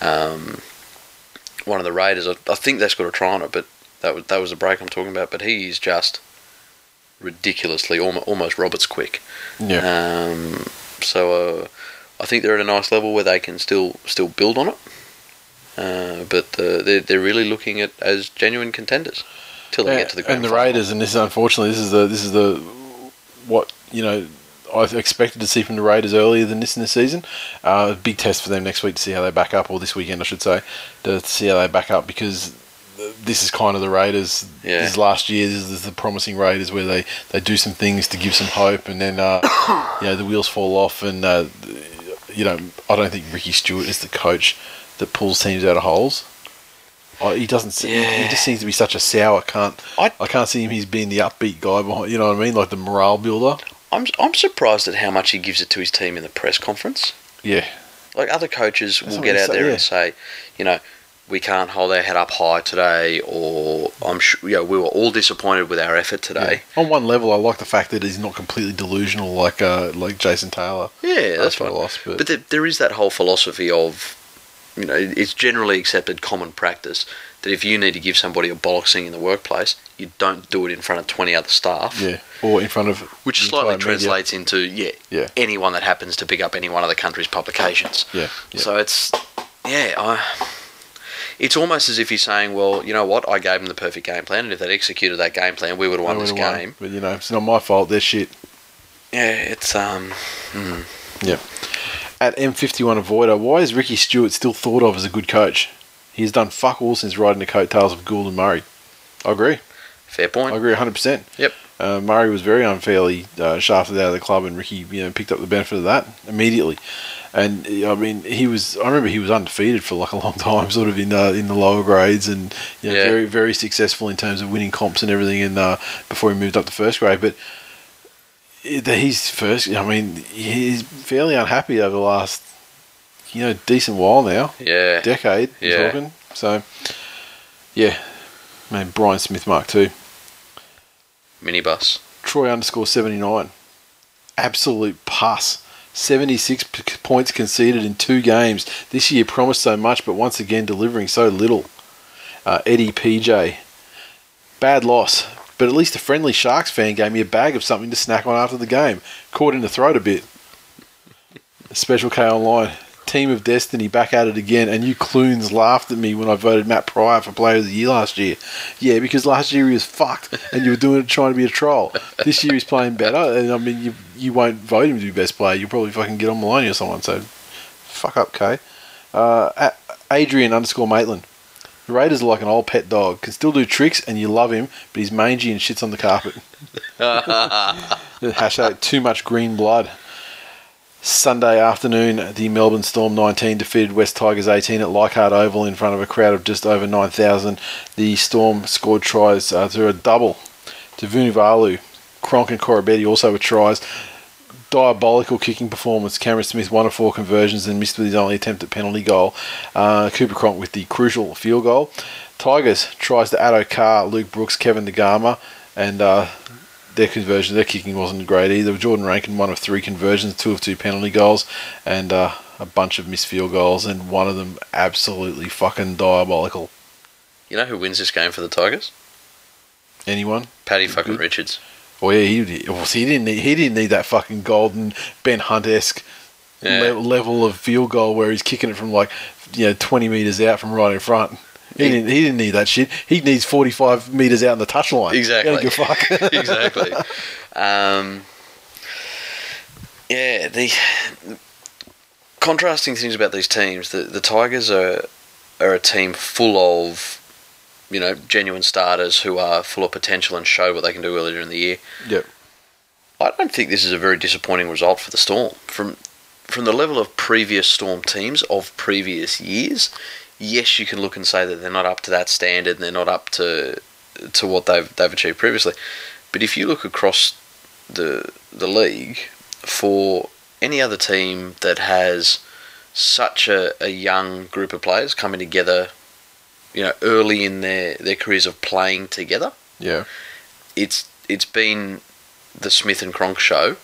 S2: um, one of the Raiders. I, I think they scored a try on it, but that was that was the break I'm talking about. But he is just ridiculously almost, almost Roberts quick.
S1: Yeah.
S2: Um, so uh, I think they're at a nice level where they can still still build on it. Uh, but uh, they're they're really looking at as genuine contenders till they
S1: Yeah,
S2: get to the grand
S1: and the
S2: final.
S1: Raiders, and this is unfortunately this is the this is the what you know I expected to see from the Raiders earlier than this in the season. Uh, big test for them next week to see how they back up, or this weekend I should say, to see how they back up because this is kind of the Raiders.
S2: Yeah.
S1: This is last year. This is the promising Raiders where they, they do some things to give some hope, and then uh, you know the wheels fall off, and uh, you know I don't think Ricky Stuart is the coach that pulls teams out of holes. Oh, he doesn't. se- He
S2: Yeah.
S1: just seems to be such a sour cunt.
S2: I-
S1: I can't see him. He's being the upbeat guy behind. You know what I mean? Like the morale builder.
S2: I'm I'm surprised at how much he gives it to his team in the press conference.
S1: Yeah.
S2: Like other coaches will get out
S1: say-
S2: there
S1: yeah.
S2: and say, you know, we can't hold our head up high today, or I'm sure, you know, we were all disappointed with our effort today.
S1: Yeah. On one level, I like the fact that he's not completely delusional like uh, like Jason Taylor.
S2: Yeah, that's fine.
S1: loss, but-
S2: but there, there is that whole philosophy of, you know, it's generally accepted common practice that if you need to give somebody a bollocksing in the workplace, you don't do it in front of 20 other staff.
S1: Yeah. Or in front of
S2: Which slightly
S1: entire media.
S2: translates into, yeah,
S1: Yeah.
S2: anyone that happens to pick up any one of the country's publications.
S1: Yeah. yeah.
S2: So it's, yeah, I, it's almost as if he's saying, well, you know what, I gave them the perfect game plan, and if they'd executed that game plan, we would have won this
S1: won.
S2: game.
S1: But you know, it's not my fault. They're shit.
S2: Yeah, it's, um, Yeah.
S1: At M51 Avoider, why is Ricky Stuart still thought of as a good coach? He has done fuck all since riding the coattails of Gould and Murray. I agree.
S2: fair point.
S1: I agree 100%.
S2: Yep.
S1: Uh, Murray was very unfairly uh, shafted out of the club, and Ricky, you know, picked up the benefit of that immediately. And I mean, he was. I remember he was undefeated for like a long time, sort of in uh, in the lower grades, and you know,
S2: Yeah.
S1: very very successful in terms of winning comps and everything. And uh, before he moved up to first grade, but he's first. I mean, he's fairly unhappy over the last, you know, decent while now,
S2: Yeah.
S1: decade.
S2: Yeah.
S1: talking. So, yeah, man, Brian Smith Mark too.
S2: Minibus.
S1: Troy underscore 79. Absolute pass. 76 p- points conceded in two games. This year promised so much, but once again delivering so little. Uh, Eddie PJ. Bad loss, but at least a friendly Sharks fan gave me a bag of something to snack on after the game. Caught in the throat a bit. Special K Online. Team of Destiny back at it again, and you clunes laughed at me when I voted Matt Prior for Player of the Year last year. Yeah, because last year he was fucked, and you were doing it trying to be a troll. This year he's playing better, and I mean, you you won't vote him to be best player. You'll probably fucking get on Maloney or someone. So, fuck up, Kay. Uh, Adrian underscore Maitland. The Raiders are like an old pet dog. Can still do tricks, and you love him, but he's mangy and shits on the carpet. Hashtag too much green blood. Sunday afternoon, the Melbourne Storm 19 defeated West Tigers 18 at Leichhardt Oval in front of a crowd of just over 9,000. The Storm scored tries uh, through a double to Vunivalu. Cronk and Koroibete also with tries. Diabolical kicking performance. Cameron Smith one of four conversions and missed with his only attempt at penalty goal. Uh, Cooper Cronk with the crucial field goal. Tigers tries to Addo Carr, Luke Brooks, Kevin Naiqama, and uh, their conversion, their kicking wasn't great either. Jordan Rankin, one of three conversions, two of two penalty goals, and uh, a bunch of missed field goals, and one of them absolutely fucking diabolical.
S2: You know who wins this game for the Tigers?
S1: Anyone?
S2: Paddy fucking
S1: Good.
S2: Richards.
S1: Oh yeah, he he didn't need he didn't need that fucking golden Ben Hunt esque
S2: Yeah.
S1: le- level of field goal where he's kicking it from like you know twenty meters out from right in front. He
S2: He-
S1: didn't. He didn't need that shit. He needs forty-five meters out in the touch line.
S2: Exactly.
S1: He don't give fuck.
S2: exactly. Um, yeah, the contrasting things about these teams. The the Tigers are are a team full of you know genuine starters who are full of potential and showed what they can do earlier in the year.
S1: Yep.
S2: I don't think this is a very disappointing result for the Storm from from the level of previous Storm teams of previous years. Yes, you can look and say that they're not up to that standard and they're not up to to what they've they've achieved previously. But if you look across the the league for any other team that has such a, a young group of players coming together, you know, early in their, their careers of playing together,
S1: Yeah.
S2: it's it's been the Smith and Cronk show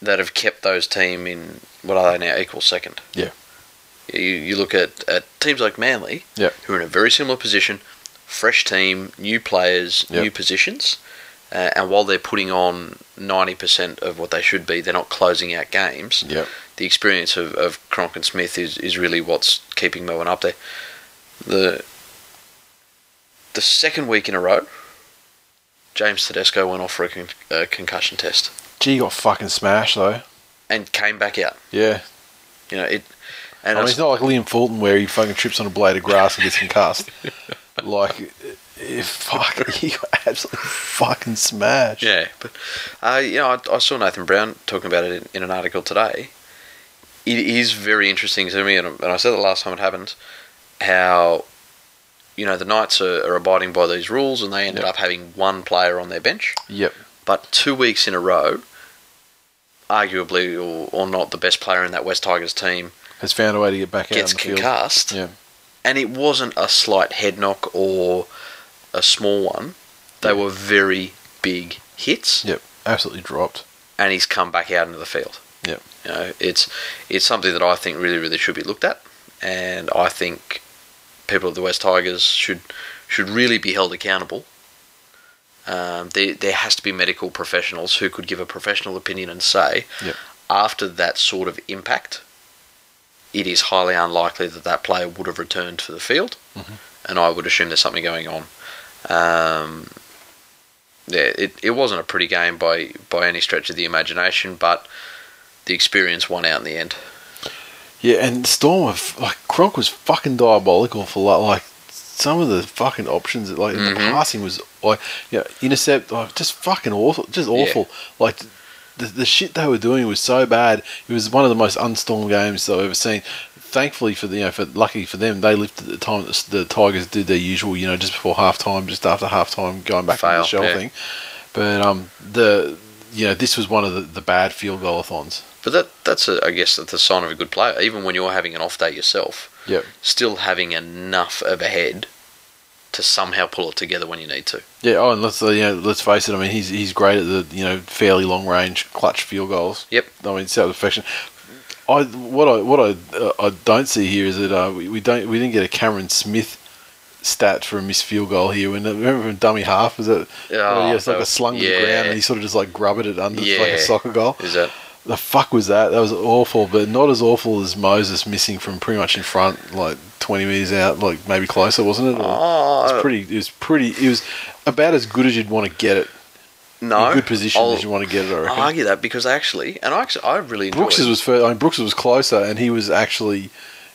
S2: that have kept those team in what are they now equal second.
S1: Yeah.
S2: You, you look at, at teams like Manly,
S1: Yeah.
S2: who are in a very similar position, fresh team, new players,
S1: Yep.
S2: new positions, uh, and while they're putting on ninety percent of what they should be, they're not closing out games.
S1: Yep.
S2: The experience of, of Cronk and Smith is, is really what's keeping Melbourne up there. The the second week in a row, James Tedesco went off for a, con- a concussion test
S1: Gee, got fucking smashed though.
S2: and came back out.
S1: Yeah.
S2: You know it, and
S1: I mean,
S2: it's-
S1: not like Liam Fulton where he fucking trips on a blade of grass and gets concussed. like, if fuck, he got absolutely fucking smashed.
S2: Yeah, but uh, you know, I, I saw Nathan Brown talking about it in, in an article today. It is very interesting to me, and, and I said the last time it happened, how you know the Knights are, are abiding by these rules, and they ended
S1: Yep.
S2: up having one player on their bench,
S1: Yep.
S2: but two weeks in a row, arguably or, or not the best player in that West Tigers team
S1: Has found a way to get back
S2: gets
S1: out in the field.
S2: concussed,
S1: Yeah.
S2: and it wasn't a slight head knock or a small one; they
S1: Yeah.
S2: were very big hits.
S1: Yep. Absolutely dropped.
S2: and he's come back out into the field.
S1: Yep.
S2: You know, it's it's something that I think really, really should be looked at, and I think people of the West Tigers should should really be held accountable. Um, there, there has to be medical professionals who could give a professional opinion and say,
S1: Yep.
S2: after that sort of impact, it is highly unlikely that that player would have returned to the field,
S1: Mhm.
S2: and I would assume there's something going on. Um, yeah, it, it wasn't a pretty game by by any stretch of the imagination, but the experience won out in the end.
S1: Yeah, and Storm, of, like Cronk was fucking diabolical for like some of the fucking options, like
S2: Mm-hmm.
S1: the passing was like, yeah, intercept, like just fucking awful, just awful. Like the the shit they were doing was so bad. It was one of the most unstormed games I've ever seen. Thankfully for the, you know, for lucky for them, they at the time that the Tigers did their usual, you know, just before half time, just after half time, going back to
S2: Fail,
S1: the shell
S2: yeah.
S1: thing. But um, the you know, this was one of the, the bad field goal-a-thons.
S2: But that that's a, I guess that's a sign of a good player. Even when you're having an off day yourself,
S1: Yep.
S2: still having enough of a head to somehow pull it together when you need to.
S1: Yeah, oh, and let's uh, you know, let's face it. I mean, he's he's great at the you know fairly long range clutch field goals.
S2: Yep.
S1: I mean, self perfection. I what I what I uh, I don't see here is that uh, we, we don't we didn't get a Cameron Smith stat for a missed field goal here. When remember from dummy half was it?
S2: Oh,
S1: yeah, it's like a slung to the ground and he sort of just like grubbered it under It's like a soccer goal.
S2: Is that
S1: The fuck was that? That was awful, but not as awful as Moses missing from pretty much in front, like twenty meters out, like maybe closer, wasn't it? Or-
S2: Oh,
S1: it's pretty. It was pretty. It was about as good as you'd want to get it.
S2: no
S1: in good position
S2: I'll,
S1: as you want to get it. I
S2: I'll argue that because actually, and I actually I really
S1: Brooks's
S2: it.
S1: was first. I mean, Brooks was closer, and he was actually,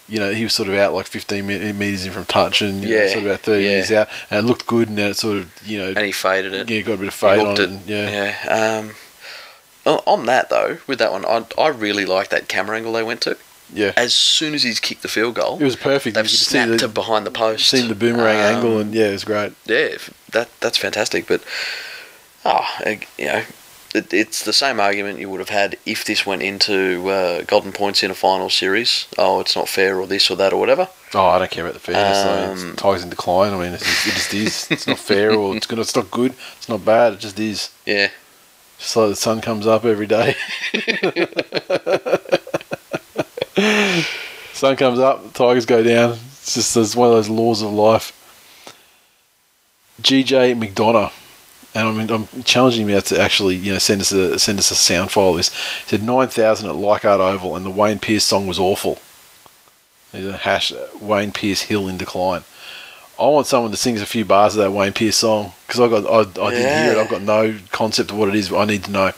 S1: you know, he was sort of out like 15 meters in from touch, and you know,
S2: Yeah,
S1: sort of about 30
S2: yeah.
S1: meters out, and it looked good, and then it sort of, you know,
S2: and he faded it.
S1: yeah, got a bit of fade on it. and- yeah.
S2: Yeah. Um, on- on that though, with that one, I, I really like that camera angle they went to.
S1: yeah,
S2: As soon as he's kicked the field goal,
S1: It was perfect.
S2: they've
S1: you
S2: snapped
S1: the,
S2: to behind the post.
S1: seen the boomerang
S2: Um,
S1: angle, and yeah, it was great.
S2: yeah, that that's fantastic. But ah, uh, you know, it, it's the same argument you would have had if this went into uh, golden points in a final series. Oh, it's not fair, or this or that, or whatever.
S1: Oh, I don't care about the fairness.
S2: Um,
S1: It's Tigers in decline. I mean, it's it just is. It's not fair, or it's good. It's not good. It's not bad. It just is.
S2: Yeah,
S1: Just like the sun comes up every day. sun comes up, Tigers go down. It's just it's one of those laws of life. GJ McDonough, and I mean, I'm challenging him out to actually, you know, send us a send us a sound file. of This he said nine thousand at Leichhardt Oval, and the Wayne Pearce song was awful. There's a hash Wayne Pearce Hill in decline. I want someone to sing a few bars of that Wayne Pearce song because I got I, I didn't hear it.
S2: Yeah.
S1: I've got no concept of what it is. But I need to know.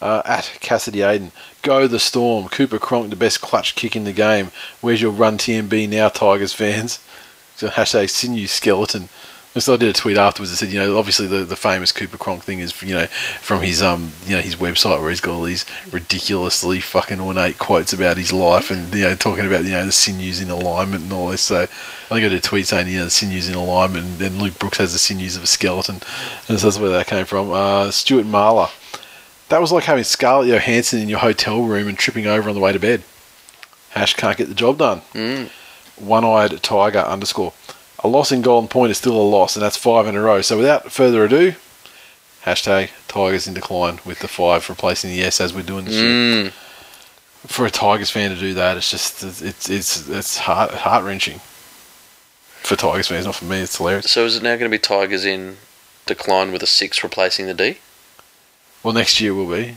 S1: Uh, at Cassidy Aiden, go the storm. Cooper Cronk, the best clutch kick in the game. Where's your run TMB now, Tigers fans? So hashtag sinew skeleton. So I did a tweet afterwards that said, you know, obviously the, the famous Cooper Cronk thing is, you know, from his um, you know, his website where he's got all these ridiculously fucking ornate quotes about his life and you know talking about you know the sinews in alignment and all this. So I think I did a tweet saying, you know, the sinews in alignment, and then Luke Brooks has the sinews of a skeleton, and so that's where that came from. Uh, Stuart Marler, that was like having Scarlett Johansson in your hotel room and tripping over on the way to bed. Hash can't get the job done.
S2: Mm.
S1: One-eyed tiger underscore. A loss in Golden Point is still a loss, and that's five in a row. So without further ado, hashtag Tigers in decline with the five replacing the S as we're doing this year.
S2: Mm.
S1: For a Tigers fan to do that, it's just it's it's it's heart heart wrenching. For Tigers fans, not for me. It's hilarious.
S2: So is it now going to be Tigers in decline with a six replacing the D,
S1: Well, next year will be.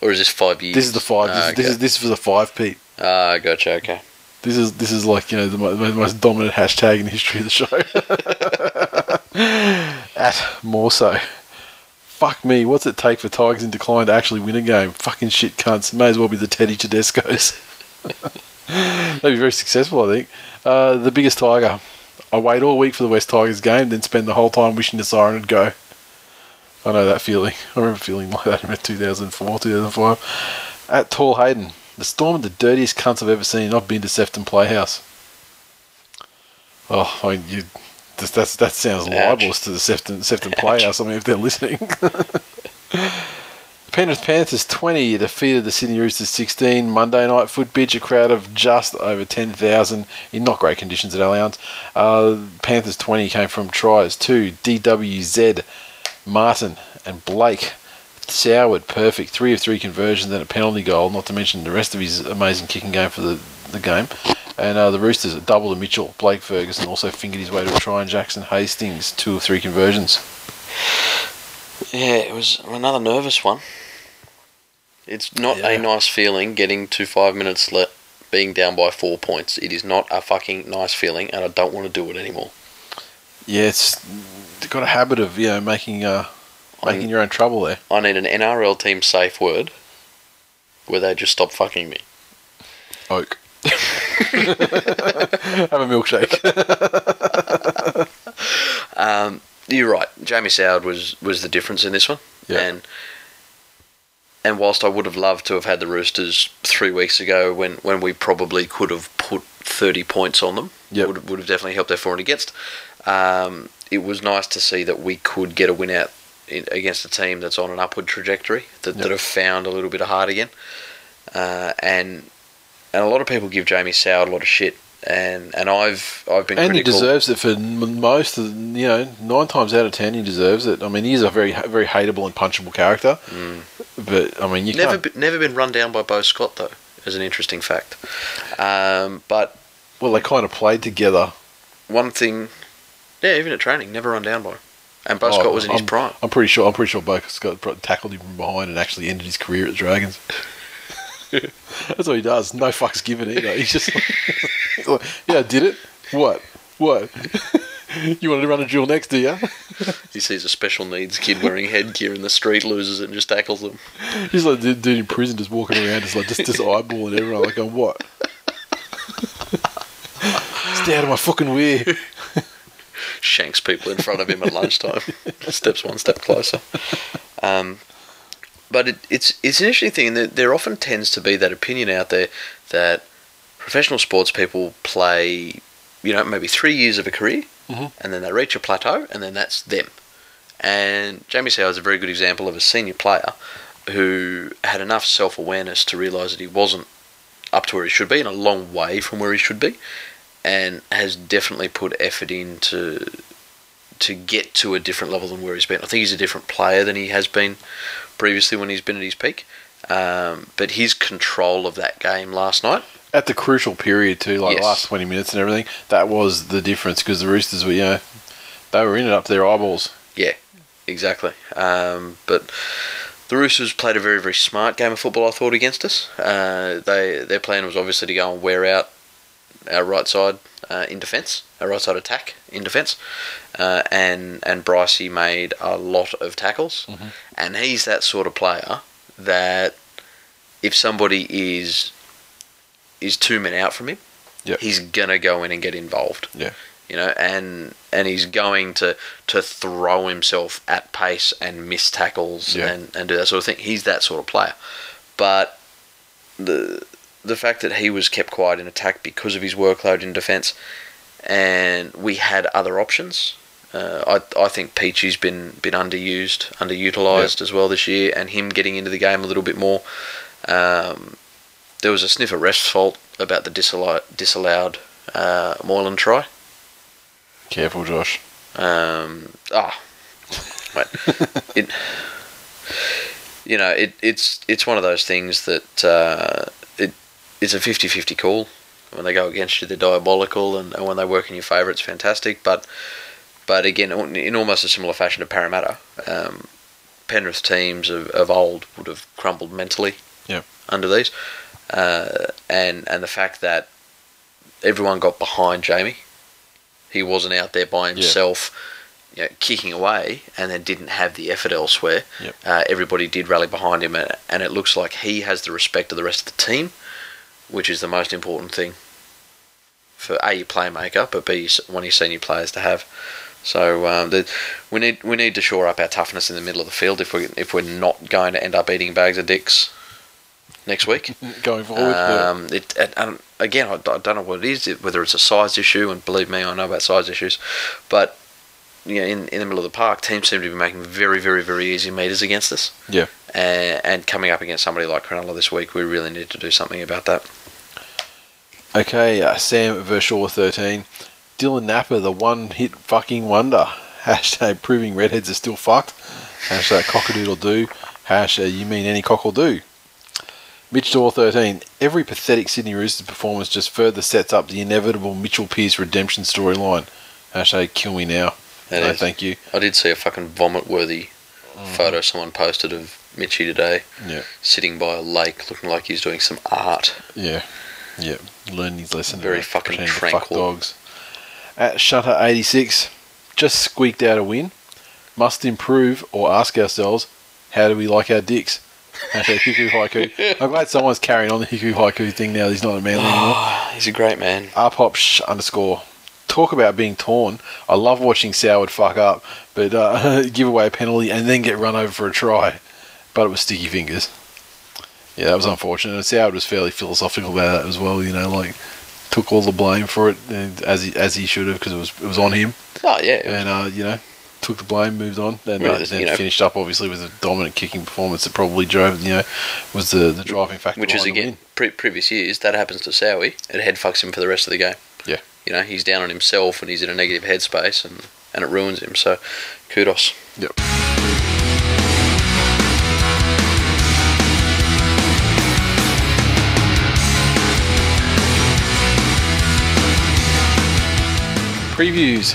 S2: or is this five years?
S1: This is the five. This,
S2: Ah,
S1: is, this is this is for the five, Pete.
S2: Ah, gotcha. Okay.
S1: This is this is like you know the, the most dominant hashtag in the history of the show. At Mawso. Fuck me. What's it take for Tigers in decline to actually win a game? Fucking shit cunts. May as well be the Teddy Tedesco's. They'd be very successful, I think. Uh, the biggest Tiger. I wait all week for the West Tigers game, then spend the whole time wishing the siren would go. I know that feeling. I remember feeling like that in about 2004, 2005. At Tall Hayden. The Storm the dirtiest cunts I've ever seen. I've been to Sefton Playhouse. Oh, I mean, you, that's, that's, that sounds libelous to the Sefton, Sefton Playhouse. I mean, if they're listening. Penrith Panthers 20 defeated the Sydney Roosters 16. Monday night foot pitch, a crowd of just over 10,000 in not great conditions at Allianz. Uh, Panthers 20 came from tries to DWZ, Martin, and Blake. Soward, perfect. Three of three conversions and a penalty goal, not to mention the rest of his amazing kicking game for the, the game. And uh, the Roosters double to Mitchell. Blake Ferguson also fingered his way to a try, and Jackson Hastings, two of three conversions.
S2: Yeah, it was another nervous one. It's not
S1: Yeah.
S2: a nice feeling getting to five minutes left, being down by four points. It is not a fucking nice feeling, and I don't want to do it anymore.
S1: Yeah, it's got a habit of you know making uh, making your own trouble there.
S2: I need an NRL team safe word where they just stop fucking me.
S1: Oak. Have a milkshake.
S2: Um, you're right. Jamie Soward was was the difference in this one.
S1: Yeah.
S2: And and whilst I would have loved to have had the Roosters three weeks ago, when, when we probably could have put thirty points on them,
S1: Yep.
S2: would would have definitely helped their for and against. Um, it was nice to see that we could get a win out against a team that's on an upward trajectory that,
S1: Yep.
S2: that have found a little bit of heart again. Uh, and and a lot of people give Jamie Soward a lot of shit, and and I've I've been
S1: And he deserves it for most of the- you know nine times out of ten he deserves it. I mean, he's a very very hateable and punchable character, but I mean you
S2: Never,
S1: can't.
S2: be, never been run down by Beau Scott though, is an interesting fact. Um, but
S1: Well, they kind of played together.
S2: one thing, yeah, even at training, never run down by him. And Beau
S1: Oh,
S2: Scott was in his
S1: I'm-
S2: prime.
S1: I'm pretty sure. I'm pretty sure Beau Scott tackled him from behind and actually ended his career at the Dragons. That's what he does. No fucks given either. He's just like, yeah, I did it. What? What? you wanted to run a drill next, do you?
S2: He sees a special needs kid wearing headgear in the street, loses it, and just tackles them.
S1: He's like dude, dude in prison, just walking around, just like just, just eyeballing everyone, like going, what? Stay out of my fucking way.
S2: Shanks people in front of him at lunchtime. Steps one step closer. Um, but it, it's it's an interesting thing that there often tends to be that opinion out there that professional sports people play, you know, maybe three years of a career,
S1: Mhm.
S2: and then they reach a plateau, and then that's them. And Jamie Soward is a very good example of a senior player who had enough self awareness to realise that he wasn't up to where he should be and a long way from where he should be, and has definitely put effort into to get to a different level than where he's been. I think he's a different player than he has been previously when he's been at his peak. Um, but his control of that game last night,
S1: At the crucial period too, like
S2: Yes.
S1: the last twenty minutes and everything, that was the difference because the Roosters were, you know, they were in it up to their eyeballs.
S2: Yeah, exactly. Um, but the Roosters played a very, very smart game of football, I thought, against us. Uh, they Their plan was obviously to go and wear out our right side uh, in defence, our right side attack in defence. Uh, and, and Brycey made a lot of tackles.
S1: Mhm.
S2: And he's that sort of player that if somebody is is two men out from him,
S1: Yep.
S2: he's gonna go in and get involved.
S1: Yeah.
S2: You know, and and he's going to to throw himself at pace and miss tackles
S1: Yeah.
S2: and, and do that sort of thing. He's that sort of player. But the the fact that he was kept quiet in attack because of his workload in defence, and we had other options. Uh, I I think Peachy's been been underused, underutilized as well this year, and him getting into the game a little bit more. Um, there was a sniff of rest fault about the disallowed, disallowed uh, Moylan try.
S1: Careful, Josh.
S2: Um, ah, wait. it, you know, it, it's it's one of those things that uh, it's a 50-50 call. When they go against you, they're diabolical, and, and when they work in your favour, it's fantastic. But but again, in almost a similar fashion to Parramatta, um, Penrith teams of, of old would have crumbled mentally
S1: Yep.
S2: under these, uh, and and the fact that everyone got behind Jamie, he wasn't out there by himself, you know, kicking away, and then didn't have the effort elsewhere.
S1: Yep.
S2: Uh, everybody did rally behind him, and, and it looks like he has the respect of the rest of the team, which is the most important thing for a your playmaker, but b one of your senior players to have. So um, the, we need we need to shore up our toughness in the middle of the field if we if we're not going to end up eating bags of dicks next week.
S1: Going forward, yeah.
S2: Um, it, again, I, I don't know what it is, whether it's a size issue, and believe me, I know about size issues, but you know, in, in the middle of the park, teams seem to be making very, very, very easy meters against us.
S1: Yeah.
S2: And, and coming up against somebody like Cronulla this week, we really need to do something about that.
S1: Okay, uh, Sam Verschoor 13. Dylan Napa, the one hit fucking wonder. Hashtag proving redheads are still fucked. Hashtag cockadoodle do. Hashtag you mean any cock will do. Mitch Dore 13. Every pathetic Sydney Roosters performance just further sets up the inevitable Mitchell Pearce redemption storyline. Hashtag kill me now. No,
S2: is.
S1: thank you.
S2: I did see a fucking vomit worthy photo someone posted of Mitchy today
S1: Yeah.
S2: sitting by a lake looking like he's doing some art.
S1: Yeah, yeah. Learning his lesson.
S2: Very fucking
S1: to fuck
S2: tranquil.
S1: dogs. At Shutter eighty six, just squeaked out a win. Must improve or ask ourselves, how do we like our dicks? Hashtag Hiku Haiku. I'm glad someone's carrying on the Hiku Haiku thing now. He's not a man anymore.
S2: he's a great man.
S1: Rpop sh- underscore talk about being torn. I love watching Soward fuck up, but uh, give away a penalty and then get run over for a try. But it was sticky fingers. Yeah, that was unfortunate. And Soward was fairly philosophical about that as well. You know, like took all the blame for it and as he as he should have because it was it was on him.
S2: Oh yeah,
S1: And uh, you know, took the blame, moved on, and uh, then
S2: you know-
S1: finished up obviously with a dominant kicking performance that probably drove you know was the the driving factor.
S2: which is again pre- previous years that happens to Sowie, it head fucks him for the rest of the game.
S1: Yeah.
S2: you know he's down on himself and he's in a negative headspace and and it ruins him. So kudos.
S1: Yep. Previews.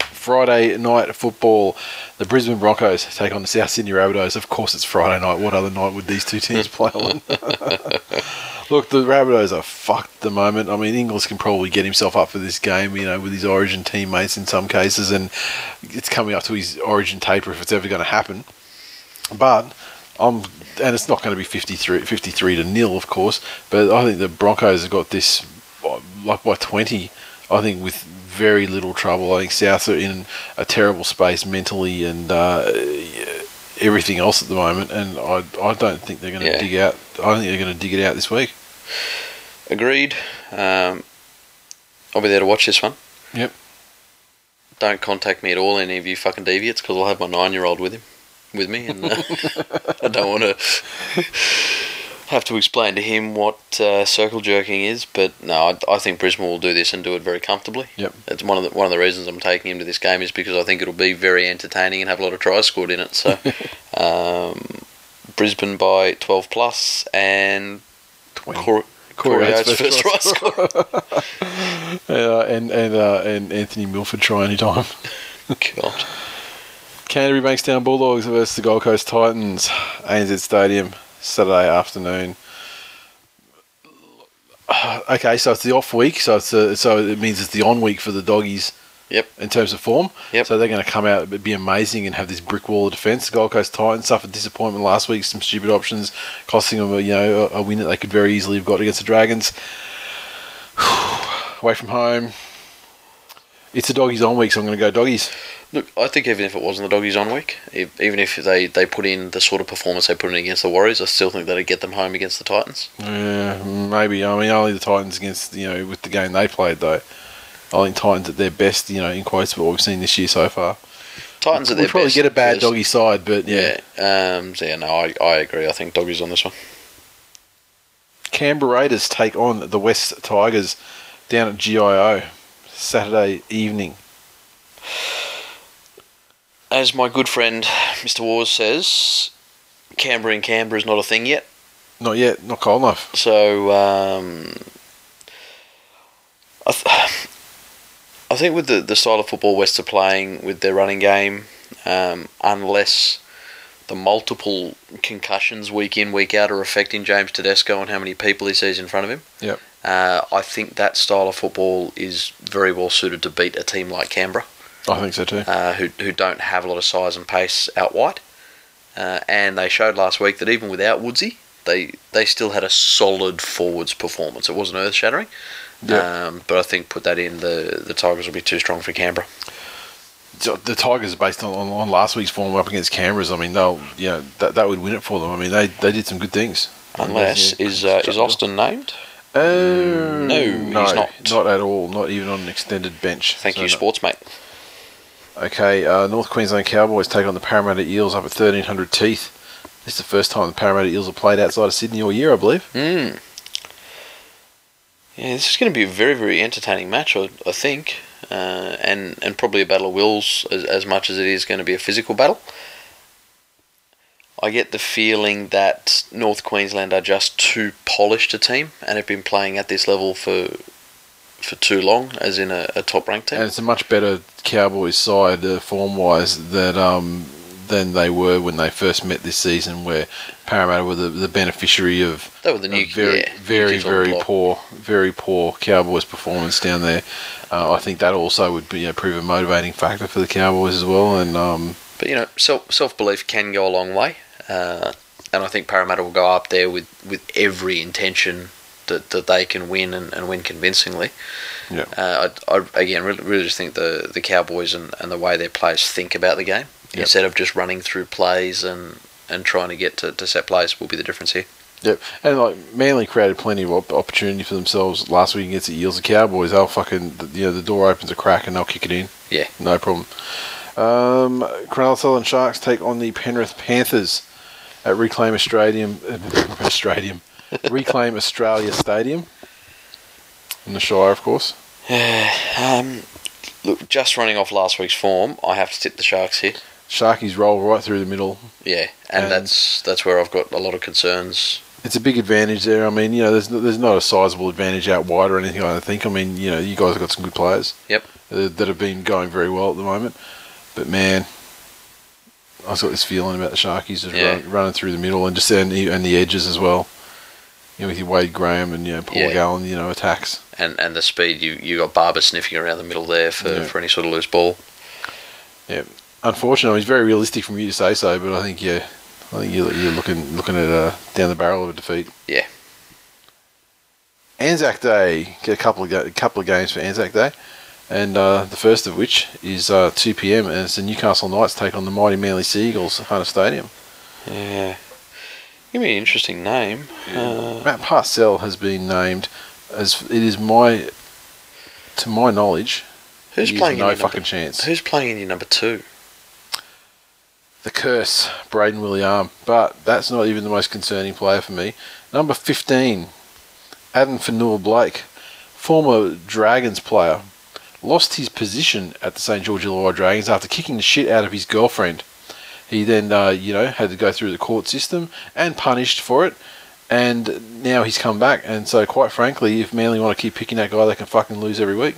S1: Friday night football. The Brisbane Broncos take on the South Sydney Rabbitohs. Of course, it's Friday night. What other night would these two teams play on? Look, the Rabbitohs are fucked at the moment. I mean, Inglis can probably get himself up for this game, you know, with his Origin teammates in some cases, and it's coming up to his Origin taper if it's ever going to happen. But I'm, and it's not going to be 53, 53 to nil, of course. But I think the Broncos have got this like by 20. I think with very little trouble. I think South are in a terrible space mentally and uh, everything else at the moment, and I I don't think they're going to
S2: Yeah.
S1: dig out. I think they're going to dig it out this week.
S2: Agreed. Um, I'll be there to watch this one.
S1: Yep.
S2: Don't contact me at all, any of you fucking deviates, because I'll have my nine-year-old with him, with me, and uh, I don't want to have to explain to him what uh, circle jerking is. But no, I, I think Brisbane will do this and do it very comfortably.
S1: Yep.
S2: It's one of the one of the reasons I'm taking him to this game is because I think it'll be very entertaining and have a lot of tries scored in it. So, um, Brisbane by 12 plus and
S1: Twenty.
S2: Corey,
S1: Corey
S2: Corey first try scorer.
S1: Uh, and and uh, and Anthony Milford try anytime.
S2: God.
S1: Canterbury Bankstown Bulldogs versus the Gold Coast Titans, ANZ Stadium, Saturday afternoon. Okay, so it's the off week, so it's the, so it means it's the on week for the doggies.
S2: Yep.
S1: In terms of form,
S2: Yep.
S1: So they're going to come out, be amazing, and have this brick wall of defence. The Gold Coast Titans suffered disappointment last week. Some stupid options costing them, a, you know, a, a win that they could very easily have got against the Dragons. Away from home, it's a doggies on week, so I'm going to go doggies.
S2: Look, I think even if it wasn't the doggies on week, if, even if they, they put in the sort of performance they put in against the Warriors, I still think that'd get them home against the Titans.
S1: Yeah, maybe. I mean, only the Titans against you know with the game they played though. I think Titans at their best, you know, in quotes, what we've seen this year so far.
S2: Titans at
S1: we
S2: their
S1: probably
S2: best.
S1: get a bad doggy side, but yeah.
S2: Yeah. Um, yeah, no, I, I agree. I think doggies on this one.
S1: Canberra Raiders take on the West Tigers down at GIO Saturday evening.
S2: As my good friend Mr. Wars says, Canberra in Canberra is not a thing yet.
S1: Not yet, not cold enough.
S2: So um, I, th- I think with the, the style of football West are playing with their running game, um, unless the multiple concussions week in week out are affecting James Tedesco and how many people he sees in front of him.
S1: Yep.
S2: Uh, I think that style of football is very well suited to beat a team like Canberra,
S1: I think so too.
S2: uh, who who don't have a lot of size and pace out wide. Uh, and they showed last week that even without Woodsy, they they still had a solid forwards performance. It wasn't earth shattering, um, but I think put that in the the Tigers will be too strong for Canberra.
S1: So the Tigers, based on, on, last week's form up against Canberra's, I mean, they'll you know that, that would win it for them. I mean, they, they did some good things.
S2: Unless
S1: Yeah.
S2: is uh, is Austin named?
S1: Oh
S2: No, he's not.
S1: not at all. Not even on an extended bench.
S2: Thank
S1: So
S2: you,
S1: no.
S2: sports mate.
S1: Okay, uh, North Queensland Cowboys take on the Parramatta Eels up at 1300 Teeth. This is the first time the Parramatta Eels have played outside of Sydney all year, I believe.
S2: Mm. Yeah, this is going to be a very, very entertaining match, I, I think, uh, and and probably a battle of wills as, as much as it is going to be a physical battle. I get the feeling that North Queensland are just too polished a team and have been playing at this level for for too long, as in a, a top ranked team.
S1: And it's a much better Cowboys side uh, form wise that um, than they were when they first met this season, where Parramatta were the, the beneficiary of
S2: They were the new,
S1: very,
S2: yeah,
S1: very, very poor, very poor Cowboys performance down there. Uh, I think that also would be you know, prove a motivating factor for the Cowboys as well. And um,
S2: But you know, self self belief can go a long way, uh, and I think Parramatta will go up there with, with every intention that, that they can win and, and win convincingly.
S1: Yeah.
S2: Uh, I, I again really, really just think the the Cowboys and, and the way their players think about the game
S1: Yep.
S2: instead of just running through plays and, and trying to get to, to set plays will be the difference here.
S1: Yep, and like Manly created plenty of opportunity for themselves last week against the Eels. The Cowboys, they'll fucking you know the door opens a crack and they'll kick it in.
S2: Yeah.
S1: no problem. Um, Cronulla Sutherland Sharks take on the Penrith Panthers at Reclaim Australium, Australium, Reclaim Australia Stadium in the Shire, of course.
S2: Um, look, just running off last week's form, I have to tip the Sharks here.
S1: Sharkies roll right through the middle.
S2: Yeah, and,
S1: And-
S2: that's that's where I've got a lot of concerns.
S1: It's a big advantage there. I mean, you know, there's there's not a sizable advantage out wide or anything. I don't think. I mean, you know, you guys have got some good players.
S2: Yep.
S1: uh, that have been going very well at the moment. But man, I've got this feeling about the Sharkies just
S2: Yeah.
S1: run, running through the middle and just and the, and the edges as well. You know, with your Wade Graham and you know Paul
S2: Yeah.
S1: Gallen, you know, attacks.
S2: And and the speed you you got Barba sniffing around the middle there for,
S1: Yeah.
S2: for any sort of loose ball.
S1: Yeah, unfortunately, it's very realistic from you to say so, but I think yeah, I think you're, you're looking looking at uh, down the barrel of a defeat.
S2: Yeah.
S1: Anzac Day, get a couple of a couple of games for Anzac Day, and uh, the first of which is uh, 2 p.m. and it's the Newcastle Knights take on the mighty Manly Seagulls at Hunter Stadium.
S2: Yeah. Give me an interesting name. Uh,
S1: Matt Parcell has been named as it is my, to my knowledge,
S2: who's
S1: he has
S2: playing
S1: no
S2: in your
S1: fucking
S2: number,
S1: chance.
S2: Who's playing in your number two?
S1: The curse, Braden William, but that's not even the most concerning player for me. Number fifteen, Addin Fonua Blake, former Dragons player, lost his position at the St George Illawarra Dragons after kicking the shit out of his girlfriend. He then, uh, you know, had to go through the court system and punished for it. And now he's come back, and so quite frankly, if Manly want to keep picking that guy, they can fucking lose every week.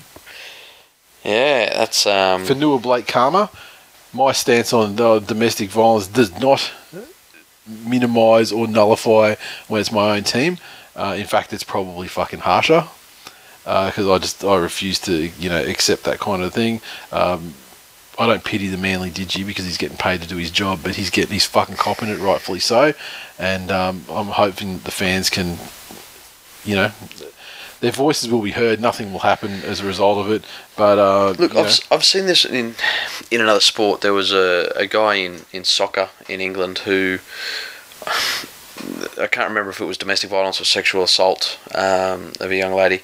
S2: Yeah, that's um.
S1: Fonua Blake Karma, my stance on uh, domestic violence does not minimise or nullify when it's my own team. Uh, in fact, it's probably fucking harsher because I just I refuse to you know accept that kind of thing. Um, I don't pity the Manly Digi because he's getting paid to do his job, but he's getting he's fucking copping it rightfully so, and um, I'm hoping the fans can, you know. Their voices will be heard. Nothing will happen as a result of it. But uh,
S2: Look,
S1: know.
S2: I've, s- I've seen this in in another sport. There was a, a guy in, in soccer in England who I can't remember if it was domestic violence or sexual assault um, of a young lady.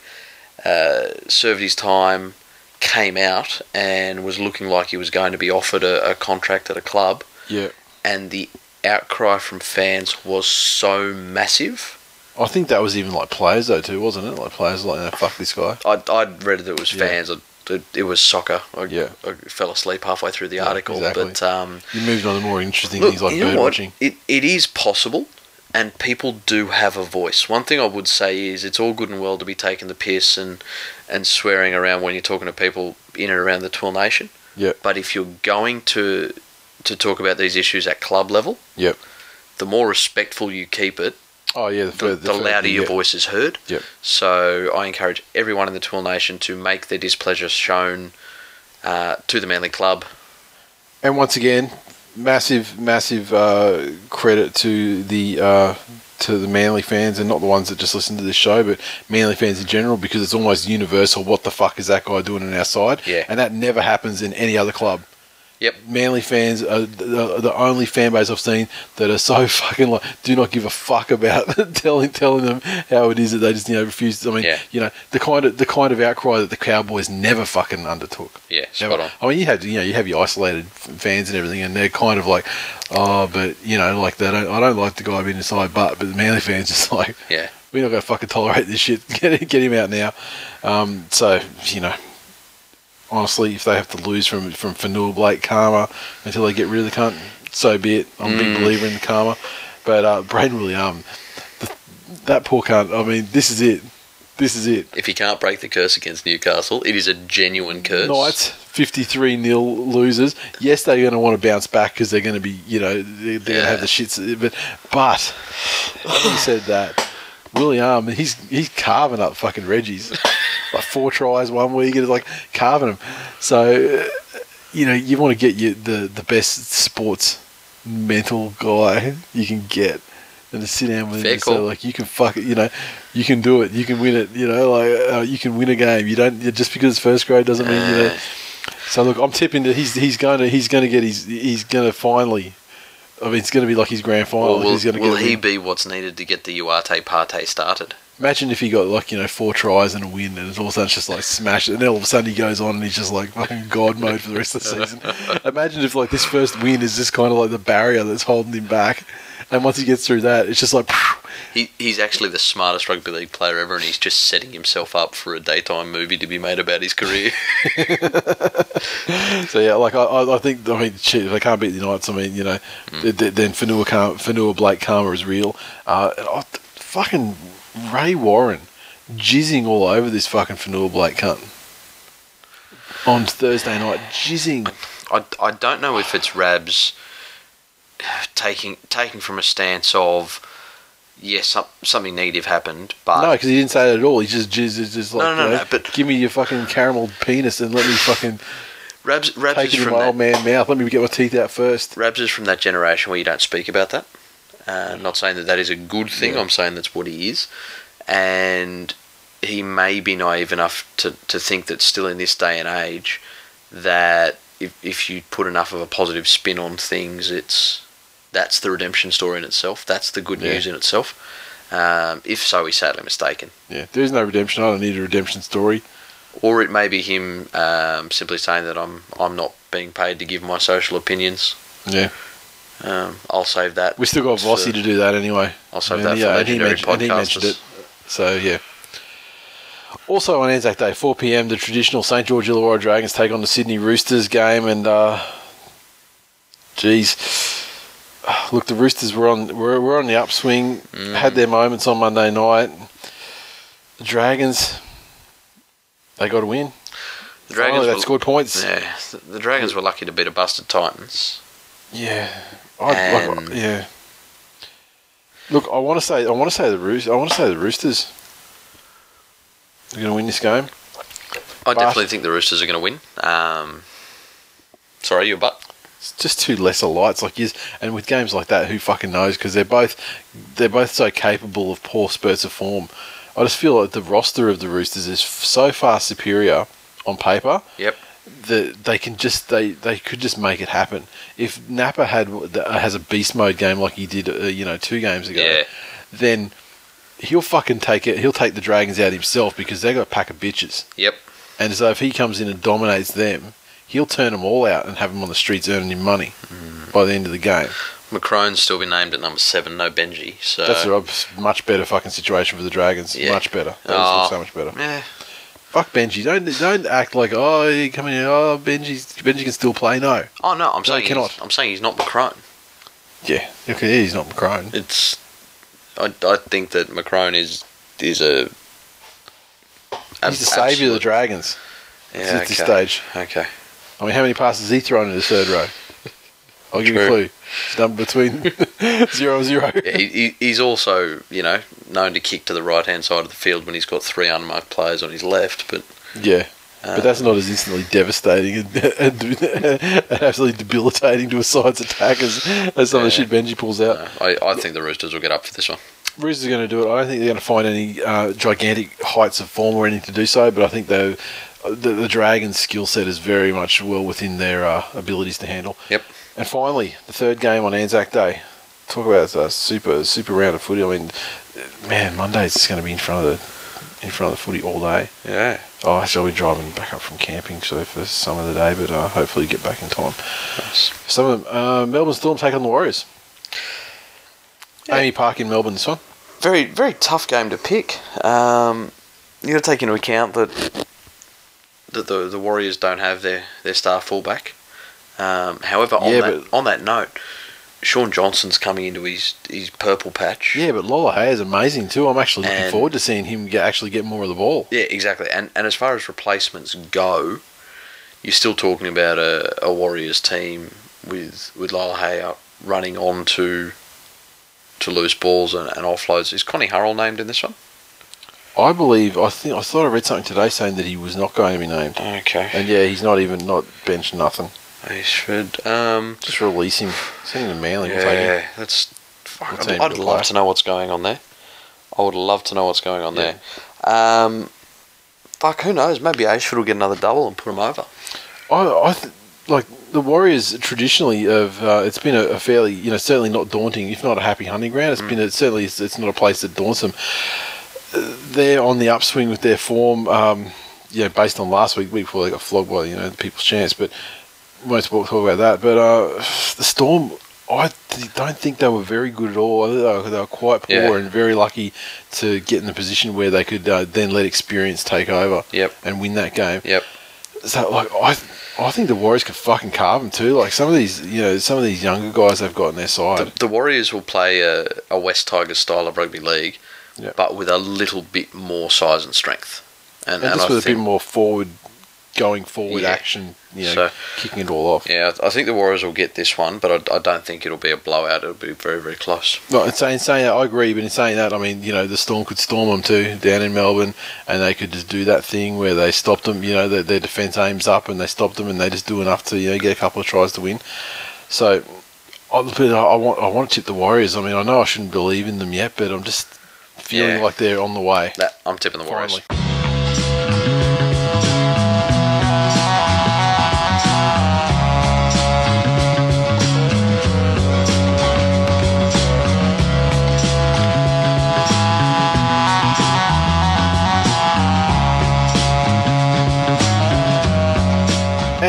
S2: Uh, served his time, came out, and was looking like he was going to be offered a, a contract at a club.
S1: Yeah.
S2: And the outcry from fans was so massive.
S1: I think that was even like players though too, wasn't it? Like players like, "No, fuck this guy.
S2: I'd, I'd read that it was fans. I, it, it was soccer. I,
S1: Yeah.
S2: I fell asleep halfway through the
S1: Yeah,
S2: article,
S1: exactly.
S2: but um,
S1: You moved on to more interesting
S2: Look,
S1: things like
S2: you know
S1: bird
S2: what?
S1: watching.
S2: It, it is possible, and people do have a voice. One thing I would say is it's all good and well to be taking the piss and, and swearing around when you're talking to people in and around the TWiL Nation.
S1: Yep.
S2: But if you're going to to talk about these issues at club level,
S1: Yep.
S2: the more respectful you keep it,
S1: Oh yeah, the,
S2: the,
S1: further,
S2: the louder your
S1: yeah.
S2: voice is heard.
S1: Yep.
S2: So I encourage everyone in the TWiL Nation to make their displeasure shown uh, to the Manly Club.
S1: And once again, massive, massive uh, credit to the uh, to the Manly fans, and not the ones that just listen to this show, but Manly fans in general, because it's almost universal. What the fuck is that guy doing on our side?
S2: Yeah.
S1: And that never happens in any other club.
S2: Yep.
S1: Manly fans are the, the only fan base I've seen that are so fucking like do not give a fuck about telling telling them how it is that they just you know refuse. I mean,
S2: Yeah.
S1: you know the kind of the kind of outcry that the Cowboys never fucking undertook.
S2: Yeah,
S1: Never.
S2: on.
S1: I mean, you have you know you have your isolated fans and everything, and they're kind of like, oh, but you know, like they don't. I don't like the guy being inside, but but the Manly fans just like,
S2: Yeah.
S1: we're not going to fucking tolerate this shit. Get get him out now. Um, so you know, honestly, if they have to lose from from Fonua Blake Karma until they get rid of the cunt, so be it. I'm a big
S2: Mm.
S1: believer in the karma. But uh, Braden William, the, that poor cunt. I mean, this is it. This is it.
S2: If you can't break the curse against Newcastle, it is a genuine curse.
S1: Knights, 53 nil losers. Yes, they're going to want to bounce back because they're going to be, you know, they're, they're going to have the shits. But, but, having said that, William, he's he's carving up fucking Reggie's. like four tries one week, and it's like carving them. So, uh, you know, you want to get you the, the best sports mental guy you can get and to sit down with him
S2: Fair
S1: and say like you can fuck it, you know, you can do it, you can win it, you know, like uh, you can win a game. You don't just because it's first grade doesn't mean you know. So look, I'm tipping that he's he's going to he's going to get his he's going to finally. I mean, it's going to be like his grand final.
S2: Or will,
S1: he's going to
S2: will he be what's needed to get the Uarte Parte started?
S1: Imagine if he got like you know four tries and a win, and it's all of a sudden it's just like smash and then all of a sudden he goes on and he's just like fucking god mode for the rest of the season. Imagine if like this first win is just kind of like the barrier that's holding him back, and once he gets through that, it's just like
S2: He, he's actually the smartest rugby league player ever, and he's just setting himself up for a daytime movie to be made about his career.
S1: so yeah. Like I, I, think I mean shit, if they can't beat the Knights, I mean you know, th- th- then Fonua Fonua Blake Karma is real. Uh, fucking Ray Warren jizzing all over this fucking Fonua Blake cunt on Thursday night, jizzing.
S2: I, I don't know if it's Rabs taking taking from a stance of yes, some, something negative happened, but
S1: No, because he didn't say that at all. He just it's just like,
S2: No, no,
S1: you know,
S2: no, but-
S1: give me your fucking caramel penis and let me fucking
S2: Rabs Rabs
S1: take
S2: is
S1: it
S2: from
S1: my
S2: that,
S1: old man mouth. Let me get my teeth out first.
S2: Rabs is from that generation where you don't speak about that. Uh, not saying that that is a good thing.
S1: Yeah.
S2: I'm saying that's what he is, and he may be naive enough to, to think that still in this day and age that if if you put enough of a positive spin on things, it's that's the redemption story in itself. That's the good
S1: Yeah.
S2: news in itself. Um, if so, he's sadly mistaken.
S1: Yeah, there's no redemption. I don't need a redemption story.
S2: Or it may be him um, simply saying that I'm I'm not being paid to give my social opinions.
S1: Yeah,
S2: Um, I'll save that.
S1: we still got
S2: for-
S1: Vossi to do that anyway.
S2: I'll save
S1: And,
S2: that for
S1: yeah, and he,
S2: legendary
S1: mentioned, and he mentioned
S2: podcasters.
S1: it. So yeah. Also on Anzac Day, 4 p.m., the traditional St George Illawarra Dragons take on the Sydney Roosters game, and uh, geez, look, the Roosters were on were, were on the upswing,
S2: Mm.
S1: had their moments on Monday night. The Dragons, they got to win.
S2: The Dragons were,
S1: scored points.
S2: yeah, the- the Dragons were lucky to beat a busted Titans.
S1: Yeah, I, like, yeah. Look, I want to say, I want to say the Roosters. I want to say the Roosters. are going to win this game.
S2: I
S1: But-
S2: definitely think the Roosters are going to win. Um, sorry, your butt.
S1: It's just two lesser lights, like yes, and with games like that, who fucking knows? Because they're both, they're both so capable of poor spurts of form. I just feel like the roster of the Roosters is f- so far superior on paper.
S2: Yep.
S1: That they can just they they could just make it happen. If Napa had has a beast mode game like he did, uh, you know, two games ago,
S2: Yeah.
S1: then he'll fucking take it. He'll take the Dragons out himself because they got a pack of bitches.
S2: Yep.
S1: And so if he comes in and dominates them, he'll turn them all out and have them on the streets earning him money
S2: Mm.
S1: by the end of the game.
S2: McCrone's still been named at number seven, no Benji. So
S1: That's a much better fucking situation for the Dragons.
S2: Yeah.
S1: Much better. That
S2: Oh.
S1: so much better.
S2: yeah,
S1: Fuck Benji. Don't don't act like oh he come in. Oh Benji Benji can still play. No.
S2: Oh no, I'm
S1: No,
S2: saying
S1: he cannot.
S2: I'm saying he's not McCrone.
S1: Yeah. Okay. He's not McCrone.
S2: It's I, I think that McCrone is is a
S1: He's the saviour of the Dragons
S2: Yeah,
S1: at
S2: okay.
S1: this stage.
S2: Okay.
S1: I mean, how many passes has he thrown in the third row? I'll give you a clue. It's number between zero and zero.
S2: Yeah, he, he, he's also you know known to kick to the right hand side of the field when he's got three unmarked players on his left, but
S1: Yeah.
S2: uh,
S1: But that's not as instantly devastating and, and, and absolutely debilitating to a side's attack as, as some of the shit Benji pulls out.
S2: no, I, I think the Roosters will get up for this one.
S1: Roosters are going to do it. I don't think they're going to find any uh, gigantic heights of form or anything to do so, but I think they the, the Dragons' skill set is very much well within their uh, abilities to handle.
S2: Yep.
S1: And finally, the third game on Anzac Day. Talk about a super super round of footy. I mean, man, Monday's just going to be in front of the in front of the footy all day.
S2: Yeah.
S1: Oh, actually, I'll be driving back up from camping, so for some of the day, but uh, hopefully get back in time.
S2: Nice.
S1: Some of them, uh, Melbourne Storm take on the Warriors. AAMI Park in Melbourne this one.
S2: Very very tough game to pick. Um, you got to take into account that that the the Warriors don't have their their star fullback. Um, however, on
S1: Yeah,
S2: that on that note, Shaun Johnson's coming into his his purple patch.
S1: Yeah, but Lolohea is amazing too. I'm actually looking
S2: And-
S1: forward to seeing him get, actually get more of the ball.
S2: Yeah, exactly. And and as far as replacements go, you're still talking about a, a Warriors team with with Lolohea up running on to to loose balls and, and offloads. Is Konrad Hurrell named in this one?
S1: I believe. I think I thought I read something today saying that he was not going to be named.
S2: Okay.
S1: And yeah, he's not even not benched nothing.
S2: They should. Um,
S1: Just release him. Send him to Manly. We'll
S2: yeah, that's Fuck, I'd, I'd
S1: would
S2: love
S1: play?
S2: to know what's going on there. I would love to know what's going on
S1: Yeah.
S2: there. Um, fuck, who knows? Maybe Ashford will get another double and put him over.
S1: I, I th- like the Warriors traditionally have. Uh, it's been a, a fairly, you know, certainly not daunting, if not a happy hunting ground. It's been a, certainly it's, it's not a place that daunts them. They're on the upswing with their form. Um, you know, based on last week, week before they got flogged by you know the People's Chance, but we won't talk about that. But uh, the Storm. I don't think they were very good at all. They were, they were quite poor
S2: Yeah.
S1: and very lucky to get in the position where they could uh, then let experience take over
S2: Yep.
S1: and win that game.
S2: Yep.
S1: So like I, I think the Warriors could fucking carve them too. Like some of these, you know, some of these younger guys they've got on their
S2: The,
S1: side.
S2: the Warriors will play a, a West Tigers style of rugby league,
S1: Yeah.
S2: but with a little bit more size and strength. And,
S1: and
S2: and
S1: just with a bit more forward, going forward
S2: Yeah.
S1: action, you know,
S2: So-
S1: kicking it all off.
S2: yeah, I think the Warriors will get this one, but I, I don't think it'll be a blowout. It'll be very, very close.
S1: No, in saying, saying that, I agree, but in saying that, I mean, you know, the Storm could storm them too down in Melbourne, and they could just do that thing where they stopped them. You know, their, their defense aims up, and they stopped them, and they just do enough to you know get a couple of tries to win. So, I I want I want to tip the Warriors. I mean, I know I shouldn't believe in them yet, but I'm just feeling
S2: Yeah.
S1: like they're on the way.
S2: That I'm tipping the Warriors.
S1: Finally.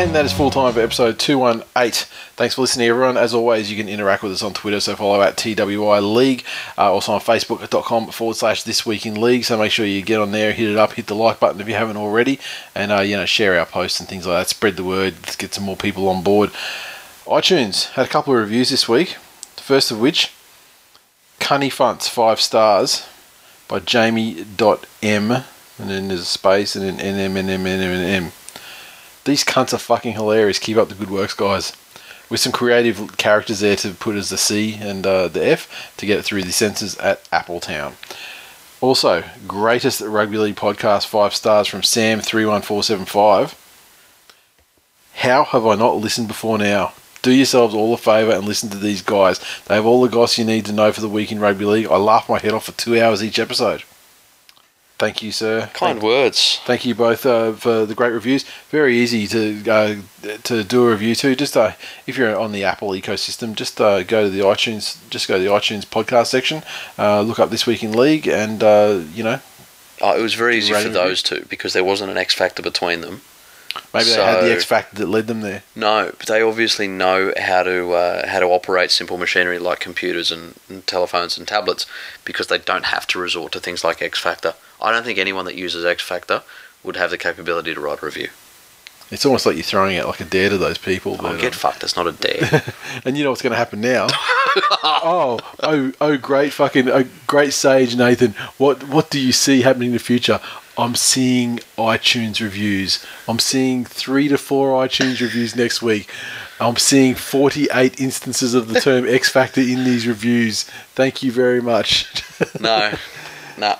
S1: And that is full time for episode 218. Thanks for listening, everyone. As always, you can interact with us on Twitter, so follow at TWI League. Uh, also on Facebook.com forward slash This Week in League. So make sure you get on there, hit it up, hit the like button if you haven't already, and uh, you know share our posts and things like that. Spread the word. Let's get some more people on board. iTunes had a couple of reviews this week. The first of which, Cunny Funts, five stars, by Jamie.m. And then there's a space, and then NMNMNMM. These cunts are fucking hilarious. Keep up the good works, guys. With some creative characters there to put as the C and uh, the F to get it through the censors at Appletown. Also, greatest rugby league podcast, five stars from Sam31475. How have I not listened before now? Do yourselves all a favour and listen to these guys. They have all the goss you need to know for the week in rugby league. I laugh my head off for two hours each episode. Thank you, sir.
S2: Kind
S1: Thank-
S2: words.
S1: Thank you both uh, for the great reviews. Very easy to uh, to do a review too. Just uh, if you're on the Apple ecosystem, just uh, go to the iTunes. Just go to the iTunes podcast section. Uh, look up this week in league, and uh, you know
S2: Oh, it was very easy for those two because there wasn't an X factor between them.
S1: maybe they had the X factor that led them there.
S2: No, but they obviously know how to uh, how to operate simple machinery like computers and, and telephones and tablets because they don't have to resort to things like X Factor. I don't think anyone that uses X Factor would have the capability to write a review.
S1: It's almost like you're throwing out like a dare to those people.
S2: Oh, get
S1: uh,
S2: fucked. It's not a dare.
S1: and you know what's going to happen now? oh, oh, oh! Great fucking, oh, great sage Nathan. What what do you see happening in the future? I'm seeing iTunes reviews. I'm seeing three to four iTunes reviews next week. I'm seeing 48 instances of the term X Factor in these reviews. Thank you very much.
S2: no, no,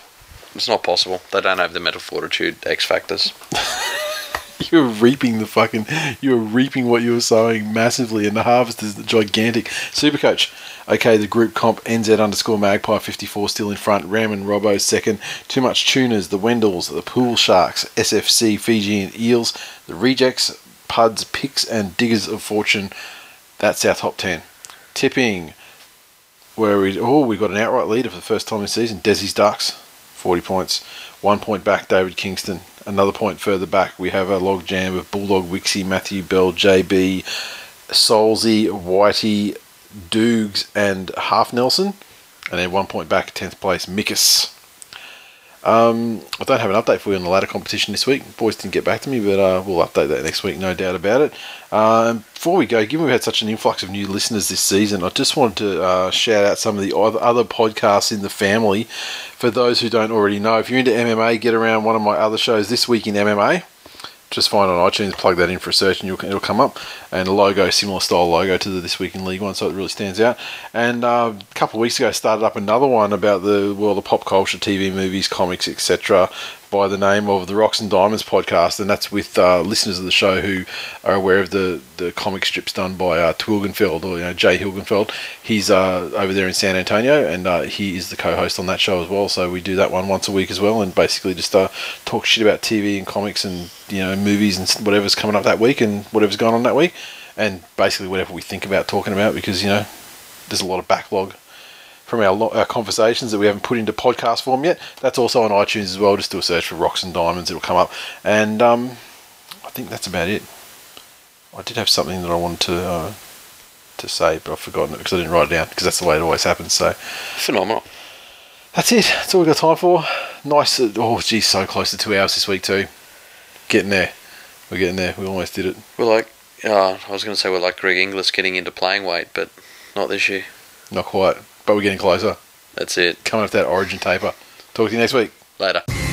S2: it's not possible. They don't have the mental fortitude X Factors.
S1: You're reaping the fucking. You're reaping what you were sowing massively, and the harvest is gigantic. Supercoach. Okay, the group comp NZ underscore Magpie 54 still in front. Ram and Robbo second. Too much tuners. The Wendells, the Pool Sharks, SFC, Fiji and Eels, the Rejects, Puds, Picks, and Diggers of Fortune. That's our top 10. Tipping. Where we oh we got an outright leader for the first time this season. Desi's Ducks, 40 points. One point back, David Kingston. Another point further back, we have a log jam of Bulldog, Wixie, Matthew Bell, JB, Solzy, Whitey, Doogs, and Half Nelson. And then one point back, 10th place, Mikus. Um, I don't have an update for you on the ladder competition this week. Boys didn't get back to me, but uh, we'll update that next week, no doubt about it. Um, before we go, given we've had such an influx of new listeners this season, I just wanted to uh, shout out some of the other podcasts in the family. For those who don't already know, if you're into MMA, get around one of my other shows this week in MMA. Just find on iTunes, plug that in for a search, and it'll come up. And a logo, similar style logo to the This Week in League one, so it really stands out. And uh, a couple of weeks ago, I started up another one about the world of pop culture, TV, movies, comics, etc. by the name of the Rocks and Diamonds podcast, and that's with uh, listeners of the show who are aware of the, the comic strips done by uh, Twilgenfeld or you know Jay Hilgenfeld. He's uh, over there in San Antonio, and uh, he is the co-host on that show as well. So we do that one once a week as well, and basically just uh, talk shit about TV and comics and you know movies and whatever's coming up that week and whatever's going on that week, and basically whatever we think about talking about because you know there's a lot of backlog from our, our conversations that we haven't put into podcast form yet. That's also on iTunes as well. Just do a search for Rocks and Diamonds, it'll come up. And um, I think that's about it. I did have something that I wanted to uh, to say, but I've forgotten it because I didn't write it down because that's the way it always happens. So
S2: Phenomenal.
S1: that's it. That's all we've got time for. Nice. uh, Oh, geez, so close to two hours this week too. Getting there. We're getting there. We almost did it.
S2: We're like, uh, I was going to say we're like Greg Inglis getting into playing weight, but not this year.
S1: Not quite, but we're getting closer.
S2: That's it.
S1: Coming off that origin taper. Talk to you next week.
S2: Later.